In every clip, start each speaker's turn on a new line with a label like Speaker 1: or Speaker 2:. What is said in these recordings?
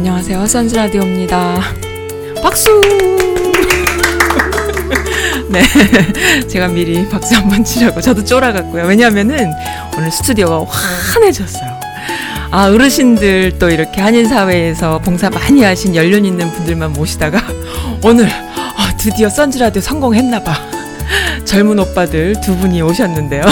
Speaker 1: 안녕하세요. 선즈 라디오입니다. 박수! 네. 제가 미리 박수 한번 치려고 저도 쫄아갔고요. 왜냐면은 오늘 스튜디오가 환해졌어요. 아, 어르신들 또 이렇게 한인사회에서 봉사 많이 하신 연륜 있는 분들만 모시다가 오늘 아, 드디어 선즈 라디오 성공했나봐. 젊은 오빠들 두 분이 오셨는데요.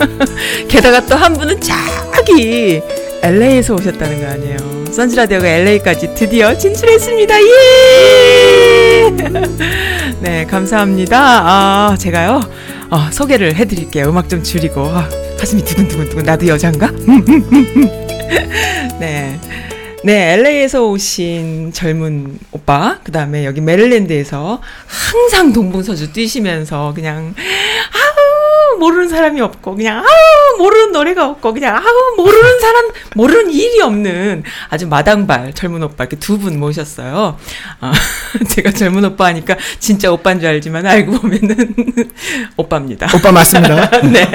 Speaker 1: 게다가 또 한 분은 저기 LA에서 오셨다는 거 아니에요. 선즈라디오가 LA까지 드디어 진출했습니다. 예! 네, 감사합니다. 아, 제가요, 어, 소개를 해드릴게요. 음악 좀 줄이고. 아, 가슴이 두근두근두근. 나도 여잔가? 네. 네, LA에서 오신 젊은 오빠, 그 다음에 여기 메릴랜드에서 항상 동봉서주 뛰시면서 그냥, 아 우, 모르는 사람이 없고, 그냥, 아우, 모르는 노래가 없고, 그냥, 아우, 모르는 사람, 모르는 일이 없는 아주 마당발 젊은 오빠 이렇게 두 분 모셨어요. 아, 제가 젊은 오빠 하니까 진짜 오빠인 줄 알지만 알고 보면은 오빠입니다.
Speaker 2: 오빠 맞습니다.
Speaker 1: 네.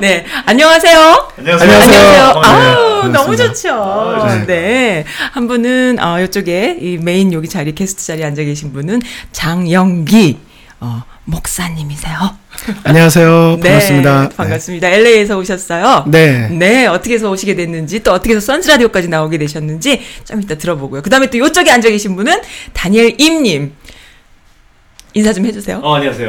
Speaker 1: 네. 안녕하세요.
Speaker 3: 안녕하세요.
Speaker 1: 안녕하세요.
Speaker 3: 어,
Speaker 1: 아우,
Speaker 2: 네,
Speaker 1: 너무
Speaker 2: 반갑습니다.
Speaker 1: 좋죠.
Speaker 3: 아,
Speaker 1: 네. 한 분은, 어, 이쪽에, 이 메인 여기 자리, 게스트 자리에 앉아 계신 분은 장영기, 어, 목사님이세요.
Speaker 2: 안녕하세요. 반갑습니다.
Speaker 1: 네, 반갑습니다. LA에서 오셨어요.
Speaker 2: 네.
Speaker 1: 네, 어떻게 해서 오시게 됐는지, 또 어떻게 해서 선즈라디오까지 나오게 되셨는지, 좀 이따 들어보고요. 그 다음에 또 이쪽에 앉아 계신 분은 다니엘 임님. 인사 좀 해주세요.
Speaker 3: 어, 안녕하세요.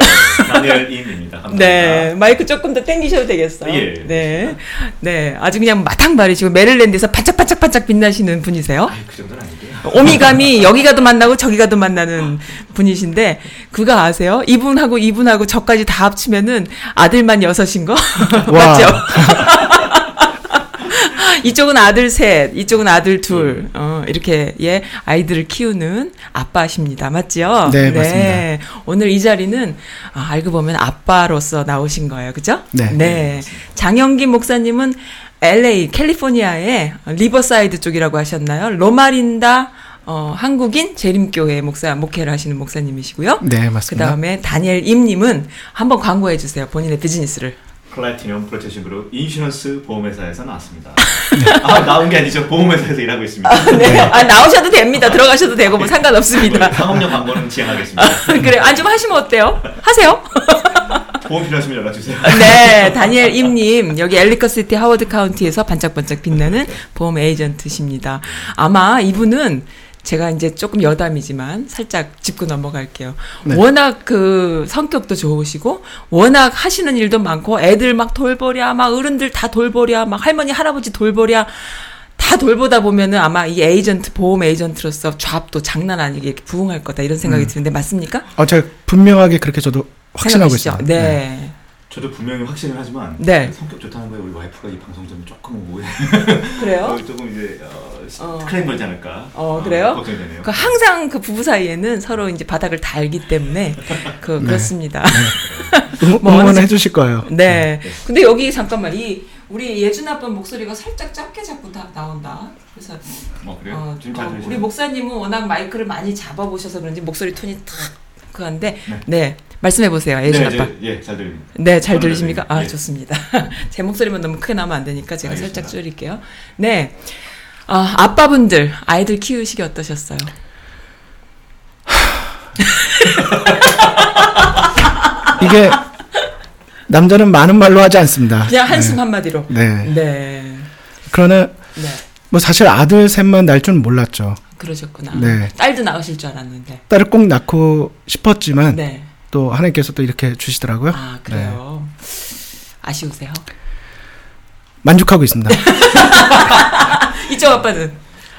Speaker 3: 다니엘 임입니다. 감사합니다.
Speaker 1: 네, 마이크 조금 더 당기셔도 되겠어요.
Speaker 3: 예,
Speaker 1: 네. 네, 아주 그냥 마탕발이시고, 메릴랜드에서 반짝반짝 반짝 빛나시는 분이세요.
Speaker 3: 아이, 그 정도는 아니고요.
Speaker 1: 오미감이 여기 가도 만나고 저기 가도 만나는 분이신데, 그거 아세요? 이분하고 이분하고 저까지 다 합치면은 아들만 여섯인 거?
Speaker 2: 와.
Speaker 1: 맞죠? 이쪽은 아들 셋, 이쪽은 아들 둘, 어, 이렇게, 예, 아이들을 키우는 아빠십니다. 맞죠?
Speaker 2: 네, 맞습니다.
Speaker 1: 오늘 이 자리는, 아, 알고 보면 아빠로서 나오신 거예요. 그죠?
Speaker 2: 네.
Speaker 1: 장영기 목사님은 LA, 캘리포니아의 리버사이드 쪽이라고 하셨나요? 로마린다, 어, 한국인 재림교회 목사, 목회를 하시는 목사님이시고요.
Speaker 2: 네,
Speaker 1: 그
Speaker 2: 맞습니다.
Speaker 1: 다음에 다니엘 임님은 한번 광고해 주세요. 본인의 비즈니스를.
Speaker 3: Platinum Protection Group Insurance 보험회사에서 나왔습니다. 아, 나온 게 아니죠. 보험회사에서 일하고 있습니다.
Speaker 1: 네. 아, 나오셔도 됩니다. 들어가셔도 되고, 뭐 상관없습니다.
Speaker 3: 상업용 광고는 지양하겠습니다.
Speaker 1: 그래, 안 좀 하시면 어때요? 하세요.
Speaker 3: 보험 필요하시면 연락 주세요.
Speaker 1: 네, 다니엘 임님, 여기 엘리커시티 하워드 카운티에서 반짝반짝 빛나는 보험 에이전트십니다. 아마 이분은 제가 이제 조금 여담이지만 살짝 짚고 넘어갈게요.
Speaker 2: 네.
Speaker 1: 워낙 그 성격도 좋으시고, 워낙 하시는 일도 많고, 애들 막 돌보랴, 막 어른들 다 돌보랴, 막 할머니, 할아버지 돌보랴, 다 돌보다 보면은 아마 이 에이전트, 보험 에이전트로서 잡도 장난 아니게 이렇게 부응할 거다 이런 생각이
Speaker 2: 음.
Speaker 1: 드는데 맞습니까?
Speaker 2: 어, 제가 분명하게 그렇게 저도 확신하고
Speaker 1: 생각이시죠?
Speaker 2: 있습니다.
Speaker 1: 네.
Speaker 3: 저도 분명히 확신을 하지만
Speaker 1: 네.
Speaker 3: 성격 좋다는 거에 우리 와이프가 이 방송 좀 조금 오해.
Speaker 1: 그래요?
Speaker 3: 어, 조금 이제 어,
Speaker 1: 어.
Speaker 3: 태클 걸지 않을까.
Speaker 1: 어, 그래요?
Speaker 3: 걱정되네요.
Speaker 1: 그 항상 그 부부 사이에는 서로 이제 바닥을 다 알기 때문에 그
Speaker 2: 네.
Speaker 1: 그렇습니다.
Speaker 2: 응,
Speaker 1: 뭐 어느
Speaker 2: 응원해
Speaker 1: 정-
Speaker 2: 주실 거예요.
Speaker 1: 네. 근데 여기 잠깐만 이 우리 예준 아빠 목소리가 살짝 작게 자꾸 다 나온다. 그래서
Speaker 3: 어, 그래요?
Speaker 1: 어,
Speaker 3: 지금 잘
Speaker 1: 어? 우리 목사님은 워낙 마이크를 많이 잡아 보셔서 그런지 목소리 톤이 탁 그한데
Speaker 3: 네.
Speaker 1: 네. 말씀해 보세요, 예준
Speaker 3: 네,
Speaker 1: 아빠.
Speaker 3: 이제, 예, 잘 들립니다.
Speaker 1: 네, 잘 들리십니까?
Speaker 3: 네,
Speaker 1: 아,
Speaker 3: 네.
Speaker 1: 좋습니다. 제 목소리만 너무 크게 나면 안 되니까 제가 살짝
Speaker 3: 알겠습니다.
Speaker 1: 줄일게요. 네. 아, 아빠분들, 아이들 키우시기 어떠셨어요?
Speaker 2: 이게 남자는 많은 말로 하지 않습니다.
Speaker 1: 그냥 한숨 한마디로.
Speaker 2: 네. 네.
Speaker 1: 네.
Speaker 2: 그러나
Speaker 1: 네.
Speaker 2: 뭐 사실 아들 셋만 날줄 몰랐죠.
Speaker 1: 그러셨구나.
Speaker 2: 네.
Speaker 1: 딸도 낳으실 줄 알았는데.
Speaker 2: 딸을 꼭 낳고 싶었지만
Speaker 1: 네.
Speaker 2: 또 하나님께서 또 이렇게 주시더라고요.
Speaker 1: 아, 그래요. 아쉬우세요?
Speaker 2: 만족하고 있습니다.
Speaker 1: 이쪽 아빠는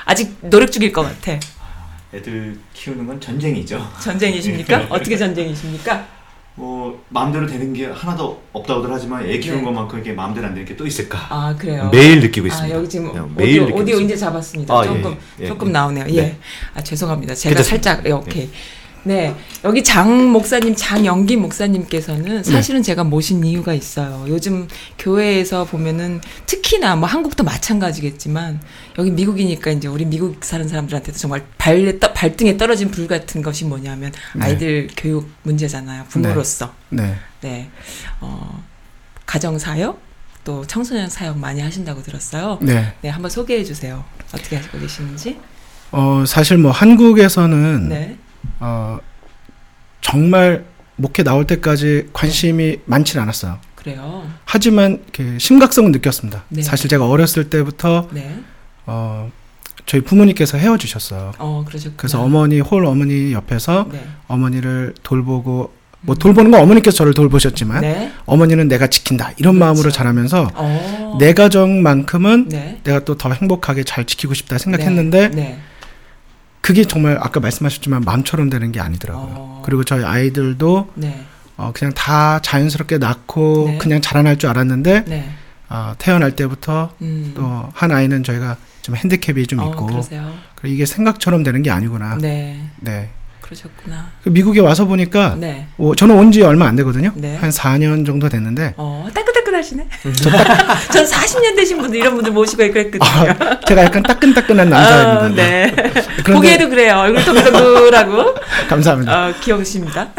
Speaker 1: 아직 노력 중일 것 같아.
Speaker 3: 애들 키우는 건 전쟁이죠.
Speaker 1: 전쟁이십니까? 어떻게 전쟁이십니까?
Speaker 3: 뭐 마음대로 되는 게 하나도 없다고들 하지만 애 키우는
Speaker 1: 네.
Speaker 3: 것만큼 이게 마음대로 안 되는 게 또 있을까?
Speaker 1: 아 그래요.
Speaker 3: 매일 느끼고
Speaker 1: 아
Speaker 3: 있습니다.
Speaker 1: 여기 지금 오디오,
Speaker 3: 느끼고
Speaker 1: 오디오
Speaker 3: 있습니다.
Speaker 1: 이제 잡았습니다.
Speaker 3: 아, 예,
Speaker 1: 조금
Speaker 3: 예, 예.
Speaker 1: 조금 나오네요. 예.
Speaker 3: 네.
Speaker 1: 아 죄송합니다. 제가
Speaker 3: 괜찮습니다.
Speaker 1: 살짝 예, 오케이. 네 여기 장 목사님 장영기 목사님께서는 사실은 제가 모신 이유가 있어요. 요즘 교회에서 보면은 특히나 뭐 한국도 마찬가지겠지만 여기 미국이니까 이제 우리 미국 사는 사람들한테도 정말 발에 떠, 발등에 떨어진 불 같은 것이 뭐냐면
Speaker 2: 네.
Speaker 1: 아이들 교육 문제잖아요. 부모로서.
Speaker 2: 네.
Speaker 1: 네. 어, 가정 사역 또 청소년 사역 많이 하신다고 들었어요.
Speaker 2: 네.
Speaker 1: 네, 한번 소개해 주세요. 어떻게 하시고 계시는지.
Speaker 2: 어, 사실 뭐 한국에서는
Speaker 1: 네.
Speaker 2: 어, 정말 목회 나올 때까지 관심이 많지는 않았어요.
Speaker 1: 그래요.
Speaker 2: 하지만 심각성은 느꼈습니다.
Speaker 1: 네.
Speaker 2: 사실 제가 어렸을 때부터
Speaker 1: 네.
Speaker 2: 어, 저희 부모님께서 헤어지셨어요.
Speaker 1: 어.
Speaker 2: 그래서 어머니 홀 어머니 옆에서
Speaker 1: 네.
Speaker 2: 어머니를 돌보고 뭐 돌보는 건 어머니께서 저를 돌보셨지만
Speaker 1: 네.
Speaker 2: 어머니는 내가 지킨다 이런
Speaker 1: 그렇죠.
Speaker 2: 마음으로 자라면서
Speaker 1: 어.
Speaker 2: 내 가정만큼은
Speaker 1: 네.
Speaker 2: 내가 또 더 행복하게 잘 지키고 싶다 생각했는데
Speaker 1: 네. 네.
Speaker 2: 그게 정말 아까 말씀하셨지만 마음처럼 되는 게 아니더라고요.
Speaker 1: 어.
Speaker 2: 그리고 저희 아이들도
Speaker 1: 네.
Speaker 2: 어, 그냥 다 자연스럽게 낳고
Speaker 1: 네.
Speaker 2: 그냥 자라날 줄 알았는데
Speaker 1: 네.
Speaker 2: 어, 태어날 때부터
Speaker 1: 음.
Speaker 2: 또한 아이는 저희가 좀 핸디캡이 좀
Speaker 1: 어,
Speaker 2: 있고
Speaker 1: 그러세요.
Speaker 2: 그리고 이게 생각처럼 되는 게 아니구나.
Speaker 1: 네.
Speaker 2: 네.
Speaker 1: 그러셨구나.
Speaker 2: 그 미국에 와서 보니까
Speaker 1: 네.
Speaker 2: 어, 저는 온 지 얼마 안 되거든요.
Speaker 1: 네.
Speaker 2: 한 4년 정도 됐는데
Speaker 1: 어, 따끈하시네. 전 40년 되신 분들 이런 분들 모시고 그랬거든요.
Speaker 2: 아, 제가 약간 따끈따끈한 남자입니다.
Speaker 1: 어, 네. 보기에도 그래요. 얼굴 동글동글하고
Speaker 2: 감사합니다.
Speaker 1: 어, 귀여우십니다.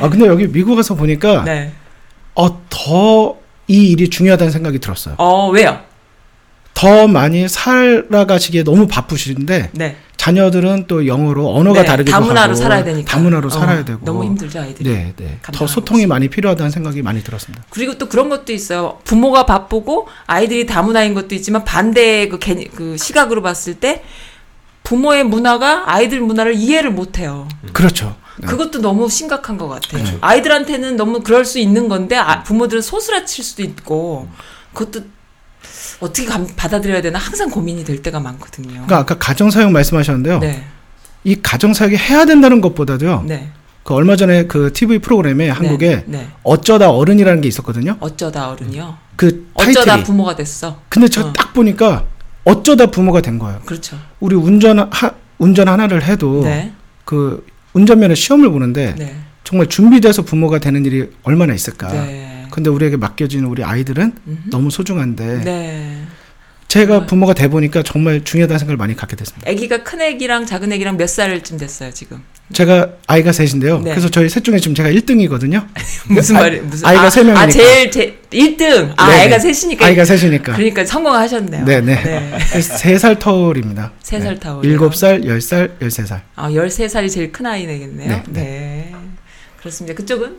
Speaker 2: 아 근데 여기 미국 와서 보니까
Speaker 1: 네.
Speaker 2: 어, 더 이 일이 중요하다는 생각이 들었어요.
Speaker 1: 어, 왜요?
Speaker 2: 더 많이 살아가시기에 너무 바쁘신데
Speaker 1: 네.
Speaker 2: 자녀들은 또 영어로 언어가
Speaker 1: 네,
Speaker 2: 다르기도
Speaker 1: 다문화로
Speaker 2: 하고
Speaker 1: 살아야 되니까.
Speaker 2: 다문화로
Speaker 1: 어,
Speaker 2: 살아야 되고
Speaker 1: 너무 힘들죠, 아이들이.
Speaker 2: 네, 네. 더 소통이
Speaker 1: 있어요.
Speaker 2: 많이 필요하다는 생각이 많이 들었습니다.
Speaker 1: 그리고 또 그런 것도 있어요. 부모가 바쁘고 아이들이 다문화인 것도 있지만 반대의 그, 개, 그 시각으로 봤을 때 부모의 문화가 아이들 문화를 이해를 못 해요.
Speaker 2: 그렇죠. 네.
Speaker 1: 그것도 너무 심각한 것 같아요.
Speaker 2: 그렇죠.
Speaker 1: 아이들한테는 너무 그럴 수 있는 건데 아, 부모들은 소스라칠 수도 있고 그것도 어떻게 감- 받아들여야 되나 항상 고민이 될 때가 많거든요.
Speaker 2: 그러니까 아까 가정 사역 말씀하셨는데요.
Speaker 1: 네,
Speaker 2: 이 가정 사역이 해야 된다는 것보다도요.
Speaker 1: 네,
Speaker 2: 그 얼마 전에 그 TV 프로그램에 한국에
Speaker 1: 네, 네.
Speaker 2: 어쩌다 어른이라는 게 있었거든요.
Speaker 1: 어쩌다 어른이요.
Speaker 2: 그
Speaker 1: 어쩌다
Speaker 2: 타이틀이.
Speaker 1: 부모가 됐어.
Speaker 2: 근데 저
Speaker 1: 어.
Speaker 2: 딱 보니까 어쩌다 부모가 된 거예요.
Speaker 1: 그렇죠.
Speaker 2: 우리 운전 하, 운전 하나를 해도
Speaker 1: 네,
Speaker 2: 그 운전면허 시험을 보는데
Speaker 1: 네,
Speaker 2: 정말 준비돼서 부모가 되는 일이 얼마나 있을까.
Speaker 1: 네.
Speaker 2: 근데 우리에게 맡겨진 우리 아이들은
Speaker 1: 음흠.
Speaker 2: 너무 소중한데
Speaker 1: 네.
Speaker 2: 제가. 부모가 돼 보니까 정말 중요하다는 생각을 많이 갖게 됐습니다.
Speaker 1: 아기가 큰 아기랑 작은 아기랑 몇 살쯤 됐어요 지금?
Speaker 2: 제가 아이가 셋인데요.
Speaker 1: 네.
Speaker 2: 그래서 저희 셋 중에 지금 제가 1등이거든요.
Speaker 1: 무슨
Speaker 2: 아-
Speaker 1: 말이 무슨
Speaker 2: 아이가
Speaker 1: 아,
Speaker 2: 세 명이니까.
Speaker 1: 아 제일 제 1등. 아
Speaker 2: 네네.
Speaker 1: 아이가 셋이니까.
Speaker 2: 아이가 셋이니까.
Speaker 1: 그러니까 성공하셨네요.
Speaker 2: 네 네. 세 살 터울입니다.
Speaker 1: 세 살 터울이요?
Speaker 2: 일곱 살, 열 살, 열세 살.
Speaker 1: 아, 13살이 제일 큰 아이네겠네요. 네.
Speaker 2: 네,
Speaker 1: 그렇습니다. 그쪽은?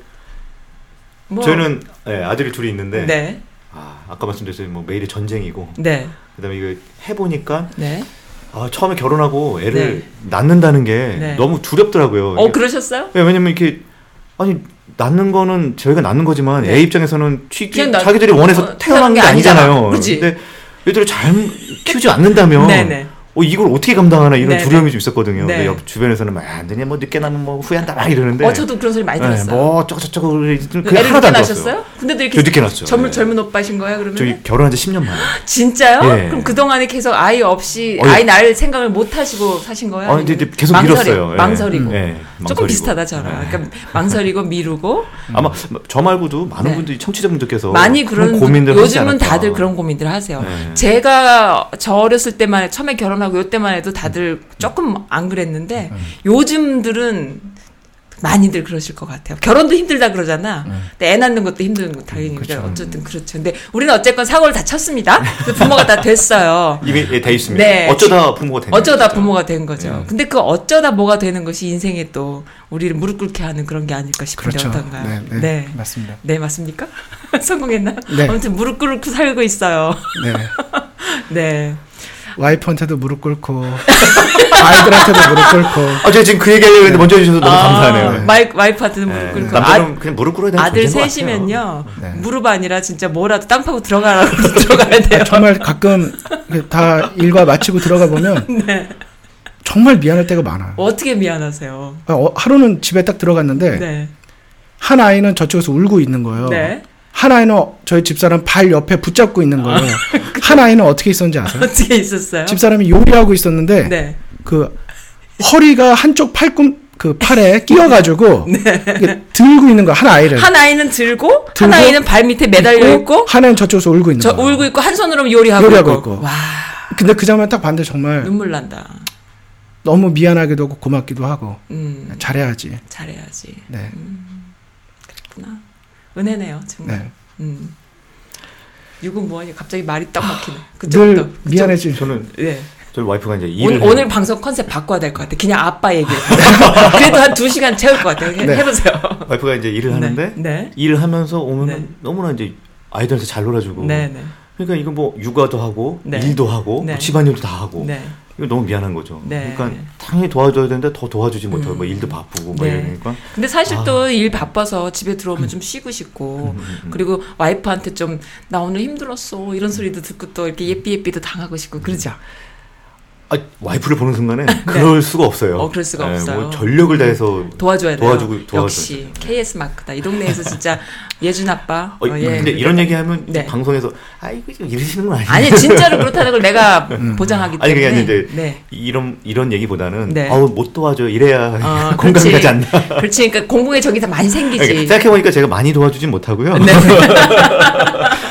Speaker 1: 뭐,
Speaker 3: 저희는 네, 아들이 둘이 있는데
Speaker 1: 네.
Speaker 3: 아, 아까 말씀드렸듯이 뭐 매일이 전쟁이고
Speaker 1: 네.
Speaker 3: 그다음에 이거 해보니까
Speaker 1: 네.
Speaker 3: 아, 처음에 결혼하고 애를
Speaker 1: 네.
Speaker 3: 낳는다는 게
Speaker 1: 네.
Speaker 3: 너무 두렵더라고요.
Speaker 1: 어, 그러셨어요?
Speaker 3: 예, 왜냐면 이렇게 아니 낳는 거는 저희가 낳는 거지만
Speaker 1: 네.
Speaker 3: 애 입장에서는 취, 자기들이 원해서
Speaker 1: 어,
Speaker 3: 태어난 게
Speaker 1: 게 아니잖아.
Speaker 3: 아니잖아요.
Speaker 1: 그치?
Speaker 3: 근데 얘들을 잘 키우지 않는다면. 어, 이걸 어떻게 감당하나 이런
Speaker 1: 네네.
Speaker 3: 두려움이 좀 있었거든요.
Speaker 1: 네.
Speaker 3: 근데 옆 주변에서는 막 안 되냐 뭐 늦게 나면 뭐 후회한다 막 이러는데
Speaker 1: 어, 저도 그런 소리 많이
Speaker 3: 네,
Speaker 1: 들었어요.
Speaker 3: 뭐 어쩌고 저쩌고 그게
Speaker 1: 애를
Speaker 3: 하나도
Speaker 1: 늦게
Speaker 3: 안
Speaker 1: 낳으셨어요?
Speaker 3: 들었어요.
Speaker 1: 근데도
Speaker 3: 저
Speaker 1: 이렇게
Speaker 3: 늦게 낳았죠.
Speaker 1: 젊은
Speaker 3: 네.
Speaker 1: 젊은 오빠신 거예요, 그러면?
Speaker 3: 저희 결혼한 지 10년 만에.
Speaker 1: 진짜요?
Speaker 3: 예.
Speaker 1: 그럼 그 동안에 계속 아이 없이
Speaker 3: 어이.
Speaker 1: 아이 낳을 생각을 못 하시고 사신 거예요?
Speaker 3: 아, 근데 이제 계속
Speaker 1: 망설이-
Speaker 3: 미뤘어요. 예.
Speaker 1: 망설이고.
Speaker 3: 예,
Speaker 1: 조금
Speaker 3: 망설이고.
Speaker 1: 비슷하다 저랑. 그러니까 망설이고 미루고
Speaker 3: 아마 저 말고도 많은
Speaker 1: 네.
Speaker 3: 분들이 청취자분들께서
Speaker 1: 많이 그런
Speaker 3: 고민들
Speaker 1: 요즘은. 다들 그런 고민들 하세요.
Speaker 3: 네.
Speaker 1: 제가 저 어렸을 때만 해 처음에 결혼하고 요때만 해도 다들 조금 안 그랬는데 요즘들은 많이들 그러실 것 같아요. 결혼도 힘들다 그러잖아. 근데 애 낳는 것도 힘든 거 당연히
Speaker 2: 그렇죠.
Speaker 1: 어쨌든 그렇죠. 근데 우리는 어쨌건 사고를 다 쳤습니다. 그 부모가 다 됐어요.
Speaker 3: 이미 예, 돼 있습니다.
Speaker 1: 네.
Speaker 3: 어쩌다 부모가 되는
Speaker 1: 어쩌다
Speaker 3: 거죠.
Speaker 1: 부모가 된 거죠.
Speaker 3: 네.
Speaker 1: 근데 그 어쩌다 뭐가 되는 것이 인생에 또 우리를 무릎 꿇게 하는 그런 게 아닐까 싶은데
Speaker 2: 그렇죠.
Speaker 1: 어떤가요?
Speaker 2: 네, 네,
Speaker 1: 네.
Speaker 2: 맞습니다.
Speaker 1: 네, 맞습니까? 성공했나?
Speaker 2: 네.
Speaker 1: 아무튼 무릎 꿇고 살고 있어요.
Speaker 2: 네.
Speaker 1: 네.
Speaker 2: 와이프한테도 무릎 꿇고 아이들한테도 무릎 꿇고
Speaker 3: 아, 제가 지금 그 얘기하려고 했는데 먼저 해주셔서 너무 감사하네요.
Speaker 1: my, wife한테는 무릎
Speaker 3: 네.
Speaker 1: 꿇고
Speaker 3: 남자는
Speaker 1: 아,
Speaker 3: 그냥 무릎 꿇어야 되는
Speaker 1: 아들 셋이면요
Speaker 2: 네.
Speaker 1: 무릎 아니라 진짜 뭐라도 땅 파고 들어가라고 들어가야 돼요.
Speaker 2: 정말 가끔 다 일과 마치고 들어가 보면
Speaker 1: 네.
Speaker 2: 정말 미안할 때가 많아요.
Speaker 1: 어떻게 미안하세요?
Speaker 2: 어, 하루는 집에 딱 들어갔는데
Speaker 1: 네.
Speaker 2: 한 아이는 저쪽에서 울고 있는 거예요.
Speaker 1: 네.
Speaker 2: 한 아이는 저희 집사람 발 옆에 붙잡고 있는 거예요. 한 아이는 어떻게 있었는지 아세요?
Speaker 1: 어떻게 있었어요?
Speaker 2: 집사람이 요리하고 있었는데
Speaker 1: 네.
Speaker 2: 그 허리가 한쪽 팔꿈 그 팔에 끼어가지고 이게 들고 있는 거야 한 아이를.
Speaker 1: 네. 한 아이는 들고, 한
Speaker 2: 들고,
Speaker 1: 아이는 발 밑에 매달려 있고,
Speaker 2: 한 아이는 저쪽에서 울고 있는
Speaker 1: 저
Speaker 2: 거야.
Speaker 1: 울고 있고 한 손으로 요리하고,
Speaker 2: 요리하고
Speaker 1: 있고.
Speaker 2: 있고.
Speaker 1: 와
Speaker 2: 근데 그 장면 딱 봤는데 정말
Speaker 1: 눈물 난다.
Speaker 2: 너무 미안하기도 하고 고맙기도 하고
Speaker 1: 음
Speaker 2: 잘해야지.
Speaker 1: 잘해야지.
Speaker 2: 네.
Speaker 1: 그렇구나. 은혜네요 정말.
Speaker 2: 네.
Speaker 1: 음. 육은 뭐하니 갑자기 말이 딱 막히네.
Speaker 2: 늘
Speaker 1: 그쪽부터. 그쪽-
Speaker 2: 미안해지.
Speaker 3: 저는
Speaker 1: 네.
Speaker 3: 저희 와이프가 이제
Speaker 1: 오늘. 오늘 방송 컨셉 바꿔야 될 것 같아. 그냥 아빠 얘기. 그래도 한 두 시간 채울 것 같아요. 해,
Speaker 2: 네.
Speaker 1: 해보세요.
Speaker 3: 와이프가 이제 일을 하는데
Speaker 1: 네. 네.
Speaker 3: 일을 하면서 오면
Speaker 1: 네.
Speaker 3: 너무나 이제 아이들한테 잘 놀아주고
Speaker 1: 네. 네.
Speaker 3: 그러니까 이거 뭐 육아도 하고
Speaker 1: 네.
Speaker 3: 일도 하고
Speaker 1: 네.
Speaker 3: 뭐 집안일도 다 하고
Speaker 1: 네.
Speaker 3: 이거 너무 미안한 거죠.
Speaker 1: 네.
Speaker 3: 그러니까 당연히 도와줘야 되는데 더 도와주지 못하고
Speaker 1: 음.
Speaker 3: 뭐 일도 바쁘고 뭐
Speaker 1: 네.
Speaker 3: 이러니까
Speaker 1: 근데 사실
Speaker 3: 아.
Speaker 1: 또일 바빠서 집에 들어오면 좀 쉬고 싶고
Speaker 3: 음, 음, 음.
Speaker 1: 그리고 와이프한테 좀 나 오늘 힘들었어 이런 소리도 듣고 또 이렇게 예삐 예삐도 당하고 싶고 그러죠.
Speaker 3: 아, 와이프를 보는 순간에 그럴 수가 없어요.
Speaker 1: 네. 어, 그럴 수가
Speaker 3: 예,
Speaker 1: 없어요.
Speaker 3: 뭐 전력을 다해서
Speaker 1: 도와줘야 돼요.
Speaker 3: 도와주고- 도와줘야
Speaker 1: 역시 KS 마크다. 이 동네에서 진짜 예준 아빠.
Speaker 3: 어,
Speaker 1: 어, 예.
Speaker 3: 근데 이런 얘기하면
Speaker 1: 네.
Speaker 3: 방송에서 아이고 이러시는 건 아니에요.
Speaker 1: 아니 진짜로 그렇다는 걸 내가 보장하기
Speaker 3: 아니,
Speaker 1: 때문에.
Speaker 3: 그게 아닌데
Speaker 1: 네.
Speaker 3: 이런 이런 얘기보다는
Speaker 1: 네.
Speaker 3: 아우 못 도와줘 이래야
Speaker 1: 어,
Speaker 3: 공감이. 가지 않나.
Speaker 1: 그렇지. 그러니까 공공의 적이 더 많이 생기지.
Speaker 3: 생각해 보니까 제가 많이 도와주진 못하고요.
Speaker 1: 네.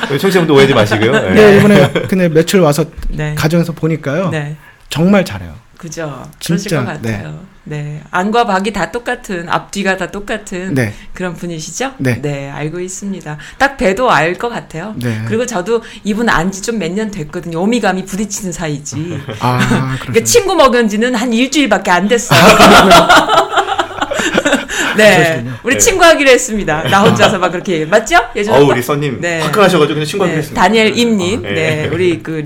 Speaker 3: 청취자분들 오해하지 마시고요. 예.
Speaker 2: 네 이번에 근데 며칠 와서
Speaker 1: 네.
Speaker 2: 가정에서 보니까요
Speaker 1: 네.
Speaker 2: 정말 잘해요.
Speaker 1: 그죠. 그러실
Speaker 2: 진짜,
Speaker 1: 것 같아요. 네. 안과 박이 다 똑같은, 앞뒤가 다 똑같은
Speaker 2: 네.
Speaker 1: 그런 분이시죠?
Speaker 2: 네.
Speaker 1: 알고 있습니다. 딱 봬도 알 것 같아요.
Speaker 2: 네.
Speaker 1: 그리고 저도 이분 안지 좀 몇 년 됐거든요. 오미감이 부딪히는 사이지.
Speaker 2: 아
Speaker 1: 그러니까. 친구 먹은 지는 한 일주일밖에 안 됐어요. 네.
Speaker 2: 그러시군요.
Speaker 1: 우리
Speaker 3: 네.
Speaker 1: 친구하기로 했습니다. 나 혼자서 막 그렇게 맞죠? 예전
Speaker 3: 어우 우리 써님
Speaker 1: 네.
Speaker 3: 화끈하셔가지고 그냥 친구하기로
Speaker 1: 네,
Speaker 3: 했습니다.
Speaker 1: 다니엘 임님,
Speaker 3: 네.
Speaker 1: 네, 우리 그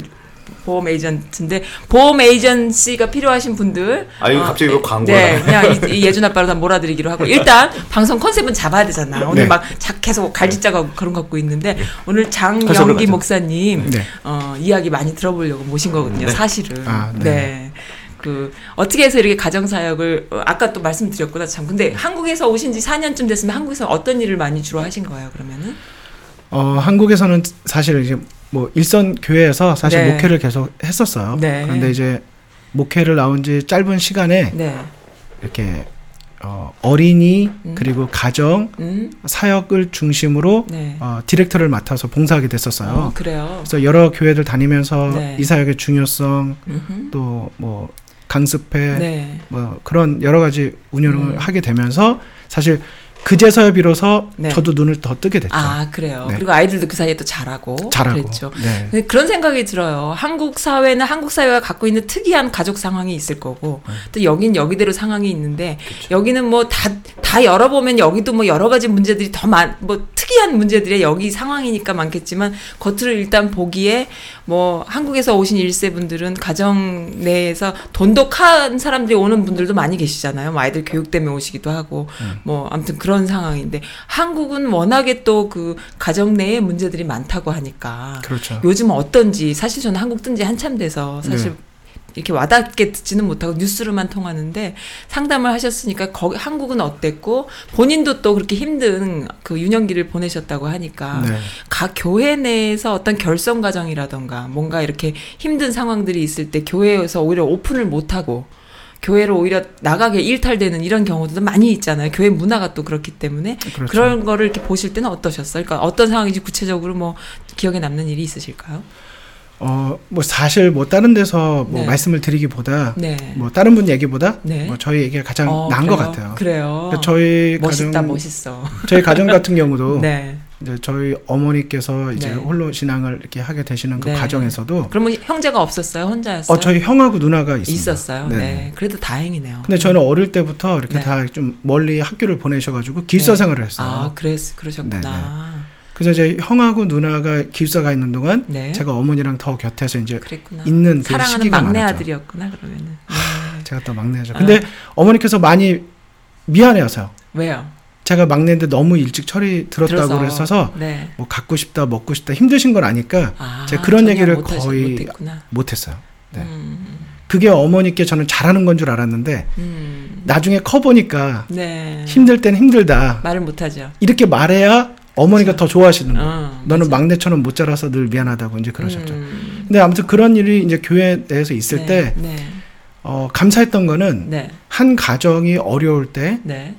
Speaker 1: 보험 에이전트인데 보험 에이전시가 필요하신 분들.
Speaker 3: 아, 이거 갑자기 이거
Speaker 1: 네,
Speaker 3: 나와요.
Speaker 1: 그냥 이, 이 예준 아빠로 다 몰아드리기로 하고 일단 방송 컨셉은 잡아야 되잖아. 오늘
Speaker 2: 네.
Speaker 1: 막 자, 계속 갈짓자가 그런 거 갖고 있는데 오늘
Speaker 3: 컨셉으로
Speaker 1: 장영기. 목사님
Speaker 2: 네.
Speaker 1: 어, 이야기 많이 들어보려고 모신 거거든요.
Speaker 3: 네.
Speaker 1: 사실은.
Speaker 2: 아, 네.
Speaker 1: 네. 그 어떻게 해서 이렇게 가정 사역을 어, 아까 또 말씀드렸구나 참. 근데 한국에서 오신 지 4년쯤 됐으면 한국에서 어떤 일을 많이 주로 하신 거예요, 그러면은?
Speaker 2: 어 한국에서는 사실 이제 뭐 일선 교회에서 사실
Speaker 1: 네.
Speaker 2: 목회를 계속 했었어요.
Speaker 1: 네.
Speaker 2: 그런데 이제 목회를 나온 지 짧은 시간에
Speaker 1: 네.
Speaker 2: 이렇게 어, 어린이
Speaker 1: 음.
Speaker 2: 그리고 가정
Speaker 1: 음.
Speaker 2: 사역을 중심으로
Speaker 1: 네.
Speaker 2: 어, 디렉터를 맡아서 봉사하게 됐었어요.
Speaker 1: 어, 그래요.
Speaker 2: 그래서 여러 교회들 다니면서
Speaker 1: 네.
Speaker 2: 이 사역의 중요성. 또 뭐 강습회
Speaker 1: 네.
Speaker 2: 뭐 그런 여러 가지 운영을
Speaker 1: 음.
Speaker 2: 하게 되면서 사실 그제서야 비로소
Speaker 1: 네.
Speaker 2: 저도 눈을 더 뜨게 됐죠.
Speaker 1: 아, 그래요.
Speaker 2: 네.
Speaker 1: 그리고 아이들도 그 사이에 또 잘하고.
Speaker 2: 잘하고.
Speaker 1: 그랬죠.
Speaker 2: 네.
Speaker 1: 그런 생각이 들어요. 한국 사회는 한국 사회가 갖고 있는 특이한 가족 상황이 있을 거고,
Speaker 2: 네.
Speaker 1: 또 여긴 여기대로 상황이 있는데, 여기는 뭐 다, 다 열어보면 여기도 뭐 여러 가지 문제들이 더 많, 뭐 특이한 문제들이 여기 상황이니까 많겠지만, 겉으로 일단 보기에 뭐 한국에서 오신 일세 분들은 가정 내에서 돈독한 사람들이 오는 분들도 많이 계시잖아요. 뭐 아이들 교육 때문에 오시기도 하고, 뭐 아무튼 그런 상황인데, 한국은 워낙에 또 그 가정 내에 문제들이 많다고 하니까,
Speaker 2: 그렇죠.
Speaker 1: 요즘 어떤지 사실 저는 한국 뜬지 한참 돼서 사실
Speaker 2: 네.
Speaker 1: 이렇게 와닿게 듣지는 못하고 뉴스로만 통하는데 상담을 하셨으니까 거기 한국은 어땠고 본인도 또 그렇게 힘든 그 유년기를 보내셨다고 하니까
Speaker 2: 네.
Speaker 1: 각 교회 내에서 어떤 결성 과정이라던가 뭔가 이렇게 힘든 상황들이 있을 때 교회에서 오히려 오픈을 못 하고 교회로 오히려 나가게 일탈되는 이런 경우도 많이 있잖아요. 교회 문화가 또 그렇기 때문에
Speaker 2: 그렇죠.
Speaker 1: 그런 거를 이렇게 보실 때는 어떠셨어요? 그러니까 어떤 상황인지 구체적으로 뭐 기억에 남는 일이 있으실까요?
Speaker 2: 어, 뭐 사실 뭐 다른 데서 뭐
Speaker 1: 네.
Speaker 2: 말씀을 드리기보다
Speaker 1: 네.
Speaker 2: 뭐 다른 분 얘기보다
Speaker 1: 네.
Speaker 2: 뭐 저희 얘기가 가장
Speaker 1: 어,
Speaker 2: 나은 것
Speaker 1: 그래요?
Speaker 2: 같아요.
Speaker 1: 그래요.
Speaker 2: 그러니까 저희
Speaker 1: 멋있다,
Speaker 2: 가정
Speaker 1: 멋있어.
Speaker 2: 저희 가정 같은 경우도
Speaker 1: 네.
Speaker 2: 이제 저희 어머니께서 이제
Speaker 1: 네.
Speaker 2: 홀로 신앙을 이렇게 하게 되시는 그
Speaker 1: 네.
Speaker 2: 과정에서도
Speaker 1: 그러면 형제가 없었어요? 혼자였어요?
Speaker 2: 어 저희 형하고 누나가 있습니다.
Speaker 1: 있었어요. 네. 그래도 다행이네요.
Speaker 2: 근데 저는 어릴 때부터 이렇게
Speaker 1: 네.
Speaker 2: 다좀 멀리 학교를 보내셔 가지고 길서
Speaker 1: 네.
Speaker 2: 생활을 했어요.
Speaker 1: 아, 그랬, 그러셨구나.
Speaker 2: 그 그래서 이제 형하고 누나가 기숙사가 있는 동안
Speaker 1: 네.
Speaker 2: 제가 어머니랑 더 곁에서 이제
Speaker 1: 그랬구나.
Speaker 2: 있는 그
Speaker 1: 사랑하는
Speaker 2: 시기가
Speaker 1: 막내
Speaker 2: 많았죠.
Speaker 1: 아들이었구나 그러면은. 네.
Speaker 2: 제가 또 막내죠. 근데 어 머니께서 많이 미안해하세요.
Speaker 1: 왜요?
Speaker 2: 제가 막내인데 너무 일찍 철이 들었다고. 그랬어서
Speaker 1: 네.
Speaker 2: 뭐 갖고 싶다 먹고 싶다 힘드신 걸 아니까
Speaker 1: 아,
Speaker 2: 제가 그런 얘기를
Speaker 1: 못하시-
Speaker 2: 거의. 못했어요. 네.
Speaker 1: 음,
Speaker 2: 그게 어머니께 저는 잘하는 건 줄 알았는데
Speaker 1: 음.
Speaker 2: 나중에 커 보니까
Speaker 1: 네.
Speaker 2: 힘들 땐 힘들다
Speaker 1: 말을 못하죠.
Speaker 2: 이렇게 말해야 어머니가 더 좋아하시는 거예요.
Speaker 1: 어,
Speaker 2: 너는
Speaker 1: 맞아.
Speaker 2: 막내처럼 못 자라서 늘 미안하다고 이제 그러셨죠.
Speaker 1: 음.
Speaker 2: 근데 아무튼 그런 일이 이제 교회 내에서 있을
Speaker 1: 네,
Speaker 2: 때
Speaker 1: 네.
Speaker 2: 어, 감사했던 거는
Speaker 1: 네.
Speaker 2: 한 가정이 어려울 때
Speaker 1: 네.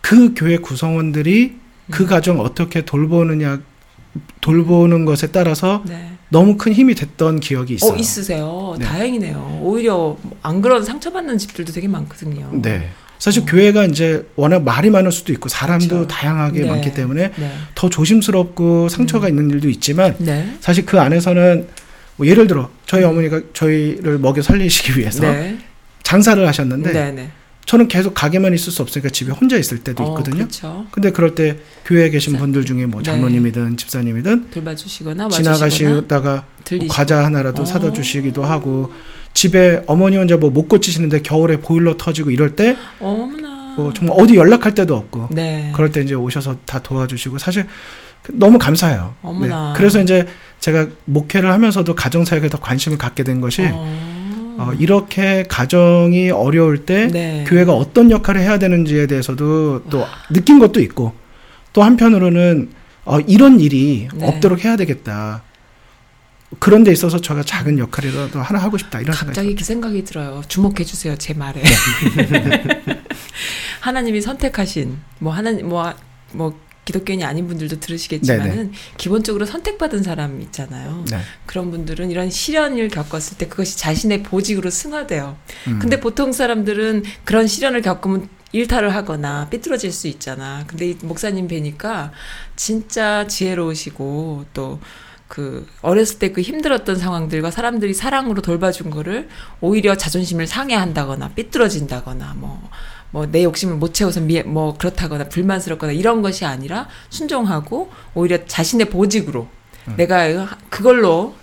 Speaker 2: 그 교회 구성원들이 그
Speaker 1: 음.
Speaker 2: 가정 어떻게 돌보느냐 돌보는 것에 따라서
Speaker 1: 네.
Speaker 2: 너무 큰 힘이 됐던 기억이 있어요.
Speaker 1: 어 있으세요.
Speaker 2: 네.
Speaker 1: 다행이네요. 오히려 안 그런 상처받는 집들도 되게 많거든요.
Speaker 2: 네. 사실 교회가 이제 워낙 말이 많을 수도 있고 사람도
Speaker 1: 그렇죠.
Speaker 2: 다양하게
Speaker 1: 네.
Speaker 2: 많기 때문에
Speaker 1: 네.
Speaker 2: 더 조심스럽고 상처가 있는 일도 있지만
Speaker 1: 네.
Speaker 2: 사실 그 안에서는 뭐 예를 들어 저희 어머니가 저희를 먹여 살리시기 위해서
Speaker 1: 네.
Speaker 2: 장사를 하셨는데
Speaker 1: 네. 네.
Speaker 2: 저는 계속 가게만 있을 수 없으니까 집에 혼자 있을 때도
Speaker 1: 어,
Speaker 2: 있거든요.
Speaker 1: 그렇죠.
Speaker 2: 근데 그럴 때 교회에 계신
Speaker 1: 자,
Speaker 2: 분들 중에 뭐
Speaker 1: 네.
Speaker 2: 장로님이든 집사님이든
Speaker 1: 돌봐주시거나
Speaker 2: 지나가시다가 뭐. 과자 하나라도
Speaker 1: 어.
Speaker 2: 사다 주시기도 하고 집에 어머니 혼자 뭐 못 고치시는데 겨울에 보일러 터지고 이럴 때
Speaker 1: 어머나.
Speaker 2: 뭐 정말 어디 연락할 데도 없고
Speaker 1: 네.
Speaker 2: 그럴 때 이제 오셔서 다 도와주시고 사실 그 너무 감사해요. 네.
Speaker 1: 어머나.
Speaker 2: 그래서 이제 제가 목회를 하면서도 가정 사역에 더 관심을 갖게 된 것이
Speaker 1: 어.
Speaker 2: 어, 이렇게 가정이 어려울 때
Speaker 1: 네.
Speaker 2: 교회가 어떤 역할을 해야 되는지에 대해서도 또 느낀 것도 있고 또 한편으로는 어, 이런 일이
Speaker 1: 네.
Speaker 2: 없도록 해야 되겠다. 그런 데 있어서 제가 작은 역할이라도 하나 하고 싶다 이런 생각이
Speaker 1: 갑자기 그 생각이 들어요. 주목해 주세요 제 말에. 하나님이 선택하신 뭐 하나님 뭐뭐 기독교인이 아닌 분들도 들으시겠지만은 기본적으로 선택받은 사람 있잖아요.
Speaker 2: 네.
Speaker 1: 그런 분들은 이런 시련을 겪었을 때 그것이 자신의 보직으로 승화돼요.
Speaker 2: 음.
Speaker 1: 근데 보통 사람들은 그런 시련을 겪으면 일탈을 하거나 삐뚤어질 수 있잖아. 근데 이 목사님 뵈니까 진짜 지혜로우시고 또 그 어렸을 때 그 힘들었던 상황들과 사람들이 사랑으로 돌봐준 거를 오히려 자존심을 상해한다거나 삐뚤어진다거나 뭐 뭐 내 욕심을 못 채워서 미, 뭐 그렇다거나 불만스럽거나 이런 것이 아니라 순종하고 오히려 자신의 보직으로 내가 그걸로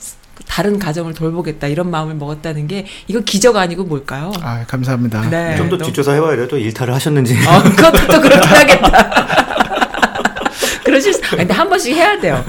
Speaker 1: 다른 가정을 돌보겠다 이런 마음을 먹었다는 게 이거 기적 아니고 뭘까요?
Speaker 2: 아 감사합니다.
Speaker 1: 네.
Speaker 4: 좀더
Speaker 1: 너무-
Speaker 4: 뒷조사 해봐야 돼요. 또 일탈을 하셨는지.
Speaker 1: 어, 그것도 또 그렇긴 하겠다. 그러실 수, 아니, 근데 한 번씩 해야 돼요.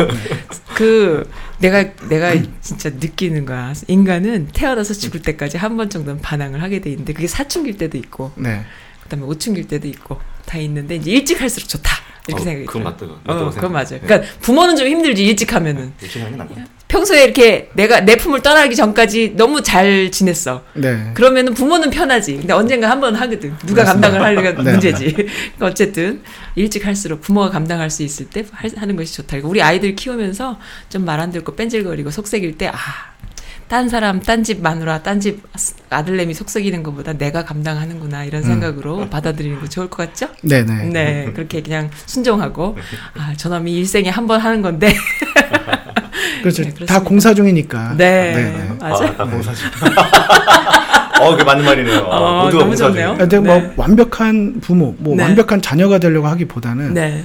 Speaker 1: 그, 내가, 내가 진짜 느끼는 거야. 인간은 태어나서 죽을 때까지 한 번 정도는 반항을 하게 돼 있는데, 그게 사춘기일 때도 있고,
Speaker 2: 네.
Speaker 1: 그 다음에 오춘기일 때도 있고, 다 있는데, 이제 일찍 할수록 좋다. 이렇게
Speaker 4: 어,
Speaker 1: 생각이
Speaker 4: 그건. 맞다.
Speaker 1: 어, 그건 맞아요.
Speaker 4: 생각해요.
Speaker 1: 그러니까 부모는 좀 힘들지, 일찍 하면은.
Speaker 4: 일찍 하는 게 낫다.
Speaker 1: 평소에 이렇게 내가 내 품을 떠나기 전까지 너무 잘 지냈어.
Speaker 2: 네.
Speaker 1: 그러면은 부모는 편하지. 근데 언젠가 한 번 하거든. 누가
Speaker 2: 맞습니다.
Speaker 1: 감당을 하려가
Speaker 2: 네.
Speaker 1: 문제지. 그러니까 어쨌든 일찍 할수록 부모가 감당할 수 있을 때 할- 하는 것이 좋다. 그러니까 우리 아이들 키우면서 좀 말 안 듣고 뺀질거리고 속색일 때 아. 딴 사람, 딴 집 마누라, 딴 집 아들내미 속썩이는 것보다 내가 감당하는구나 이런 생각으로 받아들이는 거 좋을 것 같죠?
Speaker 2: 네네.
Speaker 1: 네, 그렇게 그냥 순종하고 아, 저놈이 일생에 한 번 하는 건데.
Speaker 2: 그렇죠.
Speaker 1: 네,
Speaker 2: 다. 공사 중이니까.
Speaker 1: 네,
Speaker 2: 네네.
Speaker 1: 맞아.
Speaker 4: 아, 나 공사지. 어, 그게 맞는 말이네요.
Speaker 1: 어,
Speaker 4: 모두가
Speaker 1: 너무
Speaker 4: 공사
Speaker 1: 좋네요.
Speaker 2: 근데
Speaker 1: 네.
Speaker 2: 뭐 완벽한 부모, 뭐
Speaker 1: 네.
Speaker 2: 완벽한 자녀가 되려고 하기보다는
Speaker 1: 네,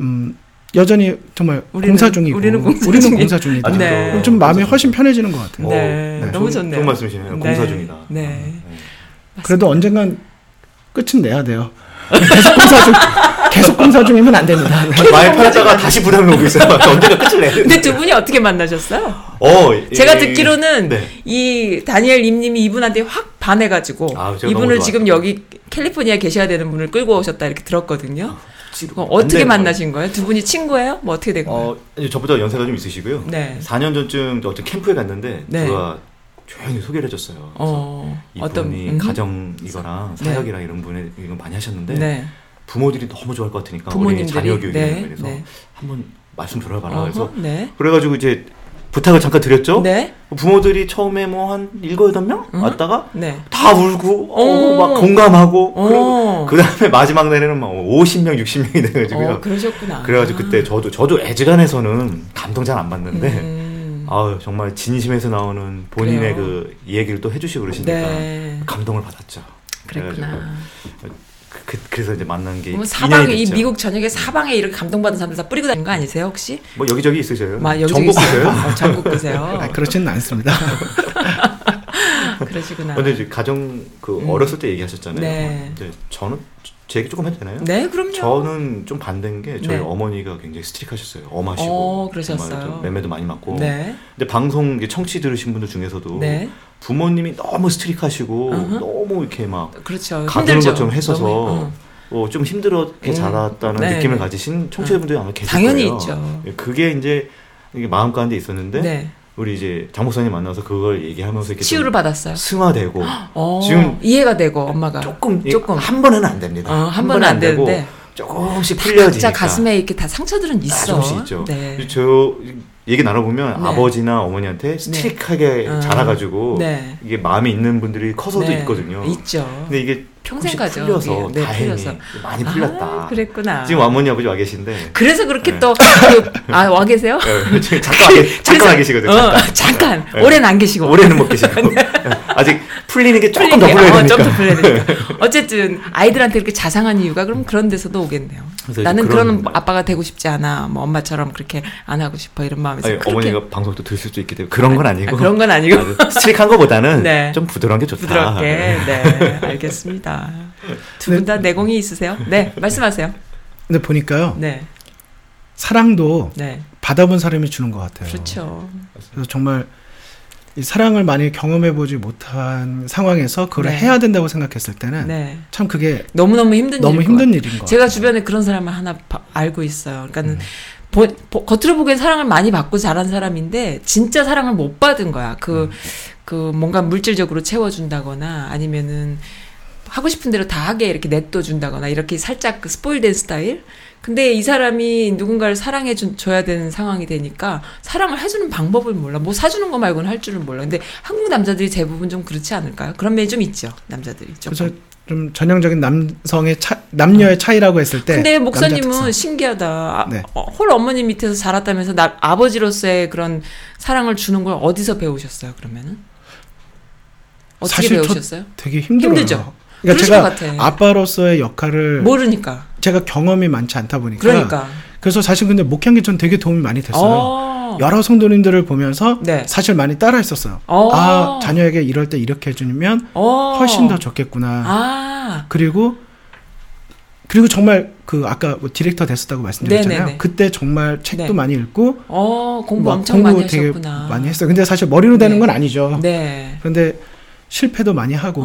Speaker 2: 음, 여전히 정말
Speaker 1: 우리는-
Speaker 2: 공사 중이고
Speaker 1: 우리는 공사
Speaker 2: 우리는
Speaker 1: 중이-
Speaker 2: 공사 중이다.
Speaker 1: 네.
Speaker 2: 그럼 좀 마음이 훨씬 편해지는 것 같아요.
Speaker 4: 어,
Speaker 1: 네,
Speaker 2: 네.
Speaker 1: 너무 좋네요.
Speaker 4: 좋은 말씀이시네요.
Speaker 1: 네.
Speaker 4: 공사 중이다.
Speaker 1: 네.
Speaker 2: 그래도 언젠간 끝은 내야 돼요. 계속 공사 중 계속 공사 중이면 안 됩니다. 네.
Speaker 4: 많이 팔았다가 다시 부담이 오고 있어요. 언제가 끝을 내야 돼.
Speaker 1: 근데 두 분이 어떻게 만나셨어요?
Speaker 4: 어,
Speaker 1: 제가
Speaker 4: 이-
Speaker 1: 듣기로는
Speaker 4: 네.
Speaker 1: 이 다니엘 임님이 이분한테 확 반해가지고
Speaker 4: 아, 제가
Speaker 1: 이분을 지금. 여기 캘리포니아에 계셔야 되는 분을 끌고 오셨다 이렇게 들었거든요. 어,
Speaker 4: 안
Speaker 1: 어떻게
Speaker 4: 되는
Speaker 1: 만나신 거예요? 두 분이 친구예요? 뭐 어떻게 된 거예요?
Speaker 4: 어, 이제 저보다 연세가 좀 있으시고요.
Speaker 1: 네.
Speaker 4: 4년 전쯤 어떤 캠프에 갔는데
Speaker 1: 네.
Speaker 4: 누가 조용히 소개를 해줬어요.
Speaker 1: 어, 어떤
Speaker 4: 이분이
Speaker 1: 음?
Speaker 4: 가정이거나
Speaker 1: 네.
Speaker 4: 사역이랑 이런 분에 이거 많이 하셨는데
Speaker 1: 네.
Speaker 4: 부모들이 너무 좋아할 것 같으니까
Speaker 1: 부모님들이
Speaker 4: 자녀 교육에
Speaker 1: 네.
Speaker 4: 그래서
Speaker 1: 네.
Speaker 4: 한번 말씀 들어봐라. 그래서
Speaker 1: 네.
Speaker 4: 그래가지고 이제 부탁을 잠깐 드렸죠.
Speaker 1: 네.
Speaker 4: 부모들이 처음에 뭐 한 일곱 여덟 명
Speaker 1: 음.
Speaker 4: 왔다가
Speaker 1: 네.
Speaker 4: 다 울고 어,
Speaker 1: 오.
Speaker 4: 막 공감하고
Speaker 1: 어.
Speaker 4: 그 다음에 마지막 날에는 막 50명 60명이 돼가지고요.
Speaker 1: 어, 그러셨구나.
Speaker 4: 그래가지고 그때 저도 저도 애지간해서는 감동 잘 안 받는데
Speaker 1: 음.
Speaker 4: 아유 정말 진심에서 나오는 본인의
Speaker 1: 그래요.
Speaker 4: 그 얘기를 또 해주시고 그러시니까
Speaker 1: 네.
Speaker 4: 감동을 받았죠.
Speaker 1: 그랬구나.
Speaker 4: 그 그, 그 래서 이제 만난 게 2년이
Speaker 1: 사방에 이
Speaker 4: 됐죠.
Speaker 1: 미국 전역에 사방에 이렇게 감동받은 사람들 다 뿌리고 다니는 거 아니세요 혹시?
Speaker 4: 뭐 여기저기 있으셔요?
Speaker 1: 막 여기
Speaker 4: 전국 있어요?
Speaker 1: 어, 전국 그세요.
Speaker 2: 아, 그렇지는 않습니다.
Speaker 1: 그러시구나.
Speaker 4: 근데 이제 가정 그
Speaker 1: 음.
Speaker 4: 어렸을 때 얘기하셨잖아요.
Speaker 1: 네.
Speaker 4: 근데 저는 제 얘기 조금 해도 되나요?
Speaker 1: 네, 그럼요.
Speaker 4: 저는 좀 반대인 게 저희
Speaker 1: 네.
Speaker 4: 어머니가 굉장히 스트릭하셨어요. 엄하시고
Speaker 1: 어, 그러셨어요.
Speaker 4: 매매도 많이 맞고.
Speaker 1: 네.
Speaker 4: 근데 방송 청취 들으신 분들 중에서도
Speaker 1: 네.
Speaker 4: 부모님이 너무 스트릭하시고
Speaker 1: 어허.
Speaker 4: 너무 이렇게 막
Speaker 1: 그렇죠.
Speaker 4: 가두는. 것처럼
Speaker 1: 너무, 어.
Speaker 4: 어, 좀 힘들었게
Speaker 1: 음.
Speaker 4: 자랐다는
Speaker 1: 네,
Speaker 4: 느낌을
Speaker 1: 네.
Speaker 4: 가지신 청취자분들이 아마 계실
Speaker 1: 당연히
Speaker 4: 거예요.
Speaker 1: 있죠.
Speaker 4: 그게 이제 마음 가운데 있었는데
Speaker 1: 네.
Speaker 4: 우리 이제 장 목사님 만나서 그걸 얘기하면서 이렇게
Speaker 1: 치유를
Speaker 4: 좀
Speaker 1: 받았어요.
Speaker 4: 승화되고
Speaker 1: 어,
Speaker 4: 지금
Speaker 1: 이해가 되고 엄마가
Speaker 4: 조금 이-
Speaker 1: 조금
Speaker 4: 한 번은 안 됩니다.
Speaker 1: 어, 한 번은 안
Speaker 4: 되고 조금씩
Speaker 1: 다
Speaker 4: 풀려지니까
Speaker 1: 각자 가슴에 이렇게 다 상처들은 있어.
Speaker 4: 조금씩 있죠.
Speaker 1: 네.
Speaker 4: 저 얘기 나눠보면
Speaker 1: 네.
Speaker 4: 아버지나 어머니한테 스트릭하게
Speaker 1: 어.
Speaker 4: 자라가지고
Speaker 1: 네.
Speaker 4: 이게 마음이 있는 분들이 커서도
Speaker 1: 네.
Speaker 4: 있거든요.
Speaker 1: 있죠.
Speaker 4: 근데 이게
Speaker 1: 평생 가죠.
Speaker 4: 풀려서
Speaker 1: 네, 네,
Speaker 4: 다행히
Speaker 1: 풀려서.
Speaker 4: 많이 풀렸다.
Speaker 1: 아, 그랬구나.
Speaker 4: 지금 어머니 아버지 와 계신데
Speaker 1: 그래서 그렇게
Speaker 4: 네.
Speaker 1: 또, 그, 아, 와 계세요?
Speaker 4: 네, 지금 잠깐 와, 계, 잠깐 와 계시거든요.
Speaker 1: 어,
Speaker 4: 잠깐.
Speaker 1: 잠깐.
Speaker 4: 네.
Speaker 1: 오래는 안 계시고.
Speaker 4: 올해는 못 계시고 아직 풀리는 게 조금 더. 풀려야
Speaker 1: 어,
Speaker 4: 되니까.
Speaker 1: 좀더 풀려야 되니까. 어쨌든 아이들한테 이렇게 자상한 이유가 그럼 그런 데서도 오겠네요. 나는 그런
Speaker 4: 그런-
Speaker 1: 아빠가 되고 싶지 않아. 뭐 엄마처럼 그렇게 안 하고 싶어 이런 마음에서
Speaker 4: 아니, 어머니가 방송도 들을 수도 있기 때문에 그런 건 아니고
Speaker 1: 아, 그런 건 아니고
Speaker 4: 스트릭한 것보다는
Speaker 1: 네.
Speaker 4: 좀 부드러운 게 좋다.
Speaker 1: 부드럽게. 네, 알겠습니다. 두 분 다 내공이 있으세요? 네, 말씀하세요.
Speaker 2: 근데 보니까요
Speaker 1: 네,
Speaker 2: 사랑도
Speaker 1: 네,
Speaker 2: 받아본 사람이 주는 것 같아요.
Speaker 1: 그렇죠.
Speaker 2: 그래서 정말 이 사랑을 많이 경험해보지 못한 상황에서 그걸
Speaker 1: 네.
Speaker 2: 해야 된다고 생각했을 때는
Speaker 1: 네,
Speaker 2: 참 그게
Speaker 1: 너무 너무 힘든
Speaker 2: 너무
Speaker 1: 것
Speaker 2: 힘든. 일인 것
Speaker 1: 제가
Speaker 2: 같아요.
Speaker 1: 주변에 그런 사람을 하나 바- 알고 있어요. 그러니까는
Speaker 2: 음.
Speaker 1: 보- 보- 겉으로 보기엔 사랑을 많이 받고 자란 사람인데 진짜 사랑을 못 받은 거야. 그,
Speaker 2: 음.
Speaker 1: 그 뭔가 물질적으로 채워준다거나 아니면은 하고 싶은 대로 다 하게 이렇게 냅둬 준다거나 이렇게 살짝 그 스포일된 스타일? 근데 이 사람이 누군가를 사랑해 준- 줘야 되는 상황이 되니까 사랑을 해주는 방법을 몰라. 뭐 사주는 거 말고는 할 줄을 몰라. 근데 한국 남자들이 대부분 좀 그렇지 않을까요? 그런 면이 좀 있죠. 남자들이.
Speaker 2: 그래서 좀 전형적인 남성의 차, 남녀의 차이라고 했을 때
Speaker 1: 근데 목사님은. 신기하다. 아,
Speaker 2: 네.
Speaker 1: 어, 홀 어머니 밑에서 자랐다면서 나, 아버지로서의 그런 사랑을 주는 걸 어디서 배우셨어요? 그러면은 어떻게 배우셨어요?
Speaker 2: 되게 힘들어요.
Speaker 1: 힘들죠?
Speaker 2: 그러니까 제가
Speaker 1: 것 같아.
Speaker 2: 아빠로서의 역할을
Speaker 1: 모르니까.
Speaker 2: 제가 경험이 많지 않다 보니까
Speaker 1: 그러니까.
Speaker 2: 그래서 사실 근데 게전 되게 도움이 많이 됐어요.
Speaker 1: 어.
Speaker 2: 여러 성도님들을 보면서
Speaker 1: 네.
Speaker 2: 사실 많이 따라 했었어요.
Speaker 1: 어.
Speaker 2: 아 자녀에게 이럴 때 이렇게 해주면
Speaker 1: 어.
Speaker 2: 훨씬 더 좋겠구나.
Speaker 1: 아.
Speaker 2: 그리고 그리고 정말 그 아까 뭐 디렉터 됐었다고 말씀드렸잖아요.
Speaker 1: 네네네.
Speaker 2: 그때 정말 책도
Speaker 1: 네.
Speaker 2: 많이 읽고
Speaker 1: 어, 공부
Speaker 2: 막
Speaker 1: 엄청 많이
Speaker 2: 되게
Speaker 1: 하셨구나.
Speaker 2: 많이 했어요. 근데 사실 머리로 되는
Speaker 1: 네.
Speaker 2: 건 아니죠.
Speaker 1: 네.
Speaker 2: 그런데 실패도 많이 하고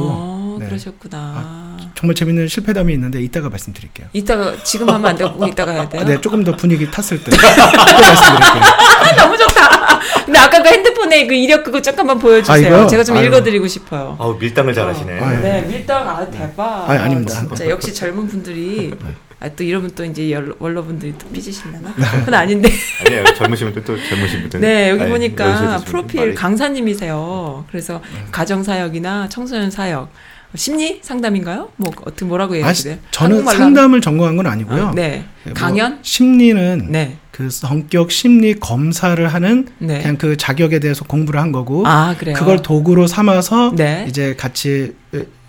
Speaker 1: 어,
Speaker 2: 네.
Speaker 1: 그러셨구나.
Speaker 2: 정말 재밌는 실패담이 있는데 이따가 말씀드릴게요.
Speaker 1: 이따가 지금 하면 안 되고 이따가 해야 돼요?
Speaker 2: 네, 조금 더 분위기 탔을 때 말씀드릴게요.
Speaker 1: 아, 너무 좋다. 근데 아까 그 핸드폰에 그 이력 그거 잠깐만 보여주세요.
Speaker 2: 아?
Speaker 1: 제가 좀
Speaker 2: 아유.
Speaker 1: 읽어드리고 싶어요.
Speaker 4: 아우 밀당을 잘하시네.
Speaker 2: 아, 예.
Speaker 1: 네, 밀당 아 대박.
Speaker 2: 아니, 아닙니다.
Speaker 1: 진짜 역시 젊은 분들이 아, 또 이러면 또 이제 열- 원로분들이 또 삐지시려나? 그건 아닌데.
Speaker 4: 아니에요. 젊으신 분들 또 젊으신 분들.
Speaker 1: 네, 여기
Speaker 4: 아니,
Speaker 1: 보니까
Speaker 4: 여기서
Speaker 1: 프로필
Speaker 4: 말이-
Speaker 1: 강사님이세요. 그래서 가정 사역이나 청소년 사역, 심리 상담인가요? 뭐 어떻게 뭐라고
Speaker 2: 아,
Speaker 1: 얘기해야 돼요?
Speaker 2: 저는 상담을 전공한 건 아니고요.
Speaker 1: 하면- 아, 네.
Speaker 2: 뭐
Speaker 1: 강연?
Speaker 2: 심리는
Speaker 1: 네.
Speaker 2: 그 성격 심리 검사를 하는
Speaker 1: 네.
Speaker 2: 그냥 그 자격에 대해서 공부를 한 거고
Speaker 1: 아, 그래요.
Speaker 2: 그걸 도구로 삼아서
Speaker 1: 네.
Speaker 2: 이제 같이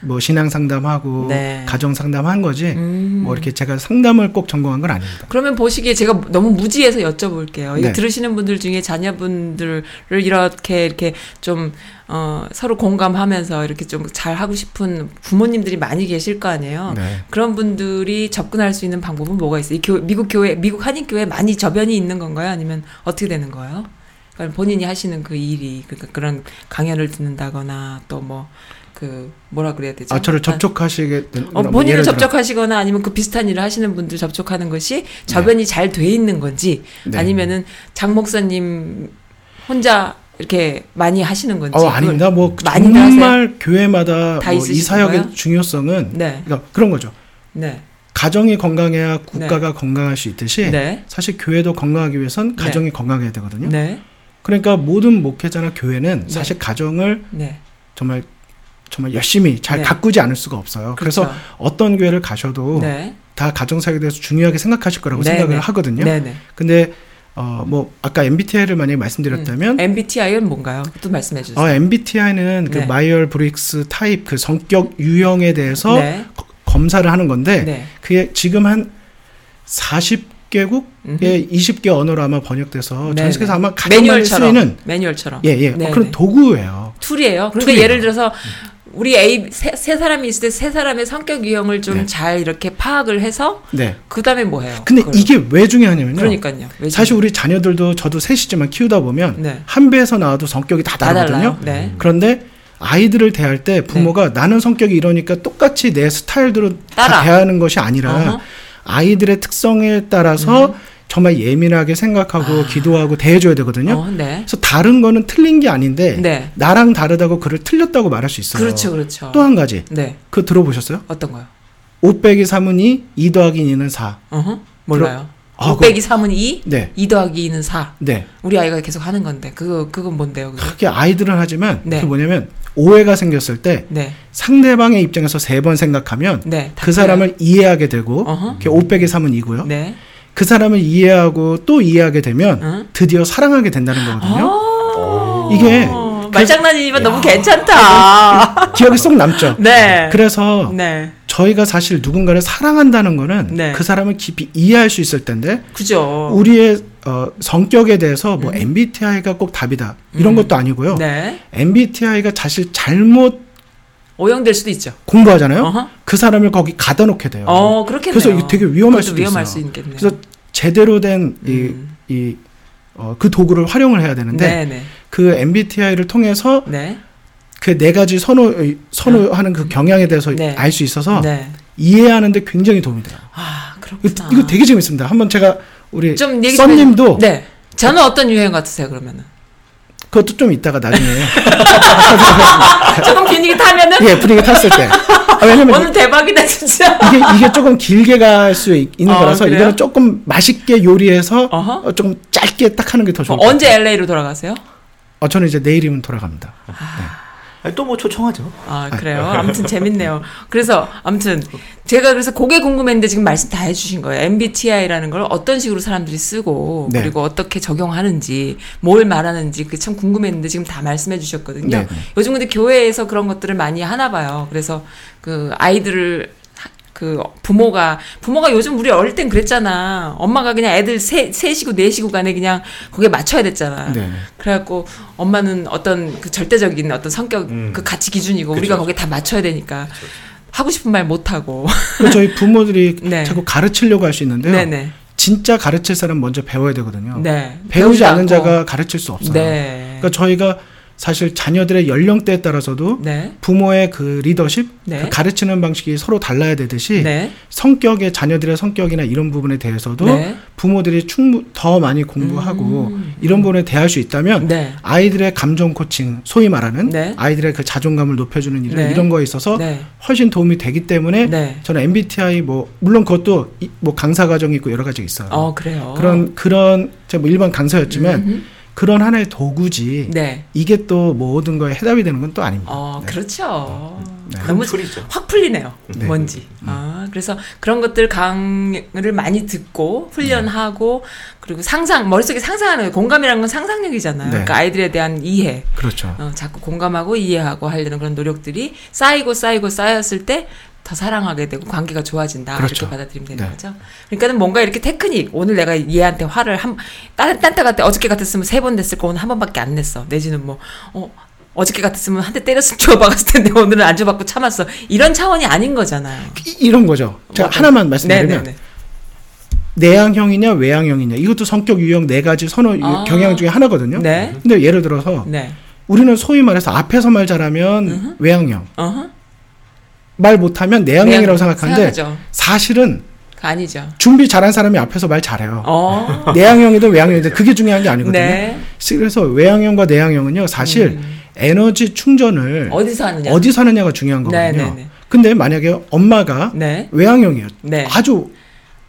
Speaker 2: 뭐 신앙 상담하고
Speaker 1: 네.
Speaker 2: 가정 상담한 거지
Speaker 1: 음.
Speaker 2: 뭐 이렇게 제가 상담을 꼭 전공한 건 아닙니다.
Speaker 1: 그러면 보시기에 제가 너무 무지해서 여쭤볼게요.
Speaker 2: 네.
Speaker 1: 들으시는 분들 중에 자녀분들을 이렇게 이렇게 좀 어, 서로 공감하면서 이렇게 좀 잘 하고 싶은 부모님들이 많이 계실 거 아니에요.
Speaker 2: 네.
Speaker 1: 그런 분들이 접근할 수 있는 방법은 뭐가 있어요? 이 교, 미국 교회, 미국 한인 교회 많이 저변이 있는 건가요? 아니면 어떻게 되는 거예요? 그러니까 본인이 하시는 그 일이 그러니까 그런 강연을 듣는다거나 또뭐 그 뭐라 그래야 되죠?
Speaker 2: 아 저를 접촉하시게 된
Speaker 1: 어,
Speaker 2: 뭐
Speaker 1: 본인을 접촉하시거나 아니면 그 비슷한 일을 하시는 분들 접촉하는 것이 저변이 잘돼 있는 건지
Speaker 2: 네.
Speaker 1: 아니면은 장 목사님 혼자 이렇게 많이 하시는 건지
Speaker 2: 어 아닙니다. 뭐 정말 교회마다 다뭐이 사역의
Speaker 1: 거예요?
Speaker 2: 중요성은
Speaker 1: 네,
Speaker 2: 그러니까 그런 거죠.
Speaker 1: 네,
Speaker 2: 가정이 건강해야 국가가 건강할 수 있듯이
Speaker 1: 네,
Speaker 2: 사실 교회도 건강하기 위해선
Speaker 1: 네.
Speaker 2: 가정이 건강해야 되거든요.
Speaker 1: 네,
Speaker 2: 그러니까 모든 목회자나 교회는
Speaker 1: 네.
Speaker 2: 사실 가정을
Speaker 1: 네.
Speaker 2: 정말 정말 열심히 잘
Speaker 1: 네.
Speaker 2: 가꾸지 않을 수가 없어요. 그래서
Speaker 1: 그렇죠.
Speaker 2: 어떤 교회를 가셔도
Speaker 1: 네,
Speaker 2: 다 가정 사역에 대해서 중요하게 생각하실 거라고
Speaker 1: 네,
Speaker 2: 생각을
Speaker 1: 네.
Speaker 2: 하거든요.
Speaker 1: 네, 네.
Speaker 2: 근데 어 뭐 아까 MBTI를 만약에 말씀드렸다면
Speaker 1: MBTI는 뭔가요? 또 말씀해 주세요.
Speaker 2: 어, MBTI는 그
Speaker 1: 네.
Speaker 2: Myers-Briggs Type 그 성격 유형에 대해서
Speaker 1: 네,
Speaker 2: 거- 검사를 하는 건데
Speaker 1: 네.
Speaker 2: 그게 지금 한 40개국의
Speaker 1: 음흠.
Speaker 2: 20개 언어로 아마 번역돼서
Speaker 1: 네,
Speaker 2: 전 세계에서
Speaker 1: 네.
Speaker 2: 아마 가장 많이
Speaker 1: 매뉴얼처럼
Speaker 2: 쓰이는
Speaker 1: 매뉴얼처럼.
Speaker 2: 예, 예.
Speaker 1: 네,
Speaker 2: 그런
Speaker 1: 네.
Speaker 2: 도구예요.
Speaker 1: tool이에요. 그러니까
Speaker 2: tool이에요.
Speaker 1: 예를 들어서 우리 A 세, 세 사람이 있을 때 세 사람의 성격 유형을 좀
Speaker 2: 네.
Speaker 1: 잘 이렇게 파악을 해서
Speaker 2: 네.
Speaker 1: 그다음에 뭐 해요?
Speaker 2: 근데
Speaker 1: 그걸.
Speaker 2: 이게 왜 중요하냐면요.
Speaker 1: 그러니까요. 왜
Speaker 2: 사실 우리 자녀들도 저도 셋이지만 키우다 보면
Speaker 1: 네.
Speaker 2: 한 배에서 나와도 성격이 다
Speaker 1: 다
Speaker 2: 다르거든요.
Speaker 1: 네.
Speaker 2: 그런데 아이들을 대할 때 부모가 나는 성격이 이러니까 똑같이 내 스타일대로 다. 대하는 것이 아니라
Speaker 1: 어허. 음.
Speaker 2: 아이들의 특성에 따라서 정말 예민하게 생각하고 기도하고 대해줘야 되거든요.
Speaker 1: 어, 네.
Speaker 2: 그래서 다른 거는 틀린 게 아닌데
Speaker 1: 네.
Speaker 2: 나랑 다르다고 그를 틀렸다고 말할 수 있어요.
Speaker 1: 그렇죠, 그렇죠.
Speaker 2: 또 한 가지
Speaker 1: 네.
Speaker 2: 그거 들어보셨어요?
Speaker 1: 어떤 거요?
Speaker 2: 5 빼기 3은 2, 2 더하기 2는 4.
Speaker 1: 어허. 몰라요.
Speaker 2: 아,
Speaker 1: 5 빼기 3은 2,
Speaker 2: 네.
Speaker 1: 2 더하기 2는 4.
Speaker 2: 네.
Speaker 1: 우리 아이가 계속 하는 건데 그거 그건 뭔데요? 그게?
Speaker 2: 그게 아이들은 하지만
Speaker 1: 네.
Speaker 2: 그게 뭐냐면 오해가 생겼을 때
Speaker 1: 네.
Speaker 2: 상대방의 입장에서 세 번 생각하면
Speaker 1: 네.
Speaker 2: 다그 사람을 이해하게 되고
Speaker 1: 어허.
Speaker 2: 그게 5 빼기 3은 2고요.
Speaker 1: 네.
Speaker 2: 그 사람을 이해하고 또 이해하게 되면
Speaker 1: 응?
Speaker 2: 드디어 사랑하게 된다는 거거든요.
Speaker 1: 아.
Speaker 2: 이게
Speaker 1: 말장난이지만 너무 괜찮다.
Speaker 2: 기억이 쏙 남죠.
Speaker 1: 네.
Speaker 2: 그래서
Speaker 1: 네.
Speaker 2: 저희가 사실 누군가를 사랑한다는 거는
Speaker 1: 네.
Speaker 2: 그 사람을 깊이 이해할 수 있을 텐데
Speaker 1: 그죠.
Speaker 2: 우리의 어, 성격에 대해서 뭐 MBTI가 꼭 답이다 이런
Speaker 1: 음.
Speaker 2: 것도 아니고요.
Speaker 1: 네.
Speaker 2: MBTI가 사실 잘못
Speaker 1: 오형될 수도 있죠.
Speaker 2: 공부하잖아요.
Speaker 1: 어허.
Speaker 2: 그 사람을 거기 가다 놓게 돼요.
Speaker 1: 어, 그렇겠네요.
Speaker 2: 그래서 이게 되게 위험할 수도
Speaker 1: 위험할
Speaker 2: 있어요.
Speaker 1: 수 있겠네요.
Speaker 2: 그래서 제대로 된이
Speaker 1: 음.
Speaker 2: 이 어, 그 도구를 활용을 해야 되는데
Speaker 1: 네, 네.
Speaker 2: 그 MBTI를 통해서
Speaker 1: 네.
Speaker 2: 그네 가지 선호 선호하는 그 경향에 대해서
Speaker 1: 네.
Speaker 2: 알수 있어서
Speaker 1: 네.
Speaker 2: 이해하는데 굉장히 도움이 돼요.
Speaker 1: 아,
Speaker 2: 이거,
Speaker 1: 그렇구나.
Speaker 2: 이거 되게 재밌습니다. 한번 제가 우리
Speaker 1: 좀 얘기 좀
Speaker 2: 썬님도
Speaker 1: 네. 저는 어떤 유형 같으세요, 그러면은?
Speaker 2: 그것도 좀 이따가 나중에
Speaker 1: 조금 분위기 타면은
Speaker 2: 예 분위기 탔을 때 아, 왜냐면
Speaker 1: 오늘 대박이다, 진짜.
Speaker 2: 이게 이게 조금 길게 갈 수 있는
Speaker 1: 어,
Speaker 2: 거라서
Speaker 1: 그래요?
Speaker 2: 이거는 조금 맛있게 요리해서
Speaker 1: 어허.
Speaker 2: 어, 좀 짧게 딱 하는 게 더 좋을 것
Speaker 1: 어, 언제
Speaker 2: 같아요.
Speaker 1: LA로 돌아가세요?
Speaker 2: 어, 저는 이제 내일이면 돌아갑니다.
Speaker 4: 또 뭐 초청하죠.
Speaker 1: 아, 그래요? 아무튼 재밌네요. 그래서, 아무튼, 제가 그래서 그게 궁금했는데 지금 말씀 다 해주신 거예요. MBTI라는 걸 어떤 식으로 사람들이 쓰고,
Speaker 2: 네.
Speaker 1: 그리고 어떻게 적용하는지, 뭘 말하는지, 그게 참 궁금했는데 지금 다 말씀해 주셨거든요.
Speaker 2: 네, 네.
Speaker 1: 요즘 근데 교회에서 그런 것들을 많이 하나 봐요. 그래서 그 아이들을 하- 그 부모가 부모가 요즘 우리 어릴 땐 그랬잖아. 엄마가 그냥 애들 세 셋이고 넷이고 간에 그냥 거기에 맞춰야 됐잖아.
Speaker 2: 네.
Speaker 1: 그래갖고 엄마는 어떤 그 절대적인 어떤 성격
Speaker 4: 음.
Speaker 1: 그 가치 기준이고
Speaker 4: 그쵸,
Speaker 1: 우리가
Speaker 4: 그쵸.
Speaker 1: 거기에 다 맞춰야 되니까 하고 싶은 말 못 하고.
Speaker 2: 그리고 저희 부모들이
Speaker 1: 네.
Speaker 2: 자꾸 가르치려고 할 수 있는데요.
Speaker 1: 네네.
Speaker 2: 진짜 가르칠 사람 먼저 배워야 되거든요.
Speaker 1: 네.
Speaker 2: 배우지 않은
Speaker 1: 않고.
Speaker 2: 자가 가르칠 수 없어요.
Speaker 1: 네.
Speaker 2: 그러니까 저희가 사실 자녀들의 연령대에 따라서도
Speaker 1: 네.
Speaker 2: 부모의 그 리더십,
Speaker 1: 네.
Speaker 2: 그 가르치는 방식이 서로 달라야 되듯이
Speaker 1: 네.
Speaker 2: 성격의 자녀들의 성격이나 이런 부분에 대해서도
Speaker 1: 네.
Speaker 2: 부모들이 충분 더 많이 공부하고
Speaker 1: 음.
Speaker 2: 이런 부분에 대할 수 있다면
Speaker 1: 네.
Speaker 2: 아이들의 감정 코칭, 소위 말하는
Speaker 1: 네.
Speaker 2: 아이들의 그 자존감을 높여주는 일,
Speaker 1: 네.
Speaker 2: 이런 거에 있어서
Speaker 1: 네.
Speaker 2: 훨씬 도움이 되기 때문에
Speaker 1: 네.
Speaker 2: 저는 MBTI 뭐 물론 그것도 이- 뭐 강사 과정이 있고 여러 가지 있어요.
Speaker 1: 어 그래요.
Speaker 2: 그런 그런 제가 뭐 일반 강사였지만
Speaker 1: 음흠.
Speaker 2: 그런 하나의 도구지
Speaker 1: 네.
Speaker 2: 이게 또 모든 거에 해답이 되는 건 또 아닙니다.
Speaker 1: 어,
Speaker 2: 네.
Speaker 1: 그렇죠.
Speaker 2: 네.
Speaker 1: 너무
Speaker 4: tool이죠.
Speaker 1: 확 풀리네요.
Speaker 2: 네.
Speaker 1: 뭔지. 아, 그래서 그런 것들 강의를 많이 듣고 훈련하고 그리고 상상 머릿속에 상상하는 거예요. 공감이라는 건 상상력이잖아요.
Speaker 2: 네.
Speaker 1: 그러니까 아이들에 대한 이해.
Speaker 2: 그렇죠.
Speaker 1: 어, 자꾸 공감하고 이해하고 하려는 그런 노력들이 쌓이고 쌓이고 쌓였을 때 더 사랑하게 되고 관계가 좋아진다
Speaker 2: 그렇죠.
Speaker 1: 이렇게 받아들이면 되는
Speaker 2: 네.
Speaker 1: 거죠. 그러니까는 뭔가 이렇게 테크닉 오늘 내가 얘한테 화를 한딴 딴때 같아 어저께 같았으면 세 번 냈을 거 오늘 한 번밖에 안 냈어. 내지는 뭐 어, 어저께 같았으면 한 대 때렸으면 줘박았을 텐데 오늘은 안 줘박고 참았어. 이런 차원이 아닌 거잖아요.
Speaker 2: 이, 런 거죠. 제가
Speaker 1: 뭐,
Speaker 2: 하나만 말씀드리면
Speaker 1: 네네네.
Speaker 2: 내향형이냐 외향형이냐 이것도 성격 유형 네 가지 선호 유-
Speaker 1: 아.
Speaker 2: 경향 중에 하나거든요.
Speaker 1: 네.
Speaker 2: 근데 예를 들어서
Speaker 1: 네.
Speaker 2: 우리는 소위 말해서 앞에서 말 잘하면 외향형,
Speaker 1: 어허.
Speaker 2: 말 못하면 내향형이라고 생각하는데
Speaker 1: 생각하죠.
Speaker 2: 사실은
Speaker 1: 그거 아니죠.
Speaker 2: 준비 잘한 사람이 앞에서 말 잘해요.
Speaker 1: 어.
Speaker 2: 내향형이든 외향형이든 그게 중요한 게 아니거든요.
Speaker 1: 네.
Speaker 2: 그래서 외향형과 내향형은요 사실 에너지 충전을
Speaker 1: 어디서 하느냐.
Speaker 2: 어디서 하느냐가 중요한 거거든요.
Speaker 1: 네, 네, 네.
Speaker 2: 근데 만약에 엄마가
Speaker 1: 네.
Speaker 2: 외향형이에요.
Speaker 1: 네.
Speaker 2: 아주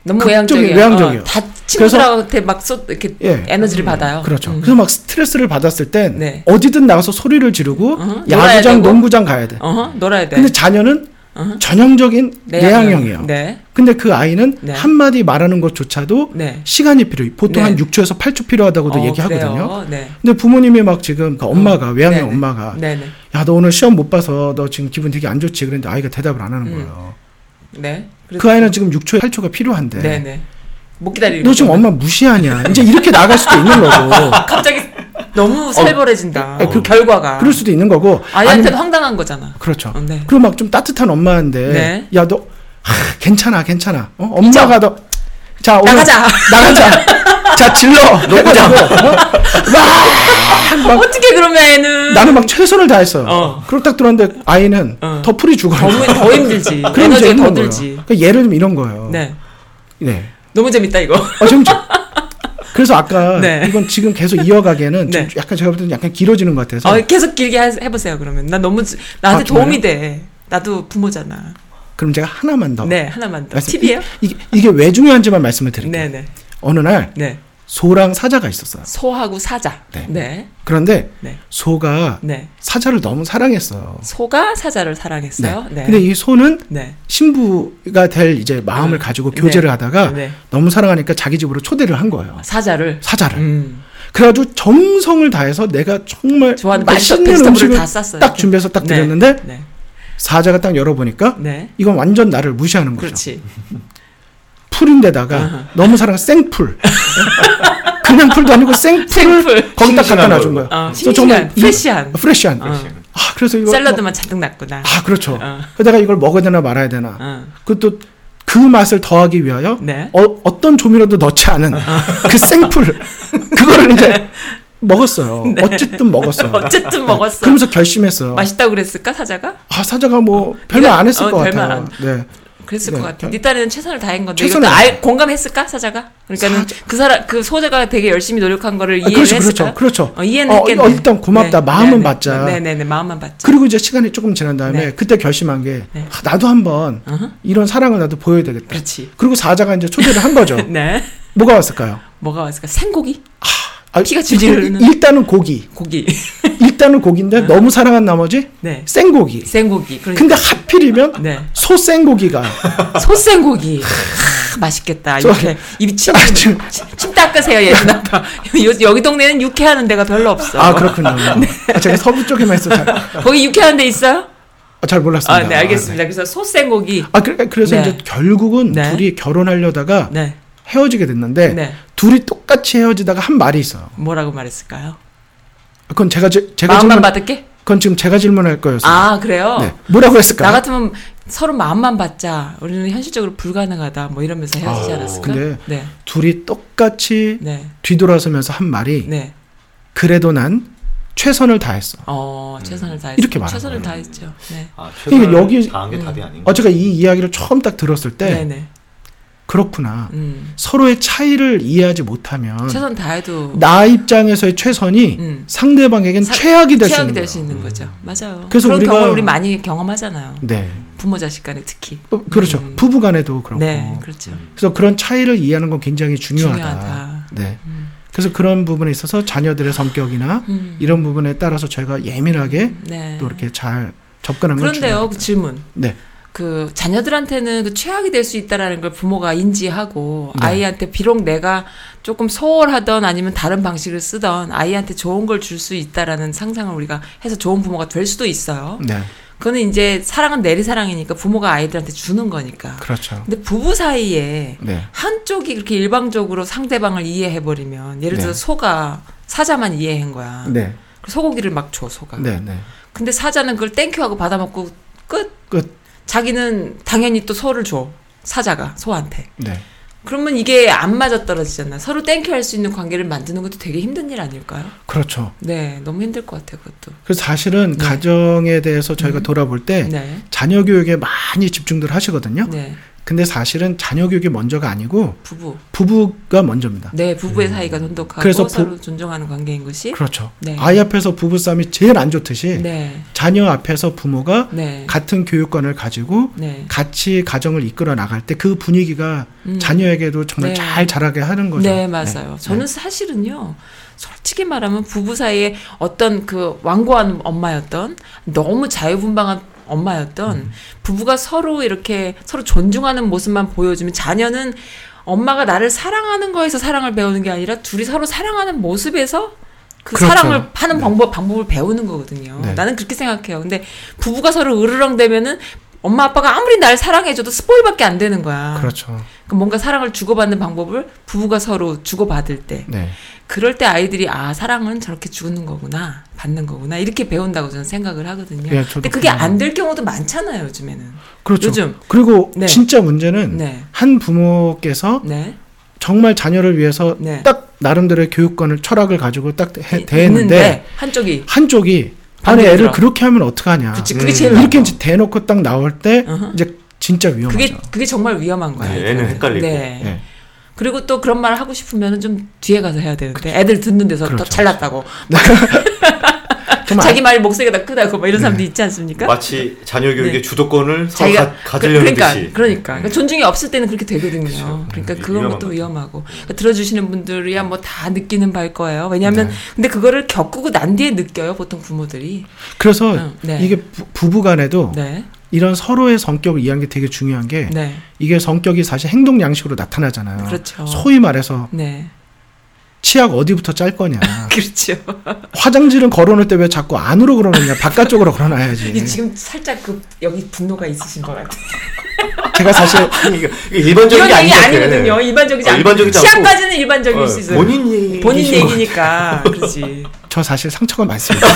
Speaker 1: 너무 외향적이에요.
Speaker 2: 외향적이에요.
Speaker 1: 어, 다 친구들한테 막 쏟, 이렇게
Speaker 2: 예.
Speaker 1: 에너지를 받아요.
Speaker 2: 그렇죠.
Speaker 1: 음.
Speaker 2: 그래서 막 스트레스를 받았을 땐
Speaker 1: 네.
Speaker 2: 어디든 나가서 소리를 지르고
Speaker 1: 어허,
Speaker 2: 야구장. 농구장 가야 돼.
Speaker 1: 어허, 놀아야 돼.
Speaker 2: 근데 자녀는
Speaker 1: 어허.
Speaker 2: 전형적인 내향형이에요.
Speaker 1: 네.
Speaker 2: 근데 그 아이는
Speaker 1: 네.
Speaker 2: 한마디 말하는 것조차도
Speaker 1: 네.
Speaker 2: 시간이 필요해. 보통
Speaker 1: 네.
Speaker 2: 한 6초에서 8초 필요하다고도
Speaker 1: 어,
Speaker 2: 얘기하거든요.
Speaker 1: 네.
Speaker 2: 근데 부모님이 막 지금 그 엄마가 외향형
Speaker 1: 네네.
Speaker 2: 엄마가. 야 너 오늘 시험 못 봐서 너 지금 기분 되게 안 좋지 그랬는데 아이가 대답을 안 하는
Speaker 1: 음.
Speaker 2: 거예요.
Speaker 1: 네.
Speaker 2: 그 아이는 지금 6초, 8초가 필요한데.
Speaker 1: 못 기다리는.
Speaker 2: 너 지금. 엄마 무시하냐? 이제 이렇게 나갈 수도 있는 거고.
Speaker 1: 갑자기 너무 살벌해진다.
Speaker 2: 어, 그-
Speaker 1: 결과가.
Speaker 2: 그럴 수도 있는 거고.
Speaker 1: 아이한테는 황당한 거잖아.
Speaker 2: 그렇죠.
Speaker 1: 어, 네.
Speaker 2: 그리고 막 좀 따뜻한 엄마인데.
Speaker 1: 네.
Speaker 2: 야, 너, 하, 괜찮아, 괜찮아. 어? 엄마가 너, 자, 오늘
Speaker 1: 나가자.
Speaker 2: 나가자. 자, 질러. 해가지고. 어? 막, 막,
Speaker 1: 어떻게 그러면 애는
Speaker 2: 나는 막 최선을 다했어요.
Speaker 1: 어.
Speaker 2: 딱 들었는데 아이는
Speaker 1: 어.
Speaker 2: 더 풀이 죽어요.
Speaker 1: 더, 힘- 더 힘들지.
Speaker 2: 그럼 이제
Speaker 1: 에너지가
Speaker 2: 힘든
Speaker 1: 더. 들지.
Speaker 2: 그러니까 예를 들면 이런 거예요.
Speaker 1: 네.
Speaker 2: 네.
Speaker 1: 너무 재밌다 이거.
Speaker 2: 어, 좀, 좀- 그래서 아까
Speaker 1: 네.
Speaker 2: 이건 지금 계속 이어가기에는 좀
Speaker 1: 네.
Speaker 2: 약간 제가 볼 때는 약간 길어지는 것 같아서
Speaker 1: 어, 계속 길게 하- 해보세요 그러면. 나 너무 지- 나한테
Speaker 2: 아?
Speaker 1: 도움이 돼. 나도 부모잖아.
Speaker 2: 그럼 제가 하나만 더
Speaker 1: 네 하나만 더.
Speaker 2: 말씀-
Speaker 1: 팁이에요?
Speaker 2: 이, 이- 이게 왜 중요한지만 말씀을 드릴게요.
Speaker 1: 네네.
Speaker 2: 어느 날
Speaker 1: 네.
Speaker 2: 소랑 사자가 있었어요.
Speaker 1: 소하고 사자.
Speaker 2: 네.
Speaker 1: 네.
Speaker 2: 그런데
Speaker 1: 네.
Speaker 2: 소가
Speaker 1: 네.
Speaker 2: 사자를 너무 사랑했어요.
Speaker 1: 소가 사자를 사랑했어요. 네.
Speaker 2: 근데 이 소는
Speaker 1: 네.
Speaker 2: 신부가 될 이제 마음을
Speaker 1: 네.
Speaker 2: 가지고 교제를
Speaker 1: 네.
Speaker 2: 하다가
Speaker 1: 네.
Speaker 2: 너무 사랑하니까 자기 집으로 초대를 한 거예요.
Speaker 1: 사자를.
Speaker 2: 사자를.
Speaker 1: 음.
Speaker 2: 그래가지고 정성을 다해서 내가 정말 맛있는 음식을
Speaker 1: 다 쌌어요.
Speaker 2: 딱 준비해서 딱
Speaker 1: 네.
Speaker 2: 드렸는데
Speaker 1: 네.
Speaker 2: 사자가 딱 열어보니까
Speaker 1: 네.
Speaker 2: 이건 완전 나를 무시하는 거죠.
Speaker 1: 그렇지.
Speaker 2: 풀인데다가. 너무 사랑한 생풀. 그냥 풀도 아니고 생풀을
Speaker 1: 생풀.
Speaker 2: 거기 딱 갖다 놔준
Speaker 3: 걸.
Speaker 2: 거야.
Speaker 1: 어,
Speaker 2: 그래서 정말
Speaker 1: 싱싱한,
Speaker 2: 이-
Speaker 1: 프레시한.
Speaker 2: 어, 프레시한.
Speaker 1: 어.
Speaker 2: 아, 그래서 이거
Speaker 1: 샐러드만 잔뜩 놨구나.
Speaker 2: 아, 그렇죠.
Speaker 1: 어.
Speaker 2: 그러다가 이걸 먹어야 되나 말아야 되나.
Speaker 1: 어.
Speaker 2: 그것도 그 맛을 더하기 위하여
Speaker 1: 네.
Speaker 2: 어, 어떤 조미료도 넣지 않은 그 생풀 그거를 이제 먹었어요. 어쨌든 먹었어요.
Speaker 1: 네. 어쨌든 먹었어.
Speaker 2: 그러면서 결심했어요.
Speaker 1: 맛있다고 그랬을까 사자가?
Speaker 2: 아 사자가 뭐 별말 안 했을
Speaker 1: 어,
Speaker 2: 것 같아요. 네.
Speaker 1: 그랬을
Speaker 2: 네.
Speaker 1: 것 같아. 네 딸에는 최선을 다한 건데
Speaker 2: 최선을
Speaker 1: 알. 공감했을까 사자가? 그러니까는 그 사람 그 소자가 되게 열심히 노력한 거를
Speaker 2: 아,
Speaker 1: 이해를
Speaker 2: 그렇죠,
Speaker 1: 했을까?
Speaker 2: 그렇죠, 그렇죠.
Speaker 1: 어, 이해는
Speaker 2: 어. 어, 일단 고맙다. 마음은
Speaker 1: 네,
Speaker 2: 받자.
Speaker 1: 네네네 마음만 받자.
Speaker 2: 그리고 이제 시간이 조금 지난 다음에
Speaker 1: 네.
Speaker 2: 그때 결심한 게
Speaker 1: 네.
Speaker 2: 아, 나도 한번
Speaker 1: 어허.
Speaker 2: 이런 사랑을 나도 보여야 되겠다.
Speaker 1: 그렇지.
Speaker 2: 그리고 사자가 이제 초대를 한 거죠.
Speaker 1: 네.
Speaker 2: 뭐가 왔을까요?
Speaker 1: 뭐가 왔을까? 생고기?
Speaker 2: 아,
Speaker 1: 피가 질질.
Speaker 2: 일단은 고기.
Speaker 1: 고기.
Speaker 2: 일단은 고기인데 너무 사랑한 나머지
Speaker 1: 네.
Speaker 2: 생고기.
Speaker 1: 생고기. 그러니까
Speaker 2: 근데 하필이면
Speaker 1: 네.
Speaker 2: 소 생고기가
Speaker 1: 소 생고기. 하, 맛있겠다.
Speaker 2: 저-
Speaker 1: 이렇게 입 침,
Speaker 2: 아, 지금-
Speaker 1: 침, 침 닦으세요 예준 아빠. 요- 여기 동네는 육회하는 데가 별로 없어.
Speaker 2: 아 그렇군요.
Speaker 1: 네.
Speaker 2: 아, 제가 서부 쪽에만 있어 잘,
Speaker 1: 거기 육회하는 데 있어요?
Speaker 2: 아, 잘 몰랐습니다.
Speaker 1: 아, 네 알겠습니다. 그래서 소생고기.
Speaker 2: 아, 그, 그래서
Speaker 1: 네.
Speaker 2: 이제 결국은
Speaker 1: 네.
Speaker 2: 둘이 결혼하려다가
Speaker 1: 네.
Speaker 2: 헤어지게 됐는데
Speaker 1: 네.
Speaker 2: 둘이 똑같이 헤어지다가 한 말이 있어요.
Speaker 1: 뭐라고 말했을까요?
Speaker 2: 그건 제가 지- 제가
Speaker 1: 마음만
Speaker 2: 질문
Speaker 1: 받을게.
Speaker 2: 그건 지금 제가 질문할 거였어요.
Speaker 1: 아 그래요?
Speaker 2: 네. 뭐라고 했을까?
Speaker 1: 나 같으면 서로 마음만 받자. 우리는 현실적으로 불가능하다. 뭐 이러면서 헤어지지
Speaker 2: 아,
Speaker 1: 않았을까?
Speaker 2: 근데
Speaker 1: 네.
Speaker 2: 둘이 똑같이
Speaker 1: 네.
Speaker 2: 뒤돌아서면서 한 말이
Speaker 1: 네.
Speaker 2: 그래도 난 최선을 다했어.
Speaker 1: 어 최선을 다했죠.
Speaker 2: 이렇게 말한
Speaker 1: 최선을
Speaker 2: 거예요.
Speaker 1: 다했죠. 네.
Speaker 4: 아,
Speaker 2: 그러니까
Speaker 4: 최선을
Speaker 2: 여기-
Speaker 4: 다한 게
Speaker 1: 음.
Speaker 4: 답이 아닌가?
Speaker 2: 어 제가 이 이야기를 처음 딱 들었을 때
Speaker 1: 네. 네.
Speaker 2: 그렇구나.
Speaker 1: 음.
Speaker 2: 서로의 차이를 이해하지 못하면
Speaker 1: 최선 다해도
Speaker 2: 나 입장에서의 최선이
Speaker 1: 음.
Speaker 2: 상대방에겐
Speaker 1: 사-
Speaker 2: 최악이 될 수 있는
Speaker 1: 될
Speaker 2: 거예요.
Speaker 1: 수 있는 거죠. 맞아요.
Speaker 2: 그래서
Speaker 1: 그런
Speaker 2: 우리가-
Speaker 1: 경험을 우리 많이 경험하잖아요.
Speaker 2: 네.
Speaker 1: 부모 자식 간에 특히.
Speaker 2: 어, 그렇죠.
Speaker 1: 음.
Speaker 2: 부부 간에도 그렇고.
Speaker 1: 네, 그렇죠.
Speaker 2: 그래서 그런 차이를 이해하는 건 굉장히 중요하다.
Speaker 1: 중요하다.
Speaker 2: 네.
Speaker 1: 음.
Speaker 2: 그래서 그런 부분에 있어서 자녀들의 성격이나
Speaker 1: 음.
Speaker 2: 이런 부분에 따라서 저희가 예민하게
Speaker 1: 네.
Speaker 2: 또 이렇게 잘 접근하는 건
Speaker 1: 그런데요. 그 질문.
Speaker 2: 네.
Speaker 1: 그 자녀들한테는 그 최악이 될 수 있다라는 걸 부모가 인지하고
Speaker 2: 네.
Speaker 1: 아이한테 비록 내가 조금 소홀하던 아니면 다른 방식을 쓰던 아이한테 좋은 걸 줄 수 있다라는 상상을 우리가 해서 좋은 부모가 될 수도 있어요.
Speaker 2: 네.
Speaker 1: 그거는 이제 사랑은 내리 사랑이니까 부모가 아이들한테 주는 거니까.
Speaker 2: 그렇죠.
Speaker 1: 근데 부부 사이에
Speaker 2: 네.
Speaker 1: 한쪽이 그렇게 일방적으로 상대방을 이해해 버리면 예를 들어
Speaker 2: 네.
Speaker 1: 서 소가 사자만 이해한 거야.
Speaker 2: 네.
Speaker 1: 그 소고기를 막 줘 소가.
Speaker 2: 네. 네.
Speaker 1: 근데 사자는 그걸 thank you하고 받아먹고 끝.
Speaker 2: 끝.
Speaker 1: 자기는 당연히 또 소를 줘. 사자가 소한테.
Speaker 2: 네.
Speaker 1: 그러면 이게 안 맞아 떨어지잖아. 서로 thank you 할 수 있는 관계를 만드는 것도 되게 힘든 일 아닐까요?
Speaker 2: 그렇죠.
Speaker 1: 네, 너무 힘들 것 같아요, 그것도.
Speaker 2: 그래서 사실은
Speaker 1: 네.
Speaker 2: 가정에 대해서 저희가
Speaker 1: 음.
Speaker 2: 돌아볼 때
Speaker 1: 네,
Speaker 2: 자녀 교육에 많이 집중들 하시거든요.
Speaker 1: 네,
Speaker 2: 근데 사실은 자녀 교육이 먼저가 아니고
Speaker 1: 부부.
Speaker 2: 부부가 먼저입니다.
Speaker 1: 네, 부부의 사이가 돈독하고
Speaker 2: 그래서 부-
Speaker 1: 서로 존중하는 관계인 것이.
Speaker 2: 그렇죠.
Speaker 1: 네.
Speaker 2: 아이 앞에서 부부 싸움이 제일 안 좋듯이
Speaker 1: 네,
Speaker 2: 자녀 앞에서 부모가
Speaker 1: 네,
Speaker 2: 같은 교육관을 가지고
Speaker 1: 네.
Speaker 2: 같이 가정을 이끌어 나갈 때 그 분위기가
Speaker 1: 음.
Speaker 2: 자녀에게도 정말
Speaker 1: 네.
Speaker 2: 잘 자라게 하는 거죠.
Speaker 1: 네, 맞아요. 저는 사실은요, 솔직히 말하면 부부 사이에 어떤 그 완고한 엄마였던 너무 자유분방한 엄마였던
Speaker 2: 음.
Speaker 1: 부부가 서로 이렇게 서로 존중하는 모습만 보여주면 자녀는 엄마가 나를 사랑하는 거에서 사랑을 배우는 게 아니라 둘이 서로 사랑하는 모습에서 그
Speaker 2: 그렇죠.
Speaker 1: 사랑을 하는
Speaker 2: 네.
Speaker 1: 방법 방법을 배우는 거거든요.
Speaker 2: 네.
Speaker 1: 나는 그렇게 생각해요. 근데 부부가 서로 으르렁대면은 엄마 아빠가 아무리 날 사랑해줘도 스포일밖에 안 되는 거야.
Speaker 2: 그렇죠.
Speaker 1: 뭔가 사랑을 주고받는 방법을 부부가 서로 주고받을 때
Speaker 2: 네.
Speaker 1: 그럴 때 아이들이 아 사랑은 저렇게 주는 거구나 받는 거구나 이렇게 배운다고 저는 생각을 하거든요.
Speaker 2: 예,
Speaker 1: 근데 그게. 안 될 경우도 많잖아요 요즘에는.
Speaker 2: 그렇죠.
Speaker 1: 요즘.
Speaker 2: 그리고
Speaker 1: 네.
Speaker 2: 진짜 문제는
Speaker 1: 네,
Speaker 2: 한 부모께서
Speaker 1: 네,
Speaker 2: 정말 자녀를 위해서
Speaker 1: 네.
Speaker 2: 딱 나름대로의 교육관을 철학을 가지고 딱 해,
Speaker 1: 이-
Speaker 2: 대했는데
Speaker 1: 있는데 한쪽이
Speaker 2: 한쪽이 아니 애를
Speaker 1: 들어.
Speaker 2: 그렇게 하면 어떡하냐.
Speaker 1: 그치 그게
Speaker 4: 음.
Speaker 1: 제일
Speaker 2: 이렇게
Speaker 1: 나빠.
Speaker 2: 이제 대놓고 딱 나올 때
Speaker 1: 어허.
Speaker 2: 이제 진짜 위험하죠.
Speaker 1: 그게 그게 정말 위험한 거예요.
Speaker 4: 네, 애는 헷갈리고.
Speaker 1: 네.
Speaker 2: 네.
Speaker 1: 그리고 또 그런 말을 하고 싶으면 좀 뒤에 가서 해야 되는데 애들 듣는 데서 더
Speaker 2: 그렇죠.
Speaker 1: 잘났다고
Speaker 2: 정말
Speaker 1: 자기 말 목소리가 더 크다고 뭐 이런 사람도 있지 않습니까?
Speaker 4: 마치 자녀 교육의
Speaker 1: 네.
Speaker 4: 주도권을 서로
Speaker 1: 자기가
Speaker 4: 가, 가지려는
Speaker 1: 그, 러니까
Speaker 4: 듯이.
Speaker 1: 그러니까 그러니까 존중이 없을 때는 그렇게 되거든요.
Speaker 4: 그렇죠.
Speaker 1: 그러니까
Speaker 4: 위험한
Speaker 1: 것도. 위험하고 그러니까 들어주시는 분들이야 뭐 다 느끼는 바일 거예요. 왜냐하면
Speaker 2: 네.
Speaker 1: 근데 그거를 겪고 난 뒤에 느껴요 보통 부모들이.
Speaker 2: 그래서
Speaker 1: 응, 네.
Speaker 2: 이게 부, 부부간에도
Speaker 1: 네,
Speaker 2: 이런 서로의 성격을 이해하는 게 되게 중요한 게
Speaker 1: 네,
Speaker 2: 이게 성격이 사실 행동 양식으로 나타나잖아요.
Speaker 1: 그렇죠.
Speaker 2: 소위 말해서
Speaker 1: 네,
Speaker 2: 치약 어디부터 짤 거냐.
Speaker 1: 그렇죠.
Speaker 2: 화장실은 걸어놓을 때 왜 자꾸 안으로 걸어놓냐. 바깥쪽으로 걸어놔야지.
Speaker 1: 이 지금 살짝 그 여기 분노가 있으신 것 같아요.
Speaker 2: 제가 사실
Speaker 4: 일반적인 게 아니거든.
Speaker 1: 아니거든요. 일반적이지
Speaker 4: 어,
Speaker 1: 않고. 치아까지는 일반적일
Speaker 4: 어,
Speaker 1: 수 있어요.
Speaker 4: 본인 얘기
Speaker 1: 본인 얘기니까 그렇지.
Speaker 2: 저 사실 상처가 많습니다.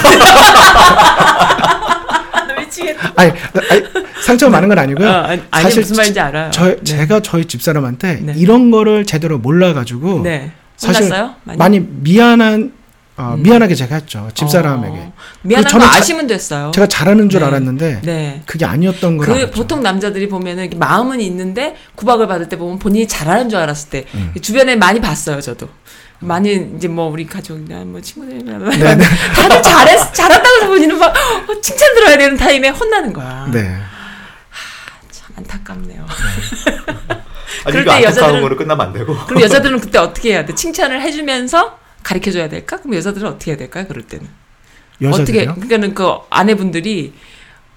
Speaker 1: 미치겠다.
Speaker 2: 아니, 아니 상처가 많은 건 아니고요.
Speaker 1: 어, 아니,
Speaker 2: 사실
Speaker 1: 무슨 말인지 알아요.
Speaker 2: 저
Speaker 1: 네.
Speaker 2: 제가 저희 집사람한테
Speaker 1: 네.
Speaker 2: 이런 거를 제대로 몰라가지고
Speaker 1: 네.
Speaker 2: 사실
Speaker 1: 혼났어요?
Speaker 2: 많이, 미안한 어,
Speaker 1: 음.
Speaker 2: 미안하게 제가 했죠 집사람에게.
Speaker 1: 어, 미안한 거
Speaker 2: 자-
Speaker 1: 아시면 됐어요.
Speaker 2: 제가 잘하는 줄
Speaker 1: 네.
Speaker 2: 알았는데
Speaker 1: 네.
Speaker 2: 그게 아니었던 걸
Speaker 1: 그. 보통 남자들이 보면은 마음은 있는데 구박을 받을 때 보면 본인이 잘하는 줄 알았을 때
Speaker 2: 음.
Speaker 1: 주변에 많이 봤어요 저도 많이 이제 뭐 우리 가족이나 뭐 친구들이나
Speaker 2: 네, 네.
Speaker 1: 다들 잘했 잘한다고 해서 본인은 막 어, 칭찬 들어야 되는 타임에 혼나는 거야.
Speaker 2: 네.
Speaker 1: 참 안타깝네요.
Speaker 4: 아니
Speaker 1: 그럴
Speaker 4: 이거
Speaker 1: 때
Speaker 4: 안타까운
Speaker 1: 여자들은-
Speaker 4: 거로 끝나면 안 되고.
Speaker 1: 그럼 여자들은 그때 어떻게 해야 돼? 칭찬을 해주면서 가르쳐 줘야 될까? 그럼 여자들은 어떻게 해야 될까요? 그럴 때는 어떻게?
Speaker 2: 여자들요?
Speaker 1: 그러니까는 그 아내분들이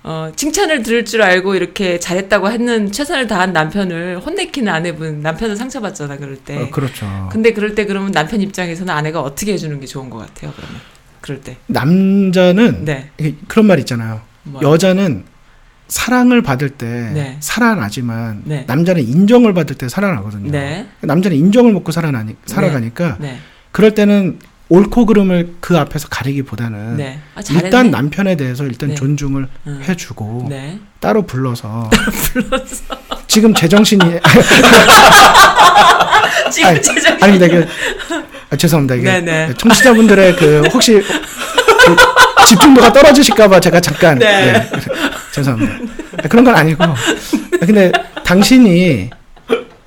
Speaker 1: 어, 칭찬을 들을 줄 알고 이렇게 잘했다고 했는 최선을 다한 남편을 혼내키는 아내분 남편은 상처받잖아 그럴 때.
Speaker 2: 어, 그렇죠.
Speaker 1: 근데 그럴 때 그러면 남편 입장에서는 아내가 어떻게 해주는 게 좋은 것 같아요 그러면 그럴 때.
Speaker 2: 남자는
Speaker 1: 네.
Speaker 2: 그런 말 있잖아요.
Speaker 1: 뭐.
Speaker 2: 여자는 사랑을 받을 때
Speaker 1: 네.
Speaker 2: 살아나지만
Speaker 1: 네.
Speaker 2: 남자는 인정을 받을 때 살아나거든요.
Speaker 1: 네.
Speaker 2: 남자는 인정을 먹고 살아나니 살아가니까
Speaker 1: 네.
Speaker 2: 그럴 때는 옳고 그름을 그 앞에서 가리기보다는
Speaker 1: 네. 아.
Speaker 2: 일단 남편에 대해서 일단
Speaker 1: 네.
Speaker 2: 존중을
Speaker 1: 응.
Speaker 2: 해주고
Speaker 1: 네.
Speaker 2: 따로 불러서 지금 제정신이
Speaker 1: 지금
Speaker 2: 아니,
Speaker 1: 제정
Speaker 2: 아니 근데 그 아, 죄송합니다 이게
Speaker 1: 네네.
Speaker 2: 청취자분들의 그 혹시 그 집중도가 떨어지실까봐 제가 잠깐
Speaker 1: 네.
Speaker 2: 네, 죄송합니다 아, 그런 건 아니고 아, 근데 당신이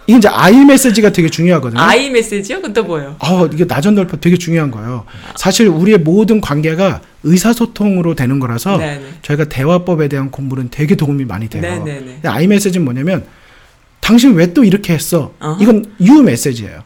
Speaker 2: 이게 이제 아이 메시지가 되게 중요하거든요.
Speaker 1: 아이 메시지요? 그건 또 뭐예요?
Speaker 2: 어, 이게 나전돌파 되게 중요한 거예요. 사실 우리의 모든 관계가 의사소통으로 되는 거라서
Speaker 1: 네네.
Speaker 2: 저희가 대화법에 대한 공부는 되게 도움이 많이 돼요.
Speaker 1: 네네네.
Speaker 2: 근데 아이 메시지는 뭐냐면 당신 왜 또 이렇게 했어?
Speaker 1: 어허.
Speaker 2: 이건 유 메시지예요.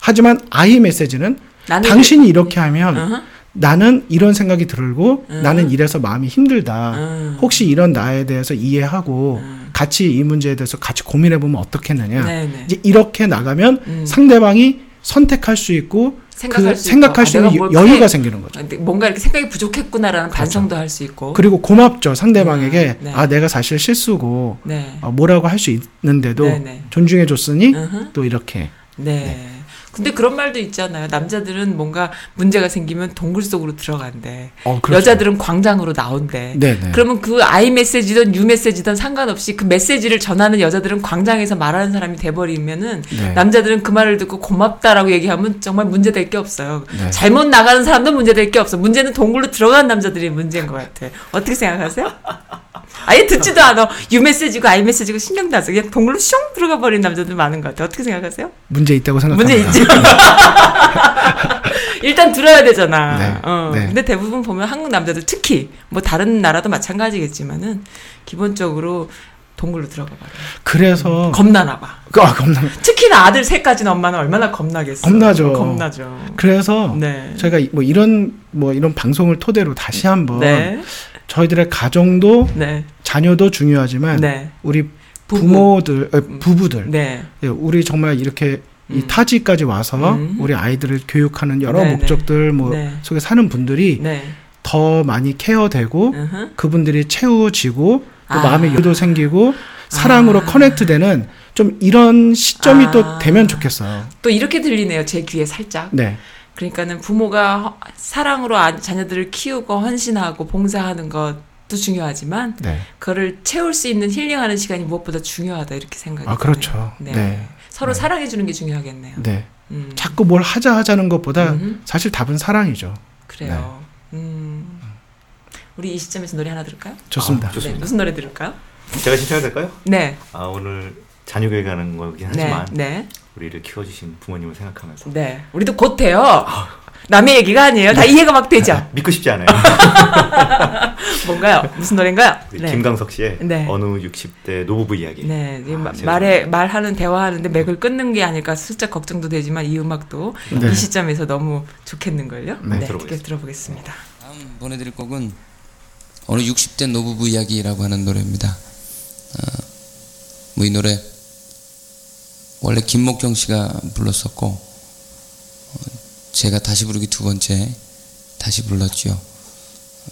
Speaker 2: 하지만 아이 메시지는 당신이 이렇게 하면
Speaker 1: 어허.
Speaker 2: 나는 이런 생각이 들고
Speaker 1: 음.
Speaker 2: 나는 이래서 마음이 힘들다.
Speaker 1: 음.
Speaker 2: 혹시 이런 나에 대해서 이해하고
Speaker 1: 음.
Speaker 2: 같이 이 문제에 대해서 같이 고민해 보면 어떻겠느냐.
Speaker 1: 네네.
Speaker 2: 이제 이렇게 나가면
Speaker 1: 음.
Speaker 2: 상대방이 선택할 수 있고
Speaker 1: 생각할
Speaker 2: 그
Speaker 1: 수
Speaker 2: 생각할
Speaker 1: 있고.
Speaker 2: 수
Speaker 1: 아,
Speaker 2: 있는
Speaker 1: 내가 뭘
Speaker 2: 여유가
Speaker 1: 그래-
Speaker 2: 생기는 거죠.
Speaker 1: 뭔가 이렇게 생각이 부족했구나라는 반성도 할 수 있고.
Speaker 2: 그리고 고맙죠 상대방에게
Speaker 1: 음, 네.
Speaker 2: 아 내가 사실 실수고
Speaker 1: 네.
Speaker 2: 어, 뭐라고 할 수 있는데도
Speaker 1: 네네.
Speaker 2: 존중해 줬으니. 또 이렇게
Speaker 1: 네. 근데 그런 말도 있잖아요. 남자들은 뭔가 문제가 생기면 동굴 속으로 들어간대.
Speaker 2: 어, 그렇죠.
Speaker 1: 여자들은 광장으로 나온대.
Speaker 2: 네네.
Speaker 1: 그러면 그 아이 메시지든 유 메시지든 상관없이 그 메시지를 전하는 여자들은 광장에서 말하는 사람이 돼버리면은
Speaker 2: 네.
Speaker 1: 남자들은 그 말을 듣고 고맙다라고 얘기하면 정말 문제될 게 없어요.
Speaker 2: 네.
Speaker 1: 잘못 나가는 사람도 문제될 게 없어. 문제는 동굴로 들어가는 남자들이 문제인 것 같아. 어떻게 생각하세요? 아예 듣지도 않아. 유 메시지고 아이 메시지고 신경도 안 써. 그냥 동굴로 슝 들어가 버린 남자들 많은 것 같아. 어떻게 생각하세요?
Speaker 2: 문제 있다고 생각합니다.
Speaker 1: 문제 있죠. 일단 들어야 되잖아.
Speaker 2: 네,
Speaker 1: 어.
Speaker 2: 네.
Speaker 1: 근데 대부분 보면 한국 남자들 특히 뭐 다른 나라도 마찬가지겠지만은 기본적으로 동굴로 들어가 봐요.
Speaker 2: 그래서
Speaker 1: 겁나나 봐.
Speaker 2: 아, 겁나.
Speaker 1: 특히나 아들 셋 가진 엄마는 얼마나 겁나겠어.
Speaker 2: 겁나죠.
Speaker 1: 겁나죠.
Speaker 2: 그래서
Speaker 1: 네.
Speaker 2: 저희가 이- 뭐 이런 뭐 이런 방송을 토대로 다시 한번
Speaker 1: 네.
Speaker 2: 저희들의 가정도
Speaker 1: 네.
Speaker 2: 자녀도 중요하지만
Speaker 1: 네.
Speaker 2: 우리
Speaker 1: 부부.
Speaker 2: 부모들 어, 부부들
Speaker 1: 네.
Speaker 2: 예, 우리 정말 이렇게 이
Speaker 1: 음.
Speaker 2: 타지까지 와서
Speaker 1: 음.
Speaker 2: 우리 아이들을 교육하는 여러
Speaker 1: 네, 네.
Speaker 2: 목적들 뭐
Speaker 1: 네.
Speaker 2: 속에 사는 분들이
Speaker 1: 네.
Speaker 2: 더 많이 케어되고
Speaker 1: 으흠.
Speaker 2: 그분들이 채워지고 또
Speaker 1: 아.
Speaker 2: 마음의 여유도 생기고 사랑으로
Speaker 1: 아.
Speaker 2: 커넥트되는 좀 이런 시점이
Speaker 1: 아.
Speaker 2: 또 되면 좋겠어요.
Speaker 1: 또 이렇게 들리네요. 제 귀에 살짝.
Speaker 2: 네.
Speaker 1: 그러니까는 부모가 허- 사랑으로 아- 자녀들을 키우고 헌신하고 봉사하는 것도 중요하지만
Speaker 2: 네.
Speaker 1: 그거를 채울 수 있는 힐링하는 시간이 무엇보다 중요하다 이렇게 생각이
Speaker 2: 아, 그렇죠.
Speaker 1: 드네요.
Speaker 2: 네.
Speaker 1: 서로
Speaker 2: 네.
Speaker 1: 사랑해 주는 게 중요하겠네요.
Speaker 2: 네.
Speaker 1: 음,
Speaker 2: 자꾸 뭘 하자 하자는 것보다
Speaker 1: 음,
Speaker 2: 사실 답은 사랑이죠.
Speaker 1: 그래요. 음. 우리 이 시점에서 노래 하나 들을까요?
Speaker 2: 좋습니다.
Speaker 4: 아, 좋습니다.
Speaker 1: 네, 무슨 노래 들을까요?
Speaker 4: 제가 신청해도 될까요?
Speaker 1: 네,
Speaker 4: 아 오늘 자녀 교육 하는 거긴
Speaker 1: 네,
Speaker 4: 하지만
Speaker 1: 네,
Speaker 4: 우리를 키워주신 부모님을 생각하면서
Speaker 1: 네. 우리도 곧 돼요. 남의 얘기가 아니에요. 다 이해가 막 되죠.
Speaker 4: 믿고 싶지 않아요.
Speaker 1: 뭔가요? 무슨 노래인가요?
Speaker 4: 우리 김강석 씨의
Speaker 1: 네.
Speaker 4: 어느 60대 노부부 이야기.
Speaker 1: 네, 이
Speaker 4: 아,
Speaker 1: 마- 말에 말하는 대화하는데 맥을 끊는 게 아닐까 살짝 걱정도 되지만 이 음악도
Speaker 2: 네.
Speaker 1: 이 시점에서 너무 좋겠는 걸요.
Speaker 2: 네,
Speaker 1: 네,
Speaker 4: 들어보겠습니다.
Speaker 1: 듣게 들어보겠습니다.
Speaker 5: 다음 보내드릴 곡은 어느 60대 노부부 이야기라고 하는 노래입니다. 어, 뭐이 노래 원래 김목경 씨가 불렀었고 어, 제가 다시 부르기 두 번째 다시 불렀죠.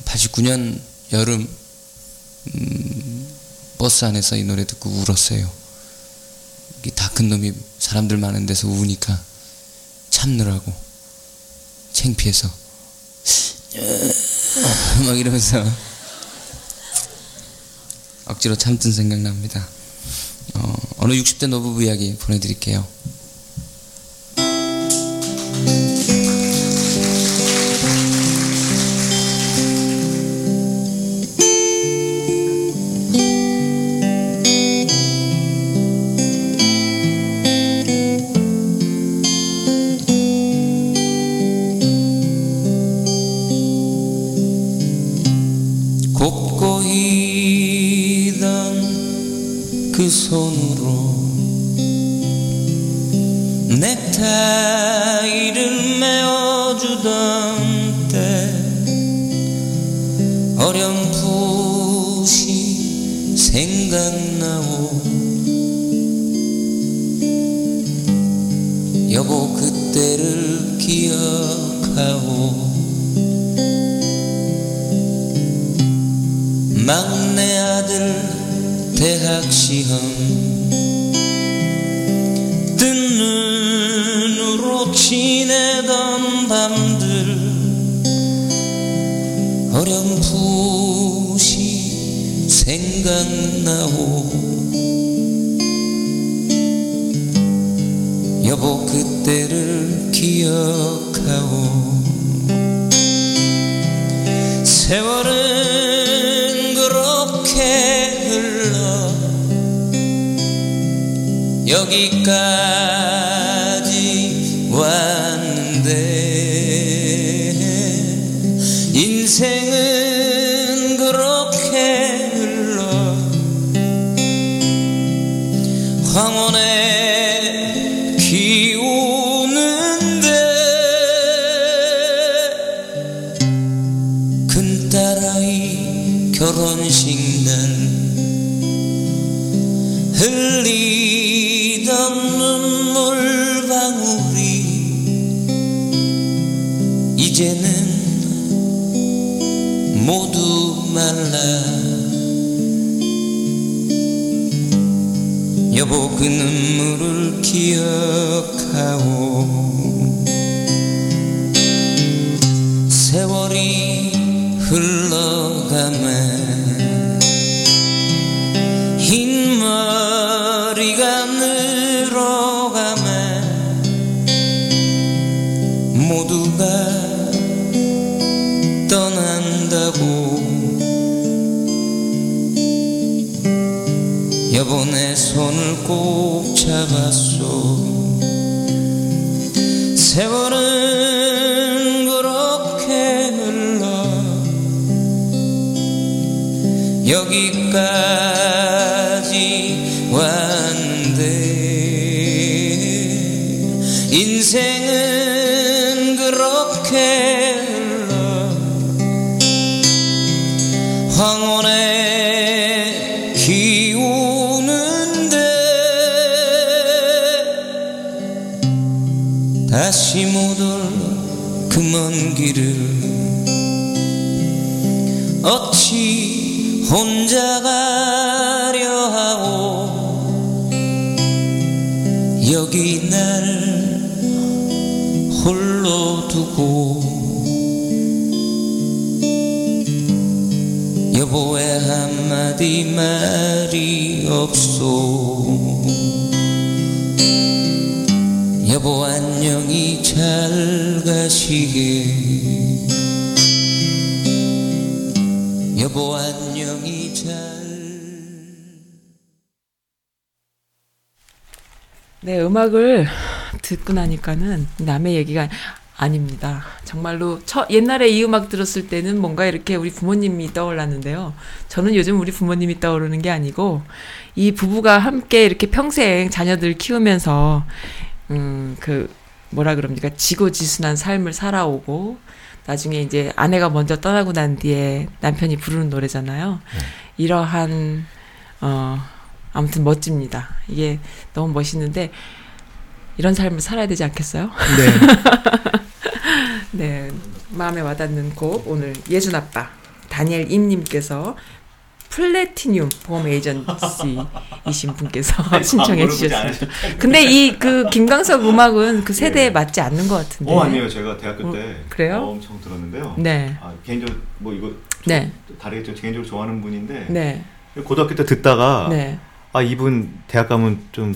Speaker 5: 89년 여름 음, 버스 안에서 이 노래 듣고 울었어요. 이다큰 놈이 사람들 많은 데서 우니까 참느라고 창피해서 막 이러면서 억지로 참던 생각납니다. 어, 어느 60대 노부부 이야기 보내드릴게요. 손을 꼭 잡았소. 세월은 그렇게 흘러 여기까지 말이 없소. 여보 안녕히 잘 가시게. 여보 안녕히 잘.
Speaker 1: 네, 음악을 듣고 나니까는 남의 얘기가 아닙니다. 정말로 처, 옛날에 이 음악 들었을 때는 뭔가 이렇게 우리 부모님이 떠올랐는데요. 저는 요즘 우리 부모님이 떠오르는 게 아니고 이 부부가 함께 이렇게 평생 자녀들 키우면서 음, 그 뭐라 그럽니까? 지고지순한 삶을 살아오고 나중에 이제 아내가 먼저 떠나고 난 뒤에 남편이 부르는 노래잖아요. 이러한 어 아무튼 멋집니다. 이게 너무 멋있는데 이런 삶을 살아야 되지 않겠어요?
Speaker 2: 네.
Speaker 1: 네, 마음에 와닿는 곡 오늘 예준 아빠 다니엘 임님께서 플래티늄 보험 에이전시이신 분께서 신청해
Speaker 3: 아,
Speaker 1: 주셨어요.
Speaker 3: 않으셨죠?
Speaker 1: 근데 이 그 김광석 음악은 그 세대에 맞지 않는 것 같은데.
Speaker 3: 어 아니에요. 제가 대학교 때
Speaker 1: 어, 그래요?
Speaker 3: 엄청 들었는데요.
Speaker 1: 네,
Speaker 3: 아, 개인적으로 뭐 이거
Speaker 1: 네,
Speaker 3: 다르겠죠. 개인적으로 좋아하는 분인데
Speaker 1: 네,
Speaker 3: 고등학교 때 듣다가
Speaker 1: 네,
Speaker 3: 아 이분 대학 가면 좀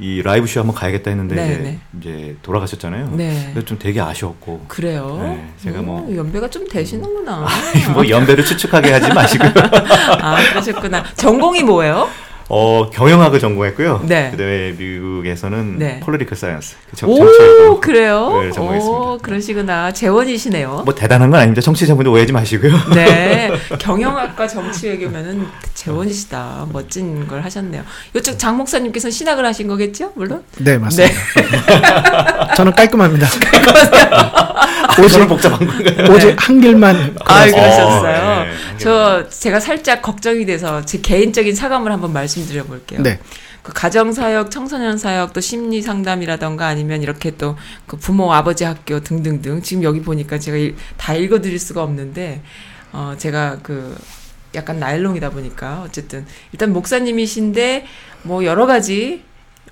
Speaker 3: 이 라이브 쇼 한번 가야겠다 했는데
Speaker 1: 네,
Speaker 3: 이제,
Speaker 1: 네.
Speaker 3: 이제 돌아가셨잖아요.
Speaker 1: 네.
Speaker 3: 그래서 좀 되게 아쉬웠고
Speaker 1: 그래요.
Speaker 3: 네, 제가 뭐-
Speaker 1: 오, 연배가 좀 되시는구나.
Speaker 3: 뭐 연배를 추측하게 하지 마시고요.
Speaker 1: 아 그러셨구나. 전공이 뭐예요?
Speaker 3: 어 경영학을 전공했고요.
Speaker 1: 네.
Speaker 3: 그다음에 미국에서는
Speaker 1: 네.
Speaker 3: political science. 그
Speaker 1: 오 그래요?
Speaker 3: 네, 전공했습니다.
Speaker 1: 오 그러시구나. 재원이시네요.
Speaker 3: 뭐 대단한 건 아닙니다. 청취자분들 오해하지 마시고요.
Speaker 1: 네, 경영학과 정치외교면은 재원이시다. 멋진 걸 하셨네요. 이쪽 장 목사님께서는 신학을 하신 거겠죠? 물론.
Speaker 2: 네, 맞습니다. 저는 깔끔합니다.
Speaker 3: 오직 복잡한 건가요?
Speaker 2: 오직 한 길만
Speaker 1: 아. 그러셨어요.
Speaker 3: 어, 네.
Speaker 1: 저 제가 살짝 걱정이 돼서 제 개인적인 사감을 한번 말씀 드려 볼게요.
Speaker 2: 네.
Speaker 1: 그 가정 사역, 청소년 사역, 또 심리 상담이라던가 아니면 이렇게 또 그 부모 아버지 학교 등등등 지금 여기 보니까 제가 일- 다 읽어드릴 수가 없는데 어 제가 그 약간 나일롱이다 보니까 어쨌든 일단 목사님이신데 뭐 여러 가지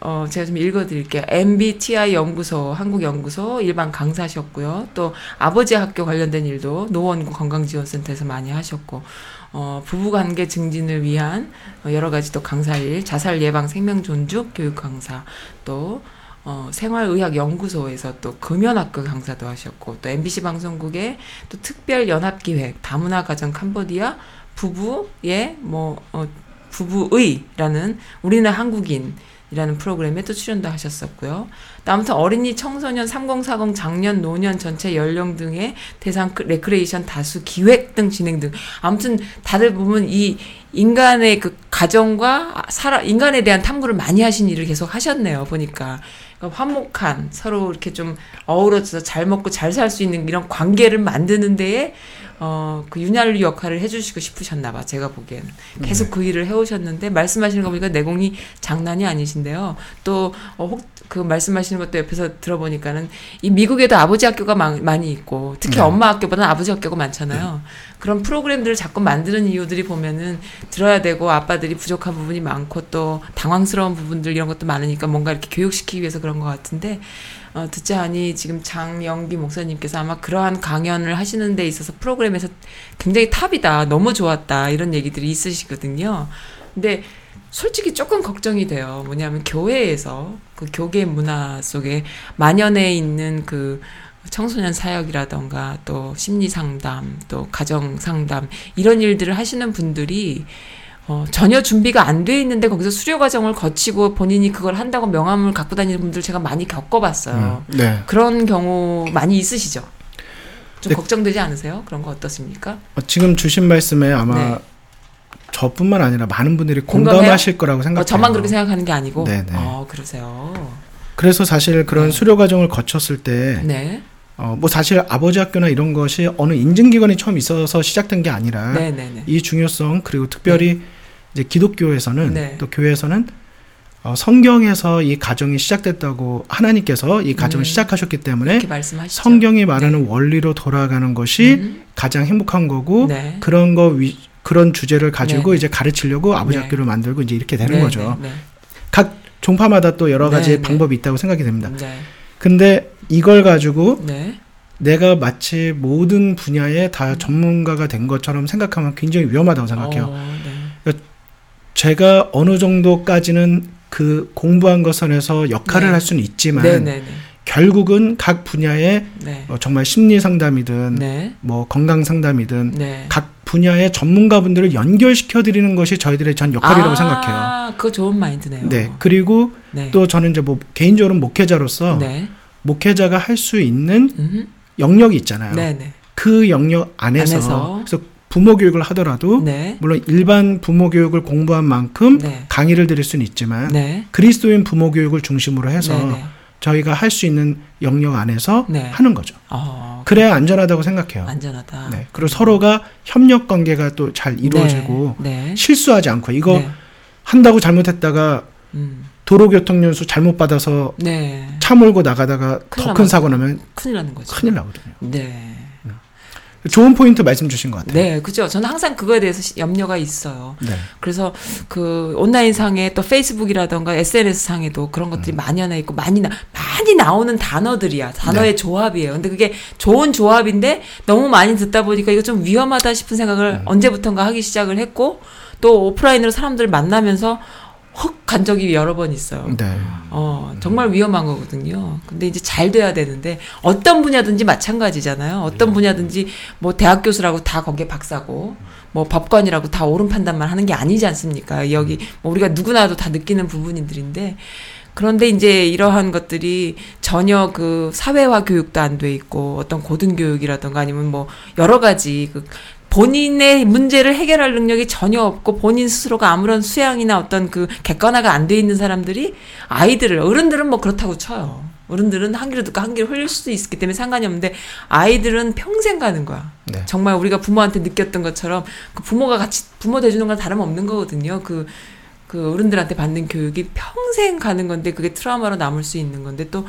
Speaker 1: 어 제가 좀 읽어드릴게요. MBTI 연구소, 한국 연구소 일반 강사셨고요. 또 아버지 학교 관련된 일도 노원구 건강지원센터에서 많이 하셨고 어, 부부관계 증진을 위한 어, 여러 가지 또 강사일, 자살 예방 생명 존중 교육 강사, 또 어, 생활의학 연구소에서 또 금연학교 강사도 하셨고 또 MBC 방송국의 또 특별 연합 기획 다문화 가정 캄보디아 부부의 뭐 어, 부부의라는 우리는 한국인 이라는 프로그램에 또 출연도 하셨었고요. 또 아무튼 어린이, 청소년, 3040, 장년, 노년 전체 연령 등의 대상 크- 레크레이션 다수 기획 등 진행 등 아무튼 다들 보면 이 인간의 그 가정과 사람 인간에 대한 탐구를 많이 하신 일을 계속 하셨네요. 보니까 그러니까 화목한 서로 이렇게 좀 어우러져서 잘 먹고 잘 살 수 있는 이런 관계를 만드는 데에 어, 그 윤활유 역할을 해주시고 싶으셨나 봐, 제가 보기에는. 계속 그 일을 해오셨는데, 말씀하시는 거 보니까 내공이 장난이 아니신데요. 또, 어, 혹, 그 말씀하시는 것도 옆에서 들어보니까는, 이 미국에도 아버지 학교가 많, 많이 있고, 특히
Speaker 2: 네.
Speaker 1: 엄마 학교보다는 아버지 학교가 많잖아요. 그런 프로그램들을 자꾸 만드는 이유들이 보면은, 들어야 되고, 아빠들이 부족한 부분이 많고, 또, 당황스러운 부분들 이런 것도 많으니까, 뭔가 이렇게 교육시키기 위해서 그런 것 같은데, 어, 듣자 하니 지금 장영기 목사님께서 아마 그러한 강연을 하시는 데 있어서 프로그램에서 굉장히 탑이다. 너무 좋았다. 이런 얘기들이 있으시거든요. 근데 솔직히 조금 걱정이 돼요. 뭐냐면 교회에서 그 교계 문화 속에 만연해 있는 그 청소년 사역이라던가 또 심리 상담, 또 가정 상담 이런 일들을 하시는 분들이 어, 전혀 준비가 안 돼 있는데 거기서 수료 과정을 거치고 본인이 그걸 한다고 명함을 갖고 다니는 분들 제가 많이 겪어봤어요.
Speaker 2: 음, 네.
Speaker 1: 그런 경우 많이 있으시죠? 좀
Speaker 2: 네.
Speaker 1: 걱정되지 않으세요? 그런 거 어떻습니까?
Speaker 2: 어, 지금 주신 말씀에 아마
Speaker 1: 네.
Speaker 2: 저뿐만 아니라 많은 분들이
Speaker 1: 공감해요?
Speaker 2: 공감하실 거라고 생각해요.
Speaker 1: 어, 저만 그렇게 생각하는 게 아니고.
Speaker 2: 네 네.
Speaker 1: 어, 그러세요.
Speaker 2: 그래서 사실 그런
Speaker 1: 네.
Speaker 2: 수료 과정을 거쳤을 때,
Speaker 1: 네.
Speaker 2: 어, 뭐 사실 아버지 학교나 이런 것이 어느 인증기관이 처음 있어서 시작된 게 아니라
Speaker 1: 네, 네, 네.
Speaker 2: 이 중요성 그리고 특별히 이제 기독교에서는
Speaker 1: 네.
Speaker 2: 또 교회에서는 어, 성경에서 이 가정이 시작됐다고 하나님께서 이 가정을
Speaker 1: 음.
Speaker 2: 시작하셨기 때문에. 성경이 말하는 원리로 돌아가는 것이
Speaker 1: 음.
Speaker 2: 가장 행복한 거고
Speaker 1: 네.
Speaker 2: 그런 거 위, 그런 주제를 가지고
Speaker 1: 네.
Speaker 2: 이제 가르치려고 아버지
Speaker 1: 네.
Speaker 2: 학교를 만들고 이제 이렇게 되는
Speaker 1: 네,
Speaker 2: 거죠. 각 종파마다 또 여러 가지. 방법이 있다고 생각이 됩니다.
Speaker 1: 네.
Speaker 2: 근데 이걸 가지고
Speaker 1: 네.
Speaker 2: 내가 마치 모든 분야에 다 전문가가 된 것처럼 생각하면 굉장히 위험하다고 생각해요.
Speaker 1: 어, 네.
Speaker 2: 제가 어느 정도까지는 그 공부한 것 선에서 역할을
Speaker 1: 네.
Speaker 2: 할 수는 있지만. 결국은 각 분야의
Speaker 1: 네.
Speaker 2: 어, 정말 심리 상담이든
Speaker 1: 네.
Speaker 2: 뭐 건강 상담이든
Speaker 1: 네.
Speaker 2: 각 분야의 전문가분들을 연결시켜 드리는 것이 저희들의 전 역할이라고
Speaker 1: 아,
Speaker 2: 생각해요.
Speaker 1: 그거 좋은 마인드네요.
Speaker 2: 네. 그리고
Speaker 1: 네.
Speaker 2: 또 저는 이제 뭐 개인적으로 목회자로서
Speaker 1: 네.
Speaker 2: 목회자가 할 수 있는
Speaker 1: 음흠.
Speaker 2: 영역이 있잖아요.
Speaker 1: 네, 네.
Speaker 2: 그 영역 안에서,
Speaker 1: 안에서.
Speaker 2: 그래서 부모 교육을 하더라도
Speaker 1: 네.
Speaker 2: 물론 일반 부모 교육을 공부한 만큼
Speaker 1: 네.
Speaker 2: 강의를 드릴 수는 있지만
Speaker 1: 네.
Speaker 2: 그리스도인 부모 교육을 중심으로 해서. 저희가 할 수 있는 영역 안에서
Speaker 1: 네.
Speaker 2: 하는 거죠.
Speaker 1: 어,
Speaker 2: 그래야 안전하다고 생각해요.
Speaker 1: 안전하다.
Speaker 2: 네. 그리고 서로가 협력 관계가 또 잘 이루어지고
Speaker 1: 네. 네.
Speaker 2: 실수하지 않고 이거
Speaker 1: 네.
Speaker 2: 한다고 잘못했다가
Speaker 1: 음.
Speaker 2: 도로교통연수 잘못 받아서
Speaker 1: 네.
Speaker 2: 차 몰고 나가다가 더 큰 사고 나면
Speaker 1: 큰일 나는 거죠.
Speaker 2: 큰일 나거든요.
Speaker 1: 네.
Speaker 2: 좋은 포인트 말씀 주신 것 같아요.
Speaker 1: 네, 그죠. 저는 항상 그거에 대해서 시- 염려가 있어요.
Speaker 2: 네.
Speaker 1: 그래서 그 온라인 상에 또 페이스북이라던가 SNS 상에도 그런 것들이 많이 하나 있고 많이 나, 많이 나오는 단어들이야. 단어의
Speaker 2: 네.
Speaker 1: 조합이에요. 근데 그게 좋은 조합인데 너무 많이 듣다 보니까 이거 좀 위험하다 싶은 생각을 언제부턴가 하기 시작을 했고 또 오프라인으로 사람들 만나면서 헉 간 적이 여러 번 있어요.
Speaker 2: 네.
Speaker 1: 어, 정말 위험한 거거든요. 근데 이제 잘 돼야 되는데 어떤 분야든지 마찬가지잖아요. 어떤 분야든지 뭐 대학 교수라고 다 거기에 박사고 뭐 법관이라고 다 옳은 판단만 하는 게 아니지 않습니까? 여기 뭐 우리가 누구나도 다 느끼는 부분들인데 그런데 이제 이러한 것들이 전혀 그 사회화 교육도 안 돼 있고 어떤 고등 교육이라던가 아니면 뭐 여러 가지 그 본인의 문제를 해결할 능력이 전혀 없고 본인 스스로가 아무런 수양이나 어떤 그 객관화가 안 돼 있는 사람들이 아이들을 어른들은 뭐 그렇다고 쳐요. 어른들은 한 귀로 듣고 한 귀로 흘릴 수도 있기 때문에 상관이 없는데 아이들은 평생 가는 거야.
Speaker 2: 네.
Speaker 1: 정말 우리가 부모한테 느꼈던 것처럼 그 부모가 같이 부모 대주는 건 다름없는 거거든요. 그, 그 어른들한테 받는 교육이 평생 가는 건데 그게 트라우마로 남을 수 있는 건데 또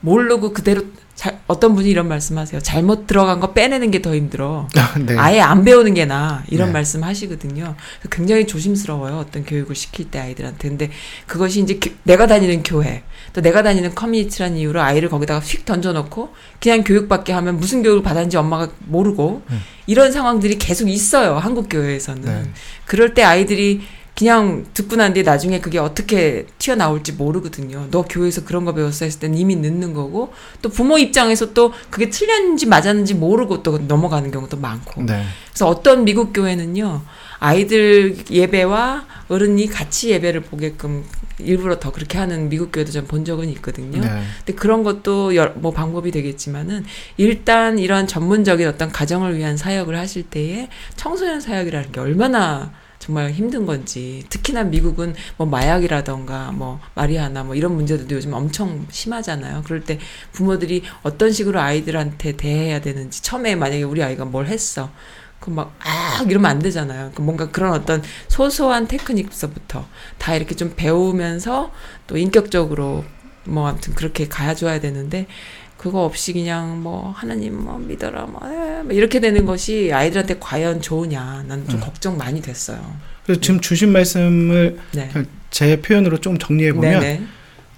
Speaker 1: 모르고 그대로 잘, 어떤 분이 이런 말씀하세요. 잘못 들어간 거 빼내는 게 더 힘들어.
Speaker 2: 네.
Speaker 1: 아예 안 배우는 게 나. 이런
Speaker 2: 네.
Speaker 1: 말씀 하시거든요. 굉장히 조심스러워요. 어떤 교육을 시킬 때 아이들한테. 근데 그것이 이제 교- 내가 다니는 교회, 또 내가 다니는 커뮤니티라는 이유로 아이를 거기다가 휙 던져놓고 그냥 교육받게 하면 무슨 교육을 받았는지 엄마가 모르고 이런 상황들이 계속 있어요. 한국 교회에서는.
Speaker 2: 네.
Speaker 1: 그럴 때 아이들이 그냥 듣고 난 뒤에 나중에 그게 어떻게 튀어나올지 모르거든요. 너 교회에서 그런 거 배웠어 했을 때는 이미 늦는 거고 또 부모 입장에서 또 그게 틀렸는지 맞았는지 모르고 또 넘어가는 경우도 많고.
Speaker 2: 네.
Speaker 1: 그래서 어떤 미국 교회는요, 아이들 예배와 어른이 같이 예배를 보게끔 일부러 더 그렇게 하는 미국 교회도 전본 적은 있거든요.
Speaker 2: 네.
Speaker 1: 근데 그런 것도 여- 뭐 방법이 되겠지만은 일단 이런 전문적인 어떤 가정을 위한 사역을 하실 때에 청소년 사역이라는 게 얼마나 정말 힘든 건지 특히나 미국은 뭐 마약이라던가 뭐 마리아나 뭐 이런 문제들도 요즘 엄청 심하잖아요. 그럴 때 부모들이 어떤 식으로 아이들한테 대해야 되는지 처음에 만약에 우리 아이가 뭘 했어. 그막 아 이러면 안 되잖아요. 그 뭔가 그런 어떤 소소한 테크닉서부터 다 이렇게 좀 배우면서 또 인격적으로 뭐 아무튼 그렇게 가야줘야 되는데 그거 없이 그냥 뭐 하나님 뭐 믿어라 뭐, 에, 뭐 이렇게 되는 것이 아이들한테 과연 좋으냐 나는 좀 걱정 많이 됐어요.
Speaker 2: 그래서 지금 주신 말씀을
Speaker 1: 네.
Speaker 2: 제 표현으로 좀 정리해 보면
Speaker 1: 네네.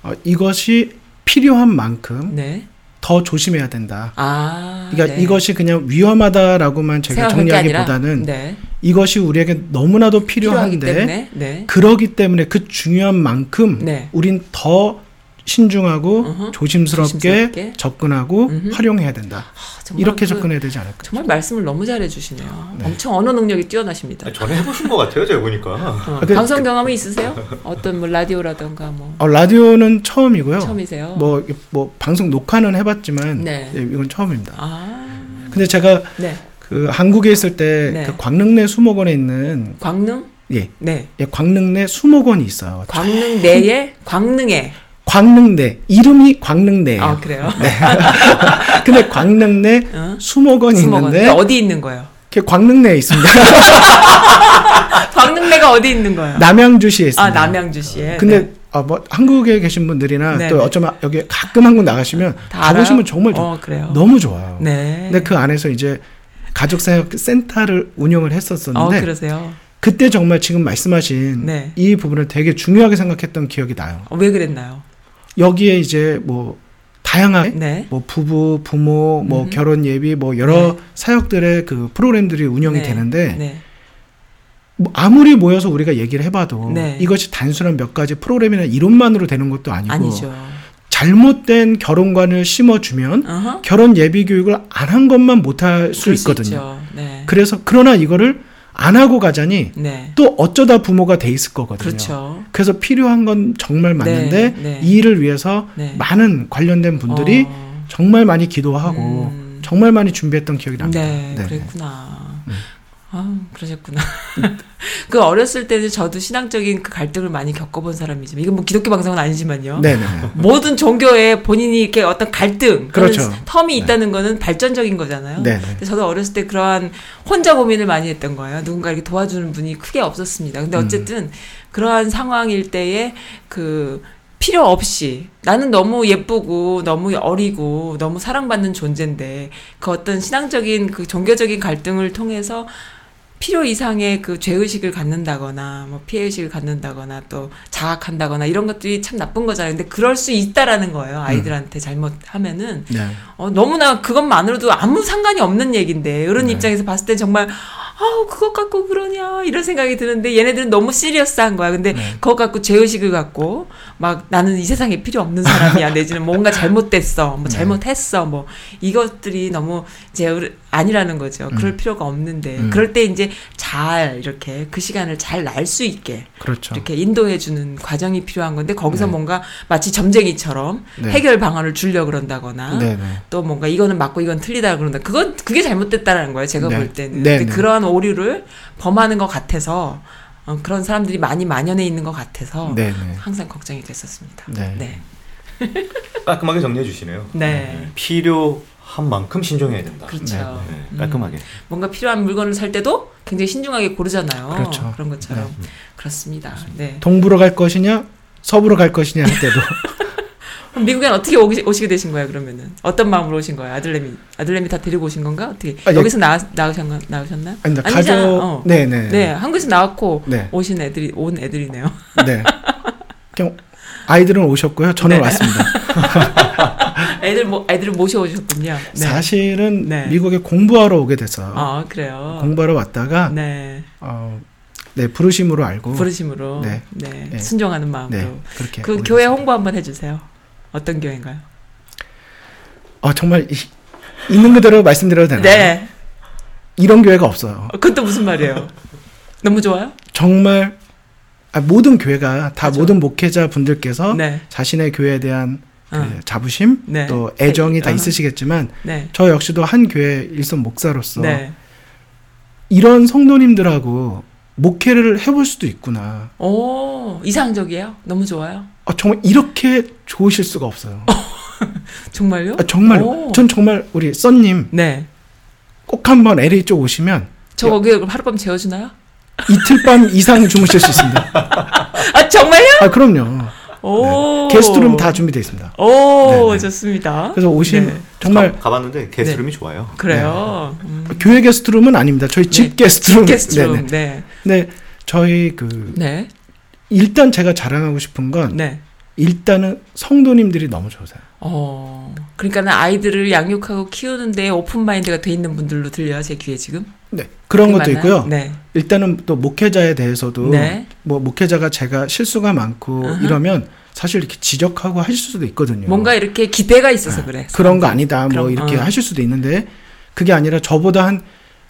Speaker 2: 어, 이것이 필요한 만큼
Speaker 1: 네.
Speaker 2: 더 조심해야 된다.
Speaker 1: 아.
Speaker 2: 그러니까
Speaker 1: 네.
Speaker 2: 이것이 그냥 위험하다라고만 제가 정리하기보다는
Speaker 1: 네.
Speaker 2: 이것이 우리에게 너무나도 필요한데
Speaker 1: 때문에 네.
Speaker 2: 그러기 때문에 그 중요한 만큼
Speaker 1: 네.
Speaker 2: 우린 더 신중하고
Speaker 1: 어허.
Speaker 2: 조심스럽게,
Speaker 1: 조심스럽게.
Speaker 2: 접근하고
Speaker 1: 음흠.
Speaker 2: 활용해야 된다.
Speaker 1: 아,
Speaker 2: 이렇게
Speaker 1: 그-
Speaker 2: 접근해야 되지 않을까?
Speaker 1: 정말 말씀을 너무 잘해 주시네요.
Speaker 2: 네.
Speaker 1: 엄청 언어 능력이 뛰어나십니다.
Speaker 3: 아니, 전에 해보신 것 같아요, 제가 보니까.
Speaker 1: 어,
Speaker 2: 그-
Speaker 1: 방송 경험이 있으세요? 어떤 뭐 라디오라던가 뭐
Speaker 2: 어, 라디오는 처음이고요.
Speaker 1: 처음이세요?
Speaker 2: 뭐, 뭐 방송 녹화는 해봤지만
Speaker 1: 네.
Speaker 2: 예, 이건 처음입니다.
Speaker 1: 아,
Speaker 2: 근데 제가
Speaker 1: 네.
Speaker 2: 그 한국에 있을 때
Speaker 1: 네.
Speaker 2: 그 광릉내 수목원에 있는
Speaker 1: 광릉?
Speaker 2: 예,
Speaker 1: 네.
Speaker 2: 예 광릉내 수목원이 있어요.
Speaker 1: 광릉 내에 광릉에.
Speaker 2: 광릉내 이름이 광릉내예요.
Speaker 1: 아, 그래요?
Speaker 2: 근데 광릉내
Speaker 1: 어?
Speaker 2: 수목원이
Speaker 1: 수목원.
Speaker 2: 있는데
Speaker 1: 근데 어디 있는 거예요?
Speaker 2: 그게 광릉내에 있습니다.
Speaker 1: 광릉내가 어디 있는 거예요?
Speaker 2: 남양주시에 있습니다.
Speaker 1: 아, 남양주시에.
Speaker 2: 근데
Speaker 1: 네.
Speaker 2: 아, 뭐 한국에 계신 분들이나
Speaker 1: 네,
Speaker 2: 또
Speaker 1: 네.
Speaker 2: 어쩌면 여기 가끔 한국 나가시면
Speaker 1: 다
Speaker 2: 가보시면? 정말 좋-
Speaker 1: 어, 그래요.
Speaker 2: 너무 좋아요.
Speaker 1: 네.
Speaker 2: 근데 그 안에서 이제 가족사역 센터를 운영을
Speaker 1: 어,
Speaker 2: 했었었는데
Speaker 1: 그러세요.
Speaker 2: 그때 정말 지금 말씀하신
Speaker 1: 네.
Speaker 2: 이 부분을 되게 중요하게 생각했던 기억이 나요.
Speaker 1: 어, 왜 그랬나요?
Speaker 2: 여기에 이제 뭐 다양하게
Speaker 1: 네.
Speaker 2: 뭐 부부, 부모, 뭐
Speaker 1: 음.
Speaker 2: 결혼 예비 뭐 여러
Speaker 1: 네.
Speaker 2: 사역들의 그 프로그램들이 운영이
Speaker 1: 네.
Speaker 2: 되는데
Speaker 1: 네.
Speaker 2: 뭐 아무리 모여서 우리가 얘기를 해봐도
Speaker 1: 네.
Speaker 2: 이것이 단순한 몇 가지 프로그램이나 이론만으로 되는 것도 아니고
Speaker 1: 아니죠.
Speaker 2: 잘못된 결혼관을 심어주면
Speaker 1: 어허.
Speaker 2: 결혼 예비 교육을 안 한 것만 못할 수 있거든요.
Speaker 1: 네.
Speaker 2: 그래서 그러나 이거를 안 하고 가자니
Speaker 1: 네.
Speaker 2: 또 어쩌다 부모가 돼 있을 거거든요.
Speaker 1: 그렇죠.
Speaker 2: 그래서 필요한 건 정말 맞는데
Speaker 1: 네, 네.
Speaker 2: 이 일을 위해서
Speaker 1: 네.
Speaker 2: 많은 관련된 분들이
Speaker 1: 어,
Speaker 2: 정말 많이 기도하고
Speaker 1: 음.
Speaker 2: 정말 많이 준비했던 기억이 납니다.
Speaker 1: 네,
Speaker 2: 네.
Speaker 1: 그랬구나.
Speaker 2: 음.
Speaker 1: 아, 그러셨구나. 그 어렸을 때는 저도 신앙적인 그 갈등을 많이 겪어본 사람이지만 이건 뭐 기독교 방송은 아니지만요.
Speaker 2: 네네.
Speaker 1: 모든 종교에 본인이 이렇게 어떤 갈등,
Speaker 2: 그렇죠.
Speaker 1: 텀이 있다는 거는 발전적인 거잖아요.
Speaker 2: 네네.
Speaker 1: 근데 저도 어렸을 때 그러한 혼자 고민을 많이 했던 거예요. 누군가 이렇게 도와주는 분이 크게 없었습니다. 근데
Speaker 2: 음.
Speaker 1: 어쨌든 그러한 상황일 때에 그 필요 없이 나는 너무 예쁘고 너무 어리고 너무 사랑받는 존재인데 그 어떤 신앙적인 그 종교적인 갈등을 통해서 필요 이상의 그 죄의식을 갖는다거나 뭐 피해의식을 갖는다거나 또 자학한다거나 이런 것들이 참 나쁜 거잖아요. 근데 그럴 수 있다라는 거예요. 아이들한테 잘못하면은
Speaker 2: 네.
Speaker 1: 어, 너무나 그것만으로도 아무 상관이 없는 얘기인데 어른
Speaker 2: 네.
Speaker 1: 입장에서 봤을 때 정말 아우 그것 갖고 그러냐 이런 생각이 드는데 얘네들은 너무 시리어스한 거야. 근데
Speaker 2: 네.
Speaker 1: 그것 갖고 죄의식을 갖고 막 나는 이 세상에 필요 없는 사람이야 내지는 뭔가 잘못됐어 뭐
Speaker 2: 네.
Speaker 1: 잘못했어 뭐 이것들이 너무 이제 아니라는 거죠. 그럴 필요가 없는데
Speaker 2: 음.
Speaker 1: 그럴 때 이제 잘 이렇게 그 시간을 잘 날 수 있게
Speaker 2: 그렇죠.
Speaker 1: 이렇게 인도해 주는 과정이 필요한 건데 거기서
Speaker 2: 네.
Speaker 1: 뭔가 마치 점쟁이처럼
Speaker 2: 네.
Speaker 1: 해결 방안을 주려 그런다거나
Speaker 2: 네네.
Speaker 1: 또 뭔가 이거는 맞고 이건 틀리다 그런다. 그건 그게 잘못됐다라는 거예요. 제가
Speaker 2: 네.
Speaker 1: 볼 때는.
Speaker 2: 네,
Speaker 1: 근데
Speaker 2: 네.
Speaker 1: 그러한 오류를 범하는 것 같아서 어, 그런 사람들이 많이 만연해 있는 것 같아서
Speaker 2: 네네.
Speaker 1: 항상 걱정이 됐었습니다.
Speaker 2: 네.
Speaker 1: 네.
Speaker 4: 깔끔하게 정리해 주시네요.
Speaker 1: 네.
Speaker 4: 필요한 만큼 신중해야 된다.
Speaker 1: 그렇죠.
Speaker 4: 네,
Speaker 1: 음.
Speaker 4: 깔끔하게.
Speaker 1: 뭔가 필요한 물건을 살 때도 굉장히 신중하게 고르잖아요.
Speaker 2: 그렇죠.
Speaker 1: 런 것처럼
Speaker 4: 네.
Speaker 1: 그렇습니다. 네.
Speaker 2: 동부로 갈 것이냐 서부로 갈 것이냐 할 때도
Speaker 1: 미국엔 어떻게 오시, 오시게 되신 거예요? 그러면은 어떤 마음으로 오신 거예요? 아들내미 아들내미 다 데리고 오신 건가? 어떻게
Speaker 2: 아, 예.
Speaker 1: 여기서 나 나오셨나 나오셨나요?
Speaker 2: 아니 나. 가족
Speaker 1: 어.
Speaker 2: 네네
Speaker 1: 네, 한국에서 나왔고
Speaker 2: 네.
Speaker 1: 오신 애들이 온 애들이네요.
Speaker 2: 네. 그냥 아이들은 오셨고요. 저는
Speaker 1: 네.
Speaker 2: 왔습니다.
Speaker 1: 애들 모 애들을 모셔 오셨군요. 네.
Speaker 2: 사실은
Speaker 1: 네.
Speaker 2: 미국에 공부하러 오게 돼서
Speaker 1: 아 그래요.
Speaker 2: 공부하러 왔다가
Speaker 1: 네
Speaker 2: 어, 네 부르심으로 알고
Speaker 1: 부르심으로 네,
Speaker 2: 네. 네.
Speaker 1: 순종하는 마음으로
Speaker 2: 네 그렇게
Speaker 1: 그 교회
Speaker 2: 됐어요.
Speaker 1: 홍보 한번 해주세요. 어떤 교회인가요?
Speaker 2: 어 정말 이- 있는 그대로 말씀드려도 되나요?
Speaker 1: 네.
Speaker 2: 이런 교회가 없어요.
Speaker 1: 어, 그건 또 무슨 말이에요? 너무 좋아요?
Speaker 2: 정말 아, 모든 교회가 다
Speaker 1: 그죠.
Speaker 2: 모든 목회자 분들께서
Speaker 1: 네.
Speaker 2: 자신의 교회에 대한 그
Speaker 1: 어.
Speaker 2: 자부심
Speaker 1: 네.
Speaker 2: 또 애정이 다
Speaker 1: 어.
Speaker 2: 있으시겠지만
Speaker 1: 네.
Speaker 2: 저 역시도 한 교회 일선 목사로서
Speaker 1: 네.
Speaker 2: 이런 성도님들하고 목회를 해볼 수도 있구나.
Speaker 1: 오 이상적이에요. 너무 좋아요.
Speaker 2: 아, 정말 이렇게 좋으실 수가 없어요.
Speaker 1: 정말요?
Speaker 2: 아, 정말
Speaker 1: 오.
Speaker 2: 전 정말 우리 썬님
Speaker 1: 네.
Speaker 2: 꼭 한번 LA 쪽 오시면
Speaker 1: 저 거기 하룻밤 재워주나요?
Speaker 2: 이틀 밤 이상 주무실 수 있습니다.
Speaker 1: 아 정말요?
Speaker 2: 아 그럼요.
Speaker 1: 오.
Speaker 2: 네. 게스트룸 다 준비되어 있습니다.
Speaker 1: 오
Speaker 2: 네, 네.
Speaker 1: 좋습니다.
Speaker 2: 그래서 오신
Speaker 1: 네.
Speaker 2: 정말
Speaker 4: 가, 가봤는데 게스트룸이 좋아요.
Speaker 1: 그래요. 음.
Speaker 2: 교회 게스트룸은 아닙니다. 저희 집
Speaker 1: 네.
Speaker 2: 게스트룸.
Speaker 1: 게스트룸.
Speaker 2: 네네.
Speaker 1: 네.
Speaker 2: 네, 저희 그
Speaker 1: 네.
Speaker 2: 일단 제가 자랑하고 싶은 건
Speaker 1: 네.
Speaker 2: 일단은 성도님들이 너무 좋으세요.
Speaker 1: 어. 그러니까는 아이들을 양육하고 키우는데 오픈 마인드가 돼 있는 분들로 들려요 제 귀에 지금.
Speaker 2: 네, 그런 것도
Speaker 1: 맞나요?
Speaker 2: 있고요.
Speaker 1: 네.
Speaker 2: 일단은 또 목회자에 대해서도
Speaker 1: 네.
Speaker 2: 뭐 목회자가 제가 실수가 많고
Speaker 1: 아하.
Speaker 2: 이러면 사실 이렇게 지적하고 하실 수도 있거든요.
Speaker 1: 뭔가 이렇게 기대가 있어서 그래.
Speaker 2: 그런 거 아니다. 뭐
Speaker 1: 그럼,
Speaker 2: 이렇게
Speaker 1: 어.
Speaker 2: 하실 수도 있는데 그게 아니라 저보다 한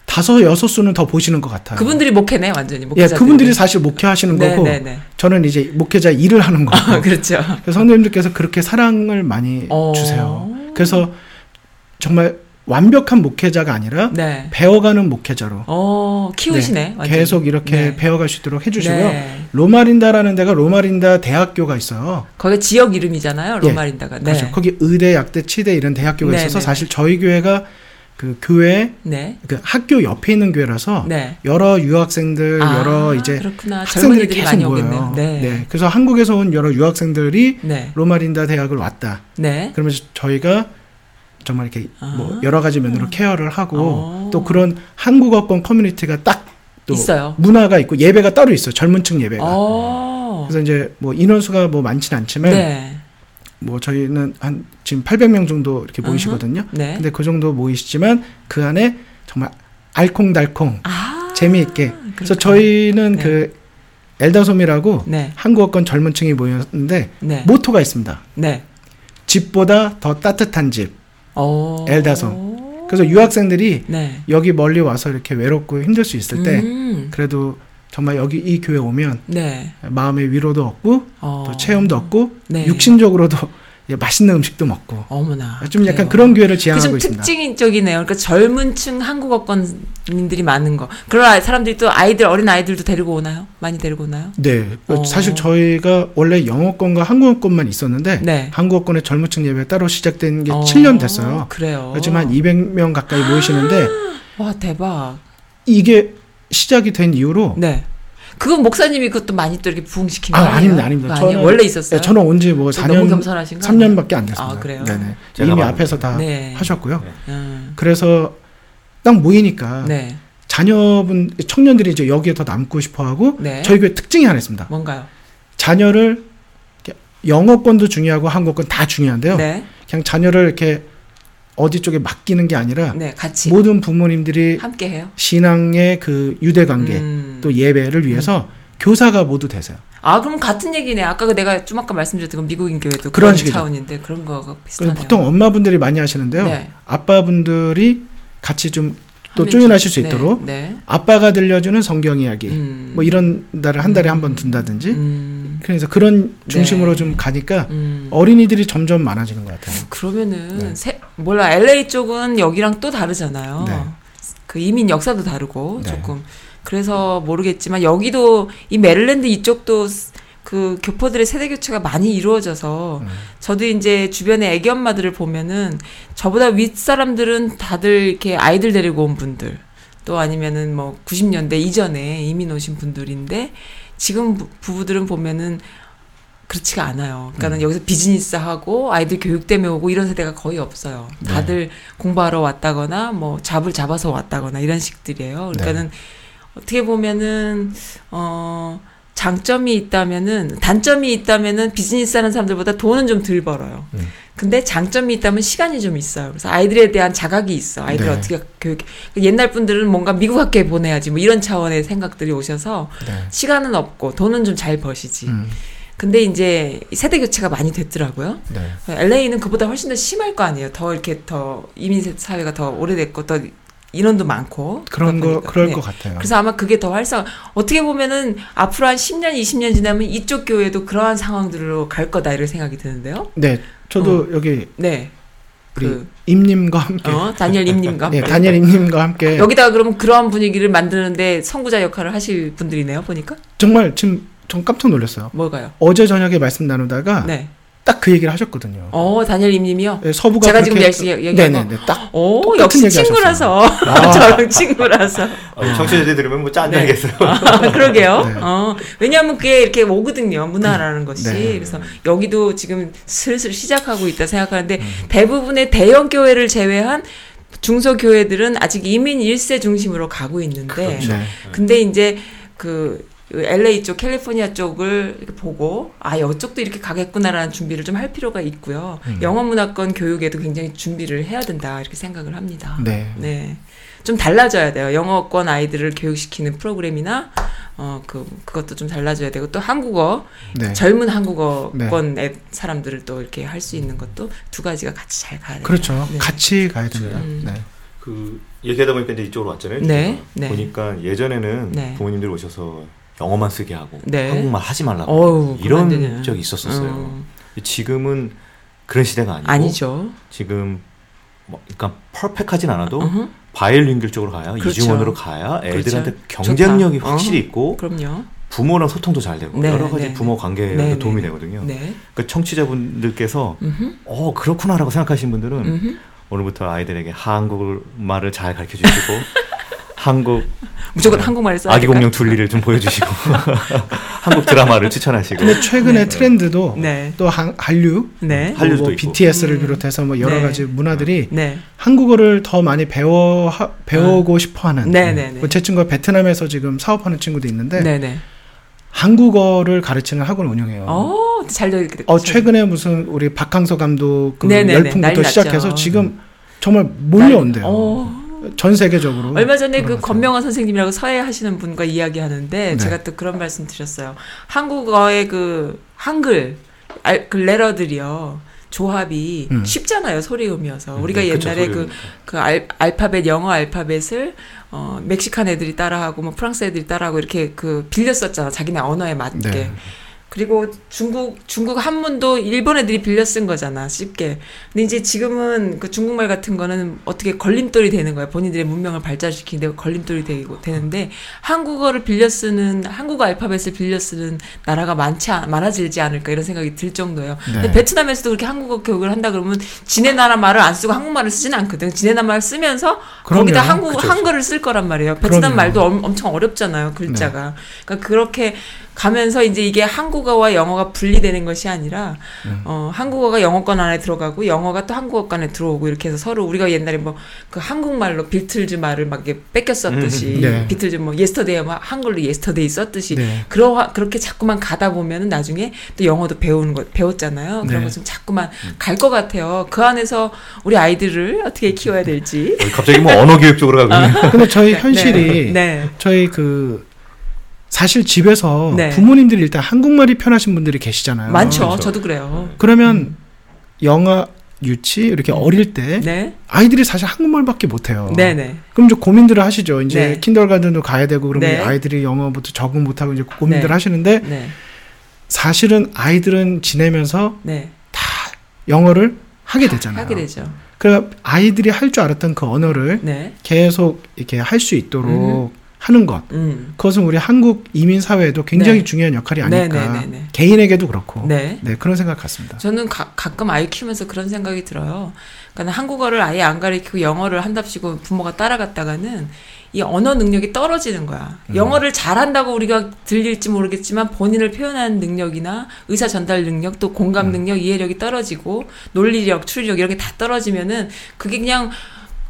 Speaker 2: 다섯 여섯 수는 더 보시는 것 같아요.
Speaker 1: 그분들이 목회네 완전히
Speaker 2: 예,
Speaker 1: 목회자들이.
Speaker 2: 그분들이 사실 목회하시는
Speaker 1: 네,
Speaker 2: 거고
Speaker 1: 네, 네.
Speaker 2: 저는 이제 목회자 일을 하는 거고.
Speaker 1: 아, 그렇죠.
Speaker 2: 그래서 성도님들께서 그렇게 사랑을 많이
Speaker 1: 어.
Speaker 2: 주세요. 그래서 정말 완벽한 목회자가 아니라
Speaker 1: 네.
Speaker 2: 배워가는 목회자로
Speaker 1: 어, 키우시네. 완전히.
Speaker 2: 계속 이렇게
Speaker 1: 네.
Speaker 2: 배워갈 수 있도록 해주시고요.
Speaker 1: 네.
Speaker 2: 로마린다라는 데가 로마린다 대학교가 있어요.
Speaker 1: 거기 지역 이름이잖아요.
Speaker 2: 예,
Speaker 1: 로마린다가. 네.
Speaker 2: 그렇죠. 거기 의대, 약대, 치대 이런 대학교가
Speaker 1: 네,
Speaker 2: 있어서
Speaker 1: 네.
Speaker 2: 사실 저희 교회가 그 교회
Speaker 1: 네.
Speaker 2: 그 학교 옆에 있는 교회라서
Speaker 1: 네.
Speaker 2: 여러 유학생들,
Speaker 1: 아,
Speaker 2: 여러 이제
Speaker 1: 그렇구나.
Speaker 2: 학생들이 계속 모여요.
Speaker 1: 오겠네요. 네.
Speaker 2: 그래서 한국에서 온 여러 유학생들이
Speaker 1: 네.
Speaker 2: 로마린다 대학을 왔다.
Speaker 1: 네.
Speaker 2: 그러면서 저희가 정말 이렇게
Speaker 1: 아.
Speaker 2: 뭐 여러 가지 면으로 케어를 하고
Speaker 1: 어.
Speaker 2: 또 그런 한국어권 커뮤니티가 딱 또. 문화가 있고 예배가 따로 있어요. 젊은 층 예배가.
Speaker 1: 어.
Speaker 2: 그래서 이제 뭐 인원수가 뭐 많지는 않지만
Speaker 1: 네.
Speaker 2: 뭐 저희는 한 지금 800명 정도 이렇게 모이시거든요.
Speaker 1: 네.
Speaker 2: 근데 그 정도 모이시지만 그 안에 정말 알콩달콩
Speaker 1: 아.
Speaker 2: 재미있게. 그래서
Speaker 1: 그렇구나.
Speaker 2: 저희는
Speaker 1: 네.
Speaker 2: 그 엘다솜이라고
Speaker 1: 네.
Speaker 2: 한국어권 젊은층이 모였는데
Speaker 1: 네.
Speaker 2: 모토가 있습니다.
Speaker 1: 네.
Speaker 2: 집보다 더 따뜻한 집.
Speaker 1: 어.
Speaker 2: 엘다솜. 그래서 유학생들이
Speaker 1: 네.
Speaker 2: 여기 멀리 와서 이렇게 외롭고 힘들 수 있을 때
Speaker 1: 음.
Speaker 2: 그래도 정말 여기 이 교회 오면
Speaker 1: 네.
Speaker 2: 마음의 위로도 얻고
Speaker 1: 어.
Speaker 2: 또 체험도 얻고
Speaker 1: 네.
Speaker 2: 육신적으로도 예, 맛있는 음식도 먹고
Speaker 1: 어머나.
Speaker 2: 좀 약간
Speaker 1: 그래요.
Speaker 2: 그런 교회를
Speaker 1: 그
Speaker 2: 지향하고
Speaker 1: 좀
Speaker 2: 있습니다.
Speaker 1: 특징적이네요. 그러니까 젊은층 한국어권민들이 많은 거. 그런 아- 사람들이 또 아이들 어린 아이들도 데리고 오나요? 많이 데리고 오나요?
Speaker 2: 네,
Speaker 1: 어.
Speaker 2: 사실 저희가 원래 영어권과 한국어권만 있었는데
Speaker 1: 네.
Speaker 2: 한국어권의 젊은층 예배 따로 시작된 게
Speaker 1: 어,
Speaker 2: 7년 됐어요.
Speaker 1: 그래요.
Speaker 2: 한 200명 가까이 모이시는데
Speaker 1: 와 대박.
Speaker 2: 이게 시작이 된 이후로
Speaker 1: 네. 그건 목사님이 그것도 많이 또 이렇게 부흥시킨
Speaker 2: 아,
Speaker 1: 거 아니에요?
Speaker 2: 아닙니다, 아닙니다.
Speaker 1: 아니에요?
Speaker 2: 저는-
Speaker 1: 원래 있었어요.
Speaker 2: 네, 저는
Speaker 1: 온지뭐저 너무
Speaker 2: 4년
Speaker 1: 겸손하신 거
Speaker 2: 3년밖에 안 됐습니다.
Speaker 1: 아, 그래요?
Speaker 2: 네네.
Speaker 4: 제가
Speaker 2: 이미. 앞에서 다
Speaker 1: 네.
Speaker 2: 하셨고요.
Speaker 1: 음.
Speaker 2: 그래서 딱 모이니까
Speaker 1: 네.
Speaker 2: 자녀분 청년들이 이제 여기에 더 남고 싶어하고
Speaker 1: 네.
Speaker 2: 저희 교회 특징이 하나 있습니다.
Speaker 1: 뭔가요?
Speaker 2: 자녀를 영어권도 중요하고 한국권 다 중요한데요.
Speaker 1: 네.
Speaker 2: 그냥 자녀를 이렇게 어디 쪽에 맡기는 게 아니라
Speaker 1: 네. 같이
Speaker 2: 모든 부모님들이
Speaker 1: 함께 해요.
Speaker 2: 신앙의 그 유대 관계
Speaker 1: 음.
Speaker 2: 또 예배를 위해서 교사가 모두 되세요.
Speaker 1: 아, 그럼 같은 얘기네. 아까 그 내가 좀 아까 말씀드렸던 건 미국인 교회도
Speaker 2: 그런
Speaker 1: 그런. 차원인데 그런 거가 비슷하네요.
Speaker 2: 보통 엄마분들이 많이 하시는데요.
Speaker 1: 네.
Speaker 2: 아빠분들이 같이 좀
Speaker 1: 또한
Speaker 2: 조연하실
Speaker 1: 명씩.
Speaker 2: 수 있도록
Speaker 1: 네. 네.
Speaker 2: 아빠가 들려주는 성경 이야기
Speaker 1: 음.
Speaker 2: 뭐 이런 날을 한 달에 한 번 둔다든지
Speaker 1: 음.
Speaker 2: 그래서 그런 중심으로
Speaker 1: 네.
Speaker 2: 좀 가니까
Speaker 1: 음.
Speaker 2: 어린이들이 점점 많아지는 것 같아요.
Speaker 1: 그러면은
Speaker 2: 네.
Speaker 1: 세, 몰라 LA 쪽은 여기랑 또 다르잖아요.
Speaker 2: 네.
Speaker 1: 그 이민 역사도 다르고
Speaker 2: 네.
Speaker 1: 조금 그래서 모르겠지만 여기도 이 메릴랜드 이쪽도 스- 그 교포들의 세대 교체가 많이 이루어져서
Speaker 2: 음.
Speaker 1: 저도 이제 주변에 애기 엄마들을 보면은 저보다 윗 사람들은 다들 이렇게 아이들 데리고 온 분들 또 아니면은 뭐 90년대 이전에 이민 오신 분들인데 지금 부- 부부들은 보면은 그렇지가 않아요. 그러니까는
Speaker 2: 음.
Speaker 1: 여기서 비즈니스 하고 아이들 교육 때문에 오고 이런 세대가 거의 없어요.
Speaker 2: 네.
Speaker 1: 다들 공부하러 왔다거나 뭐 잡을 잡아서 왔다거나 이런 식들이에요. 그러니까는
Speaker 2: 네.
Speaker 1: 어떻게 보면은 어 장점이 있다면은 단점이 있다면은 비즈니스 하는 사람들보다 돈은 좀 덜 벌어요.
Speaker 2: 음.
Speaker 1: 근데 장점이 있다면 시간이 좀 있어요. 그래서 아이들에 대한 자각이 있어. 아이들
Speaker 2: 네.
Speaker 1: 어떻게 교육 옛날 분들은 뭔가 미국 학교에 보내야지 뭐 이런 차원의 생각들이 오셔서
Speaker 2: 네.
Speaker 1: 시간은 없고 돈은 좀 잘 버시지.
Speaker 2: 음.
Speaker 1: 근데 이제 이 세대 교체가 많이 됐더라고요.
Speaker 2: 네.
Speaker 1: LA는 그보다 훨씬 더 심할 거 아니에요. 더 이렇게 더 이민 사회가 더 오래됐고 더 인원도 많고
Speaker 2: 그런 거
Speaker 1: 보니까.
Speaker 2: 그럴
Speaker 1: 네.
Speaker 2: 것 같아요.
Speaker 1: 그래서 아마 그게 더 활성. 어떻게 보면은 앞으로 한 10년, 20년 지나면 이쪽 교회도 그러한 상황들로 갈 거다 이런 생각이 드는데요.
Speaker 2: 네, 저도 여기
Speaker 1: 네. 그
Speaker 2: 임님과 함께
Speaker 1: 어, 다니엘 임님과
Speaker 2: 네,
Speaker 1: 함께.
Speaker 2: 다니엘 임님과 함께
Speaker 1: 여기다가 그러면 그러한 분위기를 만드는데 선구자 역할을 하실 분들이네요. 보니까
Speaker 2: 정말 지금 전 깜짝 놀랐어요.
Speaker 1: 뭘까요?
Speaker 2: 어제 저녁에 말씀 나누다가
Speaker 1: 네.
Speaker 2: 딱 그 얘기를 하셨거든요.
Speaker 1: 어, 다니엘 임님이요.
Speaker 2: 네, 서부가
Speaker 1: 제가 지금 얘기한
Speaker 2: 네네네 딱
Speaker 1: 오,
Speaker 2: 똑같은
Speaker 1: 역시 친구라서
Speaker 2: 아.
Speaker 1: 저랑 친구라서.
Speaker 3: 어, 청취자들 들으면 뭐 짠하겠어요.
Speaker 1: 아, 그러게요.
Speaker 2: 네.
Speaker 1: 어, 왜냐하면 그게 이렇게 오거든요. 문화라는 것이.
Speaker 2: 네.
Speaker 1: 그래서 여기도 지금 슬슬 시작하고 있다 생각하는데
Speaker 2: 음.
Speaker 1: 대부분의 대형 교회를 제외한 중소 교회들은 아직 이민 1세 중심으로 가고 있는데
Speaker 3: 그렇죠.
Speaker 2: 네.
Speaker 1: 근데 이제 그 LA 쪽, 캘리포니아 쪽을 이렇게 보고 아 이쪽도 이렇게 가겠구나라는 준비를 좀 할 필요가 있고요.
Speaker 2: 음.
Speaker 1: 영어 문화권 교육에도 굉장히 준비를 해야 된다 이렇게 생각을 합니다.
Speaker 2: 네.
Speaker 1: 네. 좀 달라져야 돼요. 영어권 아이들을 교육시키는 프로그램이나 어 그 그것도 좀 달라져야 되고 또 한국어
Speaker 2: 네.
Speaker 1: 젊은 한국어권 애 사람들을 또 이렇게 할 수 있는 것도 두 가지가 같이 잘 가야 돼요.
Speaker 2: 그렇죠.
Speaker 1: 네.
Speaker 2: 같이 가야 됩니다.
Speaker 1: 음.
Speaker 2: 네.
Speaker 3: 그 얘기하다 보니까 이제 이쪽으로 왔잖아요.
Speaker 1: 네. 네.
Speaker 3: 보니까 예전에는
Speaker 1: 네.
Speaker 3: 부모님들 오셔서 영어만 쓰게 하고
Speaker 1: 네.
Speaker 3: 한국말 하지 말라고
Speaker 1: 어우,
Speaker 3: 이런. 적이 있었었어요.
Speaker 1: 음,
Speaker 3: 지금은 그런 시대가 아니고
Speaker 1: 아니죠.
Speaker 3: 지금 뭐 그러니까 퍼펙하진 않아도 바이올링글 쪽으로 가야
Speaker 1: 그렇죠.
Speaker 3: 이중원으로 가야 애들한테
Speaker 1: 그렇죠.
Speaker 3: 경쟁력이
Speaker 1: 좋다.
Speaker 3: 확실히
Speaker 1: 어.
Speaker 3: 있고
Speaker 1: 그럼요.
Speaker 3: 부모랑 소통도 잘 되고
Speaker 1: 네,
Speaker 3: 여러 가지
Speaker 1: 네,
Speaker 3: 부모
Speaker 1: 네.
Speaker 3: 관계에도
Speaker 1: 네,
Speaker 3: 도움이
Speaker 1: 네.
Speaker 3: 되거든요.
Speaker 1: 네.
Speaker 3: 그 청취자분들께서
Speaker 1: 음흠,
Speaker 3: 어 그렇구나라고 생각하시는 분들은
Speaker 1: 음흠.
Speaker 3: 오늘부터 아이들에게 한국말을 잘 가르쳐 주시고
Speaker 4: 한국
Speaker 1: 무조건 한국말을 써야
Speaker 4: 아기? 공룡 둘리를 좀 보여주시고 한국 드라마를 추천하시고
Speaker 2: 근데 최근에 트렌드도
Speaker 1: 네.
Speaker 2: 또 한, 한류
Speaker 1: 네.
Speaker 4: 한류도
Speaker 2: 뭐
Speaker 4: 있고.
Speaker 2: BTS를
Speaker 1: 음.
Speaker 2: 비롯해서 뭐 여러
Speaker 1: 네.
Speaker 2: 가지 문화들이
Speaker 1: 네.
Speaker 2: 한국어를 더 많이 배워 하- 배우고 싶어하는
Speaker 1: 네, 네, 네.
Speaker 2: 뭐제 친구가 베트남에서 지금 사업하는 친구도 있는데
Speaker 1: 네, 네.
Speaker 2: 한국어를 가르치는 학원을 운영해요.
Speaker 1: 어, 잘 될.
Speaker 2: 어, 최근에 무슨 우리 박항서 감독 그
Speaker 1: 네, 네, 네.
Speaker 2: 열풍부터. 시작해서 지금 정말 몰려온대요.
Speaker 1: 어.
Speaker 2: 전 세계적으로.
Speaker 1: 얼마 전에 그. 권명화 선생님이라고 서해 하시는 분과 이야기하는데
Speaker 2: 네.
Speaker 1: 제가 또 그런 말씀 드렸어요. 한국어의 그 한글 알, 그 레러들이요. 조합이
Speaker 2: 음.
Speaker 1: 쉽잖아요. 소리 음이어서. 우리가
Speaker 4: 네,
Speaker 1: 옛날에
Speaker 4: 소리음.
Speaker 1: 그, 그 알, 알파벳, 영어 알파벳을 어, 멕시칸 애들이 따라하고 뭐 프랑스 애들이 따라하고 이렇게 그 빌렸었잖아. 자기네 언어에 맞게.
Speaker 2: 네.
Speaker 1: 그리고 중국 중국 한문도 일본 애들이 빌려 쓴 거잖아 쉽게. 근데 이제 지금은 그 중국말 같은 거는 어떻게 걸림돌이 되는 거야. 본인들의 문명을 발달시키는데 걸림돌이 되고 되는데 한국어를 빌려 쓰는 한국어 알파벳을 빌려 쓰는 나라가 많지 않, 많아지지 않을까 이런 생각이 들 정도예요.
Speaker 2: 네.
Speaker 1: 근데 베트남에서도 그렇게 한국어 교육을 한다 그러면 지네 나라 말을 안 쓰고 한국말을 쓰지는 않거든. 지네 나라 말 쓰면서
Speaker 2: 그럼요.
Speaker 1: 거기다 한국
Speaker 4: 그쵸,
Speaker 1: 한글을 쓸 거란 말이에요. 베트남
Speaker 2: 그럼요.
Speaker 1: 말도 엄, 엄청 어렵잖아요. 글자가. 그러니까 그렇게 가면서 이제 이게 한국어와 영어가 분리되는 것이 아니라
Speaker 2: 음.
Speaker 1: 어 한국어가 영어권 안에 들어가고 영어가 또 한국어권 안에 들어오고 이렇게 해서 서로 우리가 옛날에 뭐 그 한국말로 비틀즈 말을 막 이렇게 베껴 썼듯이
Speaker 2: 음, 네.
Speaker 1: 비틀즈 뭐 Yesterday 막 한글로 Yesterday 썼듯이
Speaker 2: 네.
Speaker 1: 그러 그렇게 자꾸만 가다 보면은 나중에 또 영어도 배우는 거 배웠잖아요. 그런
Speaker 2: 네.
Speaker 1: 것좀 자꾸만 갈 것 같아요. 그 안에서 우리 아이들을 어떻게 키워야 될지.
Speaker 4: 어, 갑자기 뭐 언어 교육 쪽으로 가고 있네.
Speaker 2: 근데 저희 현실이
Speaker 1: 네.
Speaker 2: 저희 그 사실 집에서
Speaker 1: 네.
Speaker 2: 부모님들이 일단 한국말이 편하신 분들이 계시잖아요.
Speaker 1: 많죠.
Speaker 4: 그렇죠.
Speaker 1: 저도 그래요.
Speaker 2: 그러면 영아 유치 이렇게 어릴 때
Speaker 1: 네.
Speaker 2: 아이들이 사실 한국말밖에 못해요.
Speaker 1: 네네.
Speaker 2: 그럼 이제 고민들을 하시죠. 이제
Speaker 1: 네.
Speaker 2: 킨더가든도 가야 되고 그러면
Speaker 1: 네.
Speaker 2: 아이들이 영어부터 적응 못하고 이제 고민들
Speaker 1: 네.
Speaker 2: 하시는데
Speaker 1: 네.
Speaker 2: 사실은 아이들은 지내면서
Speaker 1: 네.
Speaker 2: 영어를 하게 되잖아요.
Speaker 1: 하게 되죠.
Speaker 2: 그러니까 아이들이 할 줄 알았던 그 언어를
Speaker 1: 네.
Speaker 2: 계속 이렇게 할 수 있도록 하는 것.
Speaker 1: 음.
Speaker 2: 그것은 우리 한국 이민 사회에도 굉장히
Speaker 1: 네.
Speaker 2: 중요한 역할이
Speaker 1: 네,
Speaker 2: 아닐까.
Speaker 1: 네, 네, 네.
Speaker 2: 개인에게도 그렇고.
Speaker 1: 네.
Speaker 2: 네, 그런 생각 같습니다.
Speaker 1: 저는 가, 가끔 아이 키우면서 그런 생각이 들어요. 그러니까 한국어를 아예 안 가르치고 영어를 한답시고 부모가 따라갔다가는 이 언어 능력이 떨어지는 거야.
Speaker 2: 음.
Speaker 1: 영어를 잘한다고 우리가 들릴지 모르겠지만 본인을 표현하는 능력이나 의사 전달 능력, 또 공감
Speaker 2: 음.
Speaker 1: 능력, 이해력이 떨어지고 논리력, 추리력 이런 게 다 떨어지면은 그게 그냥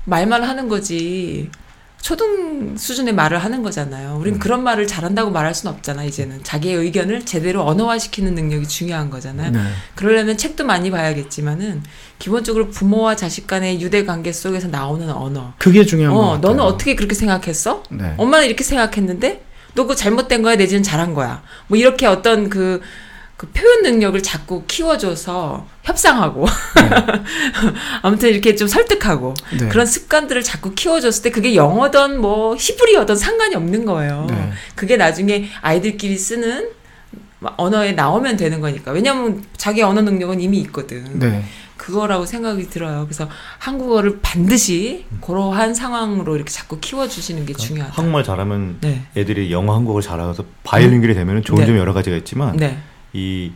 Speaker 1: 말만 하는 거지. 초등 수준의 말을 하는 거잖아요. 우린
Speaker 2: 음.
Speaker 1: 그런 말을 잘한다고 말할 수는 없잖아, 이제는. 자기의 의견을 제대로 언어화시키는 능력이 중요한 거잖아요.
Speaker 2: 네.
Speaker 1: 그러려면 책도 많이 봐야겠지만은 기본적으로 부모와 자식 간의 유대 관계 속에서 나오는 언어.
Speaker 2: 그게 중요한 것
Speaker 1: 어,
Speaker 2: 같아요.
Speaker 1: 너는 어떻게 그렇게 생각했어?
Speaker 2: 네.
Speaker 1: 엄마는 이렇게 생각했는데 너 그거 잘못된 거야 내지는 잘한 거야. 뭐 이렇게 어떤 그, 그 표현 능력을 자꾸 키워줘서 협상하고 아무튼 이렇게 좀 설득하고
Speaker 2: 네.
Speaker 1: 그런 습관들을 자꾸 키워줬을 때 그게 영어든 뭐 히브리어든 상관이 없는 거예요.
Speaker 2: 네.
Speaker 1: 그게 나중에 아이들끼리 쓰는 언어에 나오면 되는 거니까. 왜냐면 자기 언어 능력은 이미 있거든.
Speaker 2: 네.
Speaker 1: 그거라고 생각이 들어요. 그래서 한국어를 반드시 그러한 상황으로 이렇게 자꾸 키워주시는 게 중요하다.
Speaker 4: 한국말 잘하면
Speaker 1: 네.
Speaker 4: 애들이 영어 한국어를 잘해서 바이올린결이 되면 좋은
Speaker 1: 네.
Speaker 4: 점이 여러 가지가 있지만
Speaker 1: 네.
Speaker 4: 이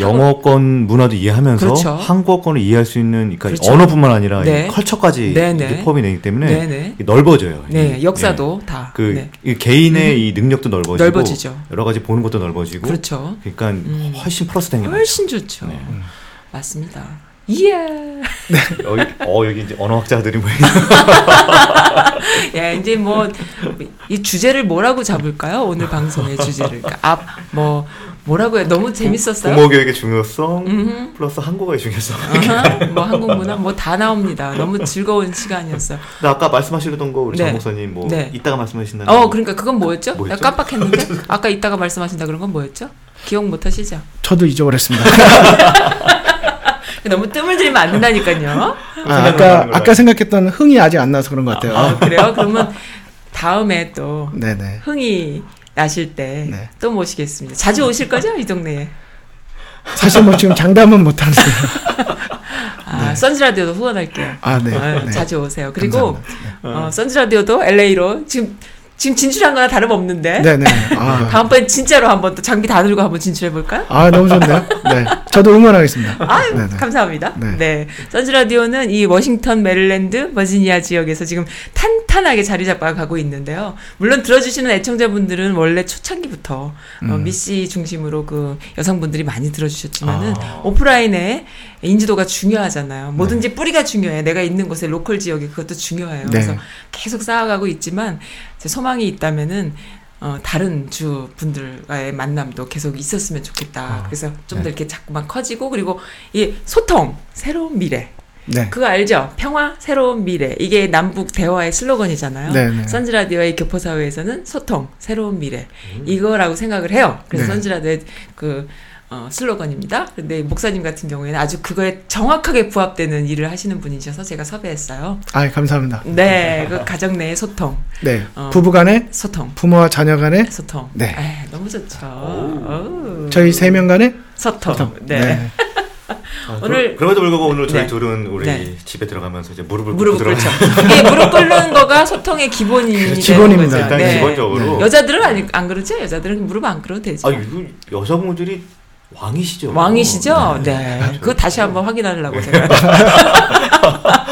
Speaker 4: 영어권 문화도 이해하면서
Speaker 1: 그렇죠.
Speaker 4: 한국어권을 이해할 수 있는 그러니까
Speaker 1: 그렇죠.
Speaker 4: 언어뿐만 아니라
Speaker 1: 네.
Speaker 4: 이 컬처까지
Speaker 1: 네, 네.
Speaker 4: 포함이 되기 때문에
Speaker 1: 네네.
Speaker 4: 넓어져요.
Speaker 1: 네.
Speaker 4: 이-
Speaker 1: 역사도 다.
Speaker 4: 예. 그
Speaker 1: 네.
Speaker 4: 이 개인의 이 능력도 넓어지고
Speaker 1: 넓어지죠.
Speaker 4: 여러 가지 보는 것도 넓어지고
Speaker 1: 그렇죠.
Speaker 4: 그러니까
Speaker 1: 음.
Speaker 4: 훨씬 플러스 된게
Speaker 1: 훨씬 좋죠.
Speaker 4: 네.
Speaker 1: 맞습니다. 이야.
Speaker 4: 여기 어 여기 이제 언어학자들이 뭐
Speaker 1: 야, 이제 뭐, 이 주제를 뭐라고 잡을까요? 오늘 방송의 주제를. 그러니까 앞, 뭐, 뭐라고요? 너무 재밌었어요?
Speaker 4: 부모 교육의 중요성
Speaker 1: 음흠.
Speaker 4: 플러스 한국어의 중요성.
Speaker 1: 뭐 한국 문화 뭐 다 나옵니다. 너무 즐거운 시간이었어요.
Speaker 4: 근데 아까 말씀하시던 거 우리
Speaker 1: 네.
Speaker 4: 장 목사님 뭐
Speaker 1: 네.
Speaker 4: 이따가 말씀하신다는
Speaker 1: 어,
Speaker 4: 거.
Speaker 1: 그러니까 그건 뭐였죠?
Speaker 4: 뭐였죠?
Speaker 1: 내가 깜빡했는데 아까 이따가 말씀하신다 그런 건 뭐였죠? 기억 못 하시죠?
Speaker 2: 저도 잊어버렸습니다.
Speaker 1: 너무 뜸을 들이면 안 된다니까요.
Speaker 2: 아,
Speaker 4: 생각나는
Speaker 2: 아까 생각했던 흥이 아직 안 나서 그런 것 같아요.
Speaker 1: 아, 그래요? 그러면 다음에 또
Speaker 2: 네네.
Speaker 1: 흥이 나실 때
Speaker 2: 네.
Speaker 1: 또 모시겠습니다. 자주 오실 거죠? 이 동네에.
Speaker 2: 사실 뭐 지금 장담은 못 하는데.
Speaker 1: 아, 선즈라디오도 후원할게요.
Speaker 2: 아, 네.
Speaker 1: 아,
Speaker 2: 네.
Speaker 1: 자주 오세요. 그리고. 어, 선즈라디오도 LA로 지금 지금 진출한 거나 다름없는데
Speaker 2: 네, 네. 아,
Speaker 1: 다음번엔 진짜로 한번 또 장비 다 들고 한번 진출해 볼까요?
Speaker 2: 아 너무 좋네요. 네. 저도 응원하겠습니다.
Speaker 1: 아유,
Speaker 2: 네, 네.
Speaker 1: 감사합니다.
Speaker 2: 네.
Speaker 1: 네. 썬즈라디오는 이 워싱턴, 메릴랜드, 버지니아 지역에서 지금 탄탄 탄탄하게 자리 잡아가고 있는데요. 물론 들어주시는 애청자분들은 원래 초창기부터 어,
Speaker 2: 음.
Speaker 1: 미씨 중심으로 그 여성분들이 많이 들어주셨지만은
Speaker 4: 아.
Speaker 1: 오프라인에 인지도가 중요하잖아요. 뭐든지 뿌리가 중요해. 내가 있는 곳에 local 지역이 그것도 중요해요.
Speaker 2: 네.
Speaker 1: 그래서 계속 쌓아가고 있지만 제 소망이 있다면은 어, 다른 주 분들과의 만남도 계속 있었으면 좋겠다.
Speaker 2: 아,
Speaker 1: 그래서 좀더
Speaker 2: 네.
Speaker 1: 이렇게 자꾸만 커지고 그리고 이 소통, 새로운 미래.
Speaker 2: 네.
Speaker 1: 그거 알죠? 평화, 새로운 미래. 이게 남북 대화의 슬로건이잖아요.
Speaker 2: 네, 네.
Speaker 1: 선즈라디오의 교포사회에서는 소통, 새로운 미래. 이거라고 생각을 해요. 그래서
Speaker 2: 네.
Speaker 1: 선즈라디오의 그, 어, 슬로건입니다. 근데 목사님 같은 경우에는 아주 그거에 정확하게 부합되는 일을 하시는 분이셔서 제가 섭외했어요.
Speaker 2: 아, 감사합니다.
Speaker 1: 네, 그 가정 내의 소통,
Speaker 2: 네.
Speaker 1: 어.
Speaker 2: 부부간에
Speaker 1: 소통,
Speaker 2: 부모와 자녀 간에
Speaker 1: 소통.
Speaker 2: 네.
Speaker 1: 에이, 너무 좋죠. 어우.
Speaker 2: 저희 세 명 간에
Speaker 1: 소통.
Speaker 2: 소통.
Speaker 1: 네.
Speaker 4: 아,
Speaker 1: 오늘-
Speaker 4: 그러, 그럼에도 불구하고 오늘 저희
Speaker 1: 네.
Speaker 4: 둘은 우리
Speaker 1: 네.
Speaker 4: 집에 들어가면서 이제 무릎을
Speaker 1: 무릎을
Speaker 4: 꿇고
Speaker 1: 꿇죠. 이게 무릎 꿇는 거가 소통의 기본이
Speaker 2: 그렇죠. 기본입니다.
Speaker 1: 거죠.
Speaker 4: 일단
Speaker 1: 네.
Speaker 4: 기본적으로
Speaker 1: 여자들은 아니, 안 그러죠? 여자들은 무릎 안 꿇어도 되죠.
Speaker 4: 아 이거 여성분들이 왕이시죠.
Speaker 1: 왕이시죠? 네.
Speaker 4: 네.
Speaker 1: 그거 다시 한번 확인하려고 제가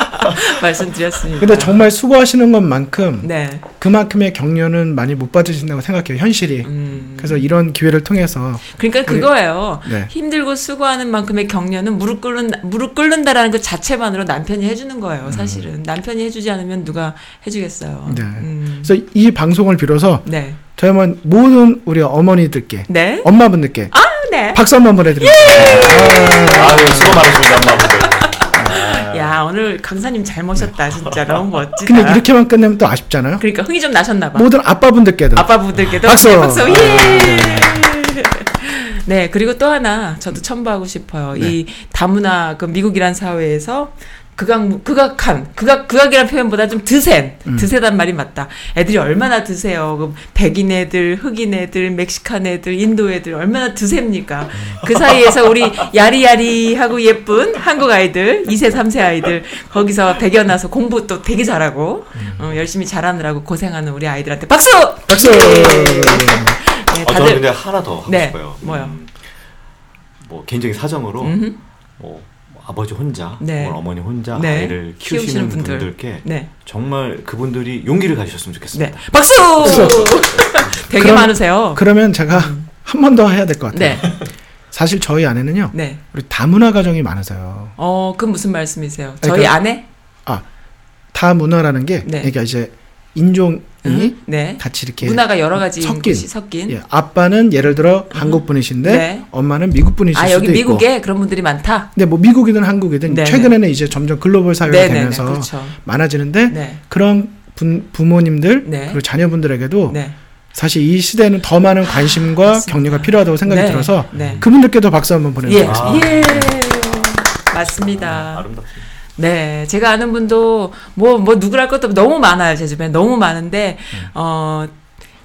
Speaker 1: 말씀드렸습니다.
Speaker 2: 근데 정말 수고하시는 것만큼
Speaker 1: 네.
Speaker 2: 그만큼의 격려는 많이 못 받으신다고 생각해요. 현실이.
Speaker 1: 음.
Speaker 2: 그래서 이런 기회를 통해서
Speaker 1: 그러니까 그거예요.
Speaker 2: 네.
Speaker 1: 힘들고 수고하는 만큼의 격려는 무릎 꿇는 무릎 꿇는다라는 그 자체만으로 남편이 해 주는
Speaker 2: 음.
Speaker 1: 거예요. 사실은 남편이 해 주지 않으면 누가 해 주겠어요.
Speaker 2: 네.
Speaker 1: 음.
Speaker 2: 그래서 이 방송을 빌어서
Speaker 1: 네.
Speaker 2: 저희 한번 모든 우리 어머니들께
Speaker 1: 네.
Speaker 2: 엄마분들께
Speaker 1: 아, 네.
Speaker 2: 박수 한번 보내드립니다.
Speaker 4: 아, 네, 수고 많으십니다, 엄마분들.
Speaker 1: 야 오늘 강사님 잘 모셨다 진짜 너무 멋지다.
Speaker 2: 근데 이렇게만 끝내면 또 아쉽잖아요.
Speaker 1: 그러니까 흥이 좀 나셨나 봐.
Speaker 2: 모든 아빠분들께도
Speaker 1: 아빠분들께도
Speaker 2: 박수.
Speaker 1: 네, 박수. 예. 네, 그리고 또 하나 저도 첨부하고 싶어요.
Speaker 2: 네.
Speaker 1: 이 다문화 그 미국이란 사회에서 극악 극악한 극악 극악이란 표현보다 좀 드센
Speaker 2: 음.
Speaker 1: 드세단 말이 맞다. 애들이 얼마나 드세요. 그 백인 애들, 흑인 애들, 멕시칸 애들, 인도 애들 얼마나 드셉니까? 그 사이에서 우리 야리야리하고 예쁜 한국 아이들, 2세, 3세 아이들 거기서 배겨나서 공부 또 되게 잘하고 어, 열심히 잘하느라고 고생하는 우리 아이들한테 박수!
Speaker 2: 박수.
Speaker 1: 네,
Speaker 4: 아, 저는
Speaker 1: 다들
Speaker 4: 근데 하나 더 하고
Speaker 1: 네,
Speaker 4: 싶어요.
Speaker 1: 뭐요?
Speaker 4: 음, 뭐 개인적인 사정으로
Speaker 1: 음흠.
Speaker 4: 뭐 아버지 혼자,
Speaker 1: 네.
Speaker 4: 혹은 어머니 혼자
Speaker 1: 네.
Speaker 4: 아이를 키우시는,
Speaker 1: 키우시는 분들.
Speaker 4: 분들께
Speaker 1: 네.
Speaker 4: 정말 그분들이 용기를 가지셨으면
Speaker 1: 네.
Speaker 4: 좋겠습니다.
Speaker 1: 박수! 되게
Speaker 2: 그럼-
Speaker 1: 많으세요.
Speaker 2: 그러면 제가 한 번 더 해야 될 것 같아요.
Speaker 1: 네.
Speaker 2: 사실 저희 아내는요.
Speaker 1: 네.
Speaker 2: 우리 다문화 가정이 많아서요.
Speaker 1: 어, 그 무슨 말씀이세요? 저희
Speaker 2: 그러니까-
Speaker 1: 아내?
Speaker 2: 다문화라는 게
Speaker 1: 네.
Speaker 2: 그러니까 이제 인종이
Speaker 1: 음, 네.
Speaker 2: 같이 이렇게
Speaker 1: 문화가 여러 가지
Speaker 2: 섞인.
Speaker 1: 섞인.
Speaker 2: 예, 아빠는 예를 들어 한국 분이신데
Speaker 1: 네.
Speaker 2: 엄마는 미국 분이실
Speaker 1: 아,
Speaker 2: 수도
Speaker 1: 여기. 미국에 그런 분들이 많다?
Speaker 2: 근데 뭐 미국이든 한국이든
Speaker 1: 네,
Speaker 2: 최근에는 이제 점점 글로벌 사회가
Speaker 1: 네, 네, 네.
Speaker 2: 되면서
Speaker 1: 그렇죠.
Speaker 2: 많아지는데
Speaker 1: 네.
Speaker 2: 그런 분, 부모님들
Speaker 1: 네.
Speaker 2: 그리고 자녀분들에게도
Speaker 1: 네.
Speaker 2: 사실 이 시대는 더 많은 관심과
Speaker 1: 맞습니다.
Speaker 2: 격려가 필요하다고 생각이
Speaker 1: 네.
Speaker 2: 들어서
Speaker 1: 네.
Speaker 2: 그분들께도 박수 한번
Speaker 1: 예.
Speaker 2: 보내드립니다.
Speaker 4: 아.
Speaker 1: 예. 맞습니다.
Speaker 4: 아름답습니다.
Speaker 1: 네, 제가 아는 분도 뭐뭐 누구랄 것도 너무 많아요 제 주변에 너무 많은데
Speaker 2: 음.
Speaker 1: 어.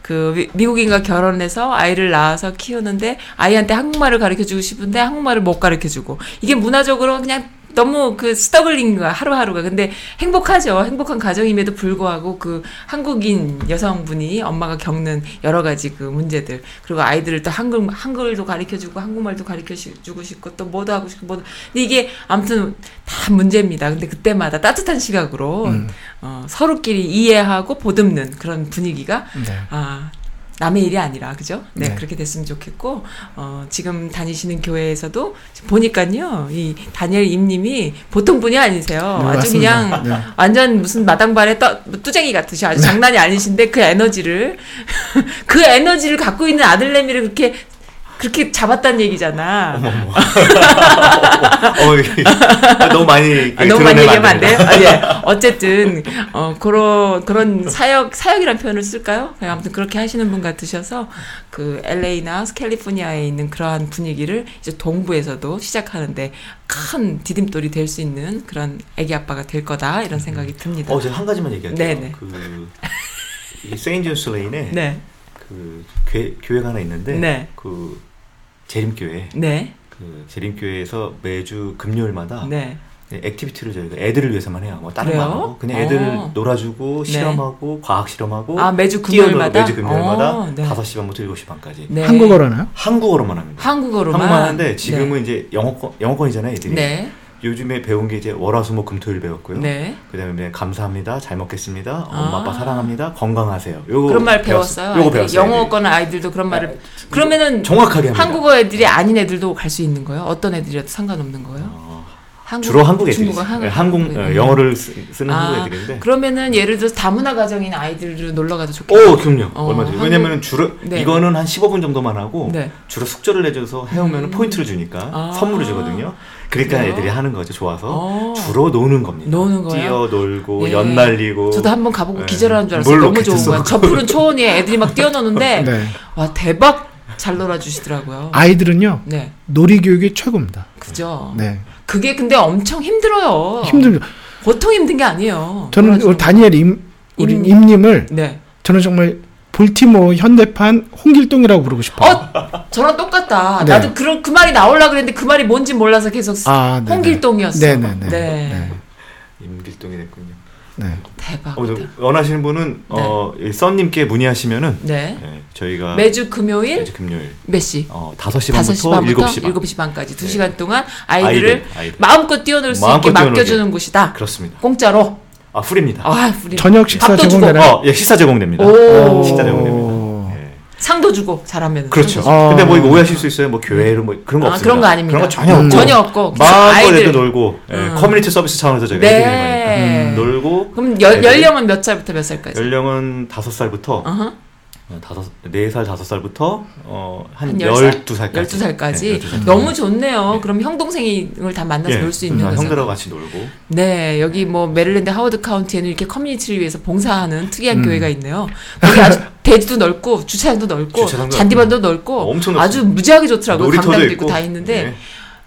Speaker 1: 그 미- 미국인과 결혼해서 아이를 낳아서 키우는데 아이한테 한국말을 가르쳐 주고 싶은데 한국말을 못 가르쳐 주고 이게 문화적으로 그냥 너무 그 스터글링 거야 하루하루가 근데 행복하죠 행복한 가정임에도 불구하고 그 한국인 여성분이 엄마가 겪는 여러 가지 그 문제들 그리고 아이들을 또 한글 한글도 가르쳐 주고 한국말도 가르쳐 주고 싶고 또 뭐도 하고 싶고 뭐도 근데 이게 아무튼 다 문제입니다 근데 그때마다 따뜻한 시각으로
Speaker 2: 음.
Speaker 1: 어, 서로끼리 이해하고 보듬는 그런 분위기가
Speaker 2: 네.
Speaker 1: 아, 남의 일이 아니라 그죠? 네,
Speaker 2: 네.
Speaker 1: 그렇게 됐으면 좋겠고 어, 지금 다니시는 교회에서도 보니까요 이 다니엘 임님이 보통 분이 아니세요.
Speaker 2: 네,
Speaker 1: 아주
Speaker 2: 맞습니다.
Speaker 1: 그냥
Speaker 2: 네.
Speaker 1: 완전 무슨 마당발에 떠, 뚜쟁이 같으시 아주 장난이 아니신데 그 에너지를 그 에너지를 갖고 있는 아들내미를 그렇게 그렇게 잡았다는 얘기잖아.
Speaker 4: 어, 이게 너무 많이
Speaker 1: 아, 너무 많이 얘기하면 안 돼요? 아, 예. 어쨌든, 어, 그런, 그런 사역, 사역이란 표현을 쓸까요? 네, 아무튼 그렇게 하시는 분 같으셔서, 그, LA나 캘리포니아에 있는 그러한 분위기를 이제 동부에서도 시작하는데 큰 디딤돌이 될 수 있는 그런 애기 아빠가 될 거다, 이런 생각이 듭니다.
Speaker 4: 어, 제가 한 가지만 얘기할게요.
Speaker 1: 네네.
Speaker 4: 그, 이 St. Johns Lane에
Speaker 1: 네,
Speaker 4: 그 교회, 교회가 하나 있는데
Speaker 1: 네.
Speaker 4: 그 재림교회
Speaker 1: 네,
Speaker 4: 그 재림교회에서 매주 금요일마다
Speaker 1: 네.
Speaker 4: activity를 저희가 애들을 위해서만 해요. 뭐 다른
Speaker 1: 그래요?
Speaker 4: 거안 하고 그냥 애들을
Speaker 1: 어.
Speaker 4: 놀아주고
Speaker 1: 네.
Speaker 4: 실험하고 과학 실험하고
Speaker 1: 아, 매주 금요일마다?
Speaker 4: 매주 금요일마다
Speaker 1: 어, 네.
Speaker 4: 5시 반부터 7시 반까지
Speaker 1: 네.
Speaker 2: 한국어로 하나요?
Speaker 4: 한국어로만 합니다.
Speaker 1: 한국어로만.
Speaker 4: 한국만 하는데 지금은 이제 영어권 영어권이잖아요,
Speaker 1: 네.
Speaker 4: 애들이.
Speaker 1: 네.
Speaker 4: 요즘에 배운 게 이제 월화수목 금토일 배웠고요.
Speaker 1: 네.
Speaker 4: 그다음에 감사합니다. 잘 먹겠습니다.
Speaker 1: 아.
Speaker 4: 엄마 아빠 사랑합니다. 건강하세요. 요거
Speaker 1: 그런 말
Speaker 4: 배웠-
Speaker 1: 배웠어요.
Speaker 4: 요거. 배웠어요.
Speaker 1: 영어권 아이들도 그런 말을 그러면은
Speaker 4: 정확하게 합니다.
Speaker 1: 한국어 애들이 아닌 애들도 갈 수 있는 거예요? 어떤 애들이라도 상관없는 거예요?
Speaker 4: 어,
Speaker 1: 한국,
Speaker 4: 주로 한국 애들이.
Speaker 1: 한국,
Speaker 4: 네, 한국
Speaker 1: 한국
Speaker 4: 어,
Speaker 1: 애들.
Speaker 4: 영어를 쓰, 는
Speaker 1: 아,
Speaker 4: 한국 애들인데.
Speaker 1: 그러면은 예를 들어서 다문화 가정인 아이들로 놀러 가도 좋겠다.
Speaker 4: 오, 그럼요.
Speaker 1: 어,
Speaker 4: 얼마든지. 왜냐면은 주로
Speaker 1: 네.
Speaker 4: 이거는 한 15분 정도만 하고
Speaker 1: 네.
Speaker 4: 주로 숙제를 내줘서 해오면 은 포인트를 주니까
Speaker 1: 아.
Speaker 4: 선물을 주거든요. 그러니까
Speaker 1: 그래요?
Speaker 4: 애들이 하는 거죠. 좋아서
Speaker 1: 어.
Speaker 4: 주로 노는 겁니다.
Speaker 1: 노는 거예요?
Speaker 4: 뛰어 놀고
Speaker 1: 예.
Speaker 4: 연 날리고.
Speaker 1: 저도 한번 가보고
Speaker 4: 네.
Speaker 1: 기절하는 줄 알았어요.
Speaker 4: 물
Speaker 1: 너무 좋은 거야. 저 푸른 초원에 애들이 막 뛰어노는데
Speaker 2: 네.
Speaker 1: 와 대박 잘 놀아주시더라고요.
Speaker 2: 아이들은요
Speaker 1: 네,
Speaker 2: 놀이 교육이 최고입니다.
Speaker 1: 그죠.
Speaker 2: 네.
Speaker 1: 그게 근데 엄청 힘들어요.
Speaker 2: 힘들죠.
Speaker 1: 보통 힘든 게 아니에요.
Speaker 2: 저는 다니엘 임 우리
Speaker 1: 임-
Speaker 2: 임님을
Speaker 1: 네.
Speaker 2: 저는 정말 볼티모 현대판 홍길동이라고 부르고 싶어요.
Speaker 1: 어, 저랑 똑같다.
Speaker 2: 네.
Speaker 1: 나도 그런 그 말이 나오려 그랬는데 그 말이 뭔지 몰라서 계속
Speaker 2: 아.
Speaker 1: 홍길동이었어.
Speaker 2: 네네네.
Speaker 1: 네.
Speaker 4: 임길동이 됐군요.
Speaker 2: 네.
Speaker 1: 대박.
Speaker 4: 어, 저 원하시는 분은 어, 이 썬님께 문의하시면은
Speaker 1: 네.
Speaker 4: 네, 저희가
Speaker 1: 매주 금요일
Speaker 4: 매주 금요일
Speaker 1: 몇 시?
Speaker 4: 어, 5시
Speaker 1: 5시
Speaker 4: 반부터
Speaker 1: 반부터
Speaker 4: 7시 반.
Speaker 1: 7시 반까지
Speaker 4: 네.
Speaker 1: 2시간 동안 아이들을
Speaker 4: 아이들, 아이들.
Speaker 1: 마음껏 뛰어놀 수
Speaker 4: 마음껏
Speaker 1: 있게
Speaker 4: 뛰어놀게.
Speaker 1: 맡겨주는 곳이다.
Speaker 4: 그렇습니다.
Speaker 1: 공짜로.
Speaker 4: 아, free입니다.
Speaker 1: 아, 우리
Speaker 2: 저녁 식사
Speaker 1: 밥도 주고.
Speaker 2: 제공되나요?
Speaker 4: 어, 예, 식사 제공됩니다.
Speaker 1: 오.
Speaker 4: 식사 제공됩니다.
Speaker 2: 오.
Speaker 4: 예.
Speaker 1: 상도 주고 잘하면.
Speaker 4: 그렇죠.
Speaker 2: 어.
Speaker 4: 근데 뭐 이거 오해하실 수 있어요. 뭐 교회로 뭐 그런 거
Speaker 1: 아,
Speaker 4: 없습니다.
Speaker 1: 그런 거 아닙니다.
Speaker 4: 그런 거 전혀
Speaker 2: 음.
Speaker 4: 없고.
Speaker 1: 전혀 없고
Speaker 4: 마음껏
Speaker 1: 아이들
Speaker 4: 애들 놀고 예,
Speaker 1: 음.
Speaker 4: community service 차원에서 저희가 해드리는
Speaker 1: 네.
Speaker 4: 거니까 놀고
Speaker 1: 그럼 연,
Speaker 4: 애들이-
Speaker 1: 연령은 몇 살부터 몇 살까지?
Speaker 4: 연령은 다섯 살부터
Speaker 1: 어허.
Speaker 4: 다섯 네 살 다섯 살부터 어한
Speaker 1: 한열 살?
Speaker 4: 열두 살까지
Speaker 1: 12살까지 너무 좋네요. 그럼 형 동생을 다 만나서 놀수 있는
Speaker 4: 음,
Speaker 1: 거죠.
Speaker 4: 형들하고 같이 놀고
Speaker 1: 네, 여기 뭐 메릴랜드 하워드 카운티에는 이렇게 community를 위해서 봉사하는 특이한
Speaker 4: 음.
Speaker 1: 교회가 있네요. 거기 아주 대지도 넓고 주차장도 넓고
Speaker 4: 주차장도
Speaker 1: 잔디밭도 넓고
Speaker 4: 엄청
Speaker 1: 아주. 무지하게 좋더라고요. 강당도
Speaker 4: 있고
Speaker 1: 있고 다 있는데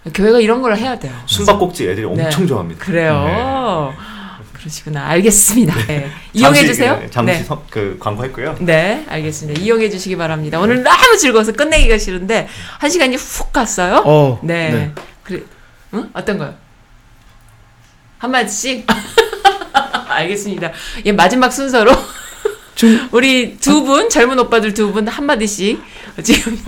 Speaker 4: 예.
Speaker 1: 교회가 이런 걸 해야 돼요.
Speaker 4: 숨바꼭질 애들이
Speaker 1: 네.
Speaker 4: 엄청 좋아합니다.
Speaker 1: 그래요. 그러시구나. 알겠습니다. 네.
Speaker 4: 잠시,
Speaker 1: 이용해 주세요.
Speaker 4: 예, 잠시
Speaker 1: 네.
Speaker 4: 서- 그 광고했고요.
Speaker 1: 네, 알겠습니다. 이용해 주시기 바랍니다. 오늘 너무 즐거워서 끝내기가 싫은데 한 시간이 훅 갔어요.
Speaker 2: 어.
Speaker 1: 네.
Speaker 2: 네.
Speaker 1: 그래. 응? 어떤 거요? 한 마디씩. 알겠습니다. 예, 마지막 순서로
Speaker 2: 지금
Speaker 1: 우리 두 분, 젊은 오빠들 두 분 한 마디씩 지금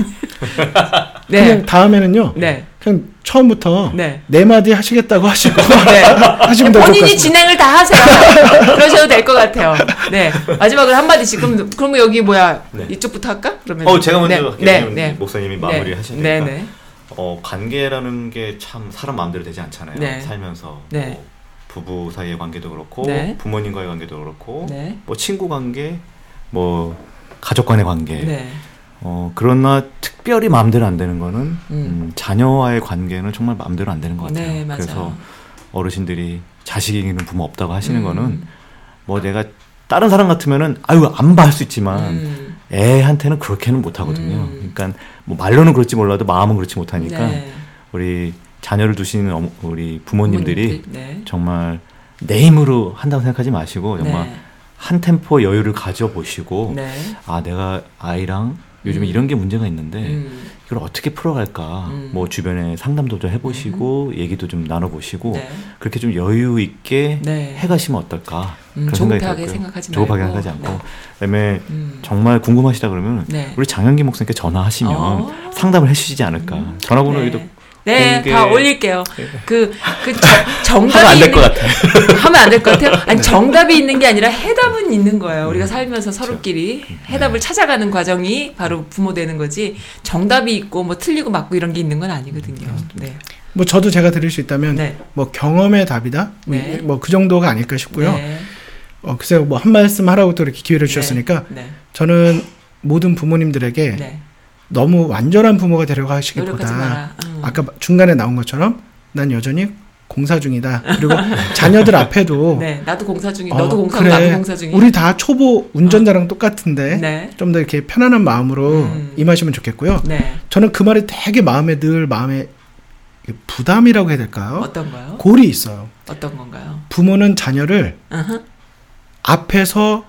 Speaker 1: 네.
Speaker 2: 그냥 다음에는요.
Speaker 1: 네.
Speaker 2: 그냥 처음부터
Speaker 1: 네.
Speaker 2: 네 마디 하시겠다고 하시고
Speaker 1: 네.
Speaker 2: 하시면 될것
Speaker 1: 본인이
Speaker 2: 같습니다.
Speaker 1: 진행을 다 하세요. 그러셔도 될 것 같아요. 네. 마지막으로 한 마디씩. 그럼 그러면 여기 뭐야?
Speaker 4: 네.
Speaker 1: 이쪽부터 할까? 그러면
Speaker 4: 어 제가 먼저
Speaker 1: 네.
Speaker 4: 할게요.
Speaker 1: 네. 네.
Speaker 4: 목사님이 마무리 하시니까.
Speaker 1: 네, 네.
Speaker 4: 어 관계라는 게 참 사람 마음대로 되지 않잖아요.
Speaker 1: 네.
Speaker 4: 살면서
Speaker 1: 네.
Speaker 4: 뭐 부부 사이의 관계도 그렇고
Speaker 1: 네.
Speaker 4: 부모님과의 관계도 그렇고
Speaker 1: 네.
Speaker 4: 뭐 친구 관계, 뭐 가족 간의 관계.
Speaker 1: 네.
Speaker 4: 어 그러나 특별히 마음대로 안 되는 거는
Speaker 1: 음.
Speaker 4: 음, 자녀와의 관계는 정말 마음대로 안 되는 것 같아요.
Speaker 1: 네.
Speaker 4: 그래서 어르신들이 자식이 이기는 부모 없다고 하시는
Speaker 1: 음.
Speaker 4: 거는 뭐 내가 다른 사람 같으면은 아유 안 봐 할 수 있지만
Speaker 1: 음.
Speaker 4: 애한테는 그렇게는 못 하거든요.
Speaker 1: 음.
Speaker 4: 그러니까 뭐 말로는 그렇지 몰라도 마음은 그렇지 못하니까
Speaker 1: 네.
Speaker 4: 우리 자녀를 두시는 어머- 우리 부모님들이
Speaker 1: 부모님들, 네.
Speaker 4: 정말 내 힘으로 한다고 생각하지 마시고 정말
Speaker 1: 네.
Speaker 4: 한 템포 여유를 가져 보시고
Speaker 1: 네.
Speaker 4: 아 내가 아이랑 요즘에
Speaker 1: 음.
Speaker 4: 이런 게 문제가 있는데
Speaker 1: 음.
Speaker 4: 이걸 어떻게 풀어갈까
Speaker 1: 음.
Speaker 4: 뭐 주변에 상담도 좀 해보시고 얘기도 좀 나눠보시고
Speaker 1: 네.
Speaker 4: 그렇게 좀 여유 있게
Speaker 1: 네.
Speaker 4: 해가시면 어떨까
Speaker 1: 음,
Speaker 4: 그런 생각이 들고요.
Speaker 1: 생각하지
Speaker 4: 조급하게. 생각하지 않고
Speaker 1: 네.
Speaker 4: 그다음에
Speaker 1: 음.
Speaker 4: 정말 궁금하시다 그러면
Speaker 1: 네.
Speaker 4: 우리 장현기 목사님께 전화하시면
Speaker 1: 어.
Speaker 4: 상담을 해주시지 않을까 전화번호 여기도
Speaker 1: 네, 다 올릴게요. 그, 그 저-
Speaker 4: 하면
Speaker 1: 정답이
Speaker 4: 안될 것 같아요.
Speaker 1: 하면 안 될 것 같아요. 아니 정답이 있는 게 아니라 해답은 있는 거예요. 우리가 살면서 서로끼리 해답을 찾아가는 과정이 바로 부모 되는 거지. 정답이 있고 뭐 틀리고 맞고 이런 게 있는 건 아니거든요. 네.
Speaker 2: 뭐 저도 제가 드릴 수 있다면
Speaker 1: 네.
Speaker 2: 뭐 경험의 답이다.
Speaker 1: 네.
Speaker 2: 뭐그 정도가 아닐까 싶고요.
Speaker 1: 네.
Speaker 2: 어 글쎄요 뭐 한 말씀 하라고 또 이렇게 기회를 주셨으니까
Speaker 1: 네.
Speaker 2: 저는 모든 부모님들에게
Speaker 1: 네.
Speaker 2: 너무 완전한 부모가 되려가시기보다
Speaker 1: 마라. 음.
Speaker 2: 아까 중간에 나온 것처럼 난 여전히 공사 중이다. 그리고 자녀들 앞에도
Speaker 1: 네. 나도 공사 중이.
Speaker 2: 어,
Speaker 1: 너도 공사고
Speaker 2: 그래.
Speaker 1: 나도 공사 중이.
Speaker 2: 우리 다 초보 운전자랑 똑같은데
Speaker 1: 네.
Speaker 2: 좀더 이렇게 편안한 마음으로
Speaker 1: 음.
Speaker 2: 임하시면 좋겠고요.
Speaker 1: 네.
Speaker 2: 저는 그 말이 되게 마음에 늘 마음에 부담이라고 해야 될까요?
Speaker 1: 어떤 거요?
Speaker 2: 골이 있어요.
Speaker 1: 어떤 건가요?
Speaker 2: 부모는 자녀를
Speaker 1: 어허.
Speaker 2: 앞에서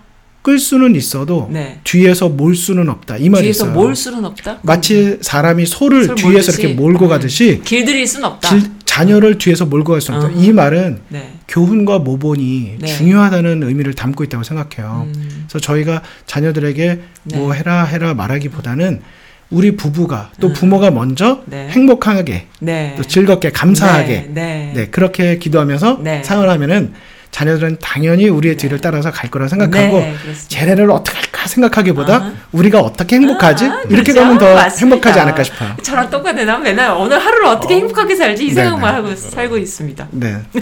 Speaker 2: 끌 수는 있어도
Speaker 1: 네.
Speaker 2: 뒤에서 몰 수는 없다. 이 말이
Speaker 1: 뒤에서
Speaker 2: 있어요.
Speaker 1: 몰 수는 없다.
Speaker 2: 마치 사람이 소를
Speaker 1: 소를
Speaker 2: 뒤에서
Speaker 1: 몰듯이?
Speaker 2: 이렇게 몰고 가듯이
Speaker 1: 길들일 수는 없다.
Speaker 2: 길- 자녀를 뒤에서 몰고 갈 수는 없다.
Speaker 1: 어허.
Speaker 2: 이 말은
Speaker 1: 네.
Speaker 2: 교훈과 모본이
Speaker 1: 네.
Speaker 2: 중요하다는 의미를 담고 있다고 생각해요.
Speaker 1: 음.
Speaker 2: 그래서 저희가 자녀들에게 뭐
Speaker 1: 네.
Speaker 2: 해라 해라 말하기보다는 우리 부부가 또
Speaker 1: 음.
Speaker 2: 부모가 먼저
Speaker 1: 네.
Speaker 2: 행복하게
Speaker 1: 네.
Speaker 2: 또 즐겁게 감사하게
Speaker 1: 네. 네.
Speaker 2: 네, 그렇게 기도하면서
Speaker 1: 네.
Speaker 2: 상을 하면은 자녀들은 당연히 우리의 뒤를 따라서 갈 거라 생각하고
Speaker 1: 네.
Speaker 2: 쟤네를 어떻게 할까 생각하기보다
Speaker 1: 아하.
Speaker 2: 우리가 어떻게 행복하지
Speaker 1: 아,
Speaker 2: 이렇게
Speaker 1: 그렇죠.
Speaker 2: 가면 더
Speaker 1: 맞습니다.
Speaker 2: 행복하지 않을까 싶어요.
Speaker 1: 저랑 똑같네. 난 맨날 오늘 하루를 어떻게 행복하게 살지 이
Speaker 2: 네,
Speaker 1: 생각만
Speaker 2: 네.
Speaker 1: 하고 살고 있습니다.
Speaker 2: 네,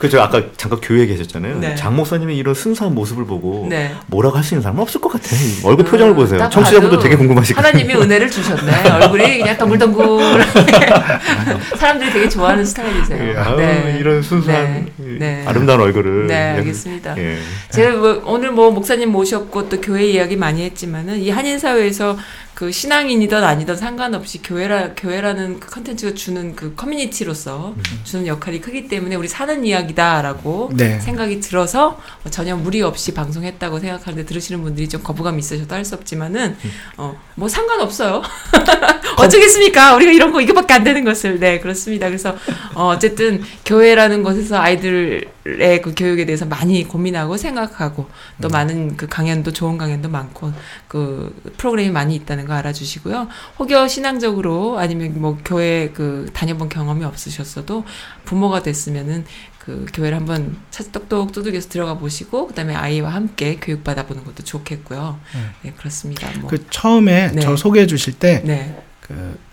Speaker 4: 그죠 아까 잠깐 교회에 계셨잖아요.
Speaker 1: 네.
Speaker 4: 장 목사님의 이런 순수한 모습을 보고
Speaker 1: 네.
Speaker 4: 뭐라고 할 수 있는 사람은 없을 것 같아. 얼굴 표정을
Speaker 1: 아,
Speaker 4: 보세요.
Speaker 1: 딱
Speaker 4: 청취자분도 되게 궁금하실 거예요.
Speaker 1: 하나님이 은혜를 주셨네. 얼굴이 그냥 동글동글. 사람들이 되게 좋아하는 스타일이세요.
Speaker 4: 예, 아유, 이런 순수한
Speaker 1: 네.
Speaker 4: 이
Speaker 1: 네.
Speaker 4: 아름다운 얼굴을
Speaker 1: 네,
Speaker 4: 예.
Speaker 1: 알겠습니다.
Speaker 4: 예.
Speaker 1: 제가 뭐 오늘 뭐 목사님 모셨고 또 교회 이야기 많이 했지만은 이 한인 사회에서 그 신앙인이든 아니든 상관없이 교회라 교회라는 그 컨텐츠가 주는 그 커뮤니티로서 주는 역할이 크기 때문에 우리 사는 이야기다라고
Speaker 2: 네.
Speaker 1: 생각이 들어서 뭐 전혀 무리 없이 방송했다고 생각하는데 들으시는 분들이 좀 거부감이 있으셔도 할 수 없지만은 어뭐 상관없어요. 어쩌겠습니까? 우리가 이런 거 이거밖에 안 되는 것을 네 그렇습니다. 그래서 어, 어쨌든 교회라는 곳에서 아이들 의 그 교육에 대해서 많이 고민하고 생각하고 또 많은 그 강연도 좋은 강연도 많고 그 프로그램이 많이 있다는 거 알아주시고요. 혹여 신앙적으로 아니면 뭐 교회 그 다녀본 경험이 없으셨어도 부모가 됐으면은 그 교회를 한번 차- 똑똑 두들겨서 들어가 보시고 그다음에 아이와 함께 교육 받아보는 것도 좋겠고요. 네 그렇습니다. 뭐.
Speaker 2: 그 처음에
Speaker 1: 네.
Speaker 2: 저 소개해 주실 때
Speaker 1: 네.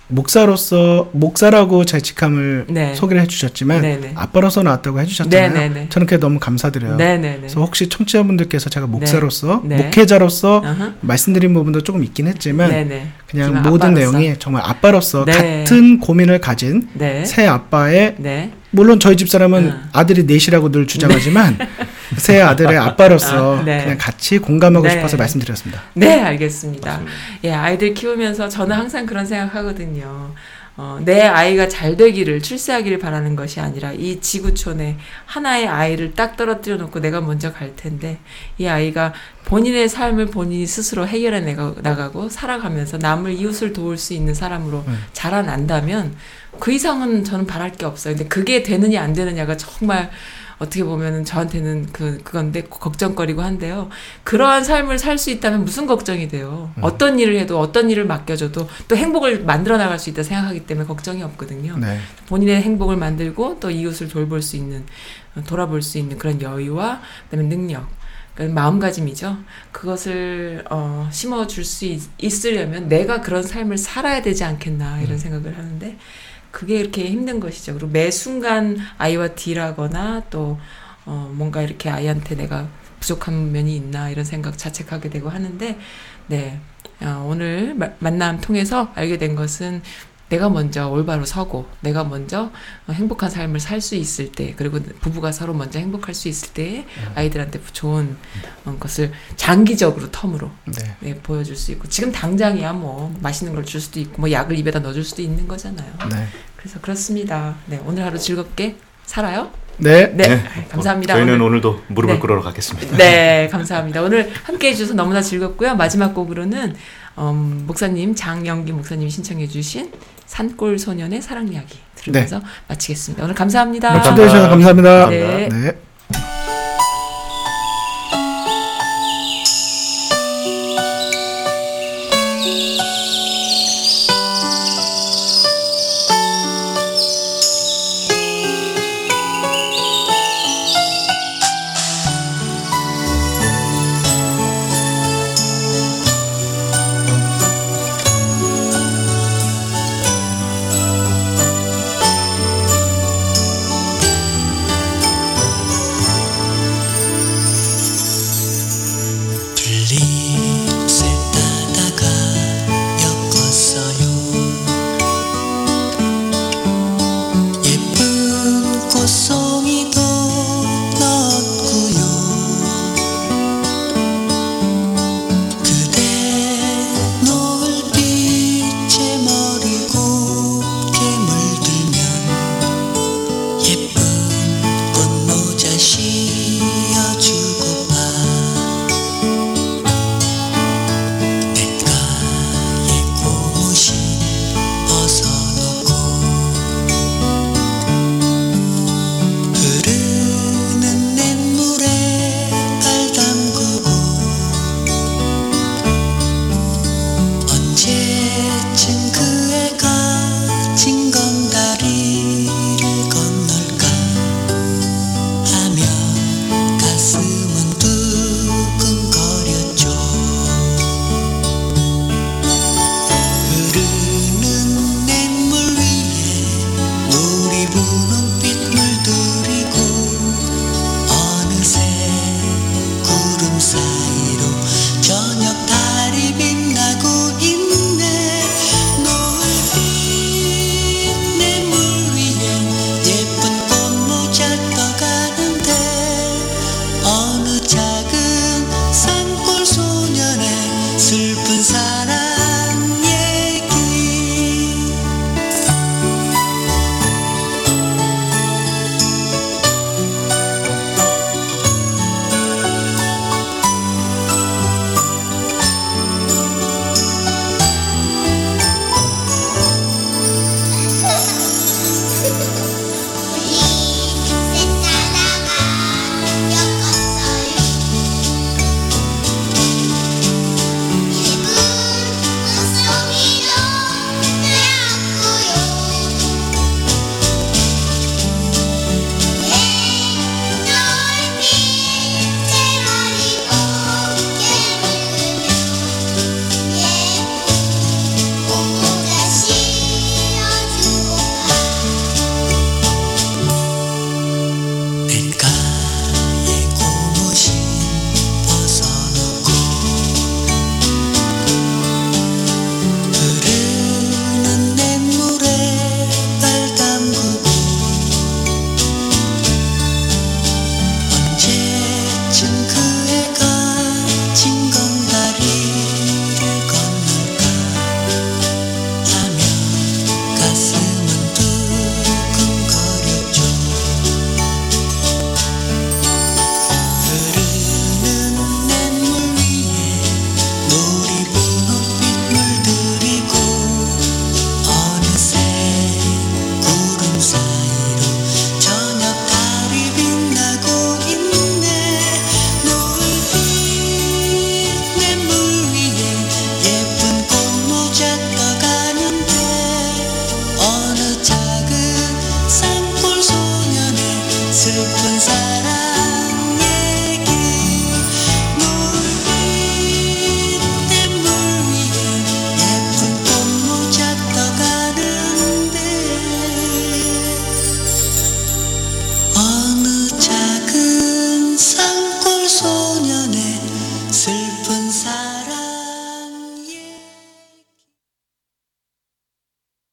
Speaker 2: 그 목사로서 목사라고 제 직함을
Speaker 1: 네.
Speaker 2: 소개를 해주셨지만
Speaker 1: 네, 네.
Speaker 2: 아빠로서 나왔다고 해주셨잖아요.
Speaker 1: 네, 네, 네.
Speaker 2: 저는 그게 너무 감사드려요.
Speaker 1: 네, 네, 네.
Speaker 2: 그래서 혹시 청취자분들께서 제가 목사로서
Speaker 1: 네.
Speaker 2: 목회자로서
Speaker 1: 어허.
Speaker 2: 말씀드린 부분도 조금 있긴 했지만
Speaker 1: 네, 네.
Speaker 2: 그냥 모든
Speaker 1: 아빠로서.
Speaker 2: 내용이 정말 아빠로서
Speaker 1: 네.
Speaker 2: 같은 고민을 가진
Speaker 1: 네.
Speaker 2: 새 아빠의
Speaker 1: 네.
Speaker 2: 물론 저희 집 사람은
Speaker 1: 음.
Speaker 2: 아들이 넷이라고 늘 주장하지만 새 아들의 아빠로서
Speaker 1: 아, 네.
Speaker 2: 그냥 같이 공감하고
Speaker 1: 네.
Speaker 2: 싶어서 말씀드렸습니다.
Speaker 1: 네, 알겠습니다.
Speaker 4: 맞습니다.
Speaker 1: 예, 아이들 키우면서 저는 항상 그런 생각하거든요. 어, 내 아이가 잘 되기를, 출세하기를 바라는 것이 아니라 이 지구촌에 하나의 아이를 딱 떨어뜨려 놓고 내가 먼저 갈 텐데 이 아이가 본인의 삶을 본인이 스스로 해결해 내가, 나가고 살아가면서 남을 이웃을 도울 수 있는 사람으로
Speaker 2: 음.
Speaker 1: 자라난다면 그 이상은 저는 바랄 게 없어요. 근데 그게 되느냐 안 되느냐가 정말 어떻게 보면은 저한테는 그 그건데 걱정거리고 한데요. 그러한 삶을 살 수 있다면 무슨 걱정이 돼요.
Speaker 2: 음.
Speaker 1: 어떤 일을 해도 어떤 일을 맡겨줘도 또 행복을 만들어 나갈 수 있다 생각하기 때문에 걱정이 없거든요.
Speaker 2: 네.
Speaker 1: 본인의 행복을 만들고 또 이웃을 돌볼 수 있는 어, 돌아볼 수 있는 그런 여유와 그다음에 능력. 마음가짐이죠. 그것을 어, 심어줄 수 있, 있으려면 내가 그런 삶을 살아야 되지 않겠나 이런 생각을 하는데 그게 이렇게 힘든 것이죠. 그리고 매 순간 아이와 딜하거나 또 어, 뭔가 이렇게 아이한테 내가 부족한 면이 있나 이런 생각 자책하게 되고 하는데 네 어, 오늘 마- 만남 통해서 알게 된 것은 내가 먼저 올바로 서고 내가 먼저 어, 행복한 삶을 살 수 있을 때 그리고 부부가 서로 먼저 행복할 수 있을 때 아이들한테 좋은 어, 것을 장기적으로 텀으로
Speaker 2: 네.
Speaker 1: 네, 보여줄 수 있고 지금 당장이야 뭐 맛있는 걸 줄 수도 있고 뭐 약을 입에다 넣어줄 수도 있는 거잖아요.
Speaker 2: 네.
Speaker 1: 그래서 그렇습니다. 네 오늘 하루 즐겁게 살아요.
Speaker 2: 네.
Speaker 1: 네,
Speaker 4: 네.
Speaker 1: 감사합니다.
Speaker 4: 저희는
Speaker 1: 오늘-
Speaker 4: 오늘도 무릎을
Speaker 1: 네.
Speaker 4: 꿇으러 가겠습니다.
Speaker 1: 네, 감사합니다. 오늘 함께 해주셔서 너무나 즐겁고요. 마지막 곡으로는 음, 목사님 장영기 목사님이 신청해주신 산골 소년의 사랑 이야기 들으면서 마치겠습니다. 오늘 감사합니다.
Speaker 2: 초대해 주셔서 감사합니다.
Speaker 1: 네.
Speaker 2: 네.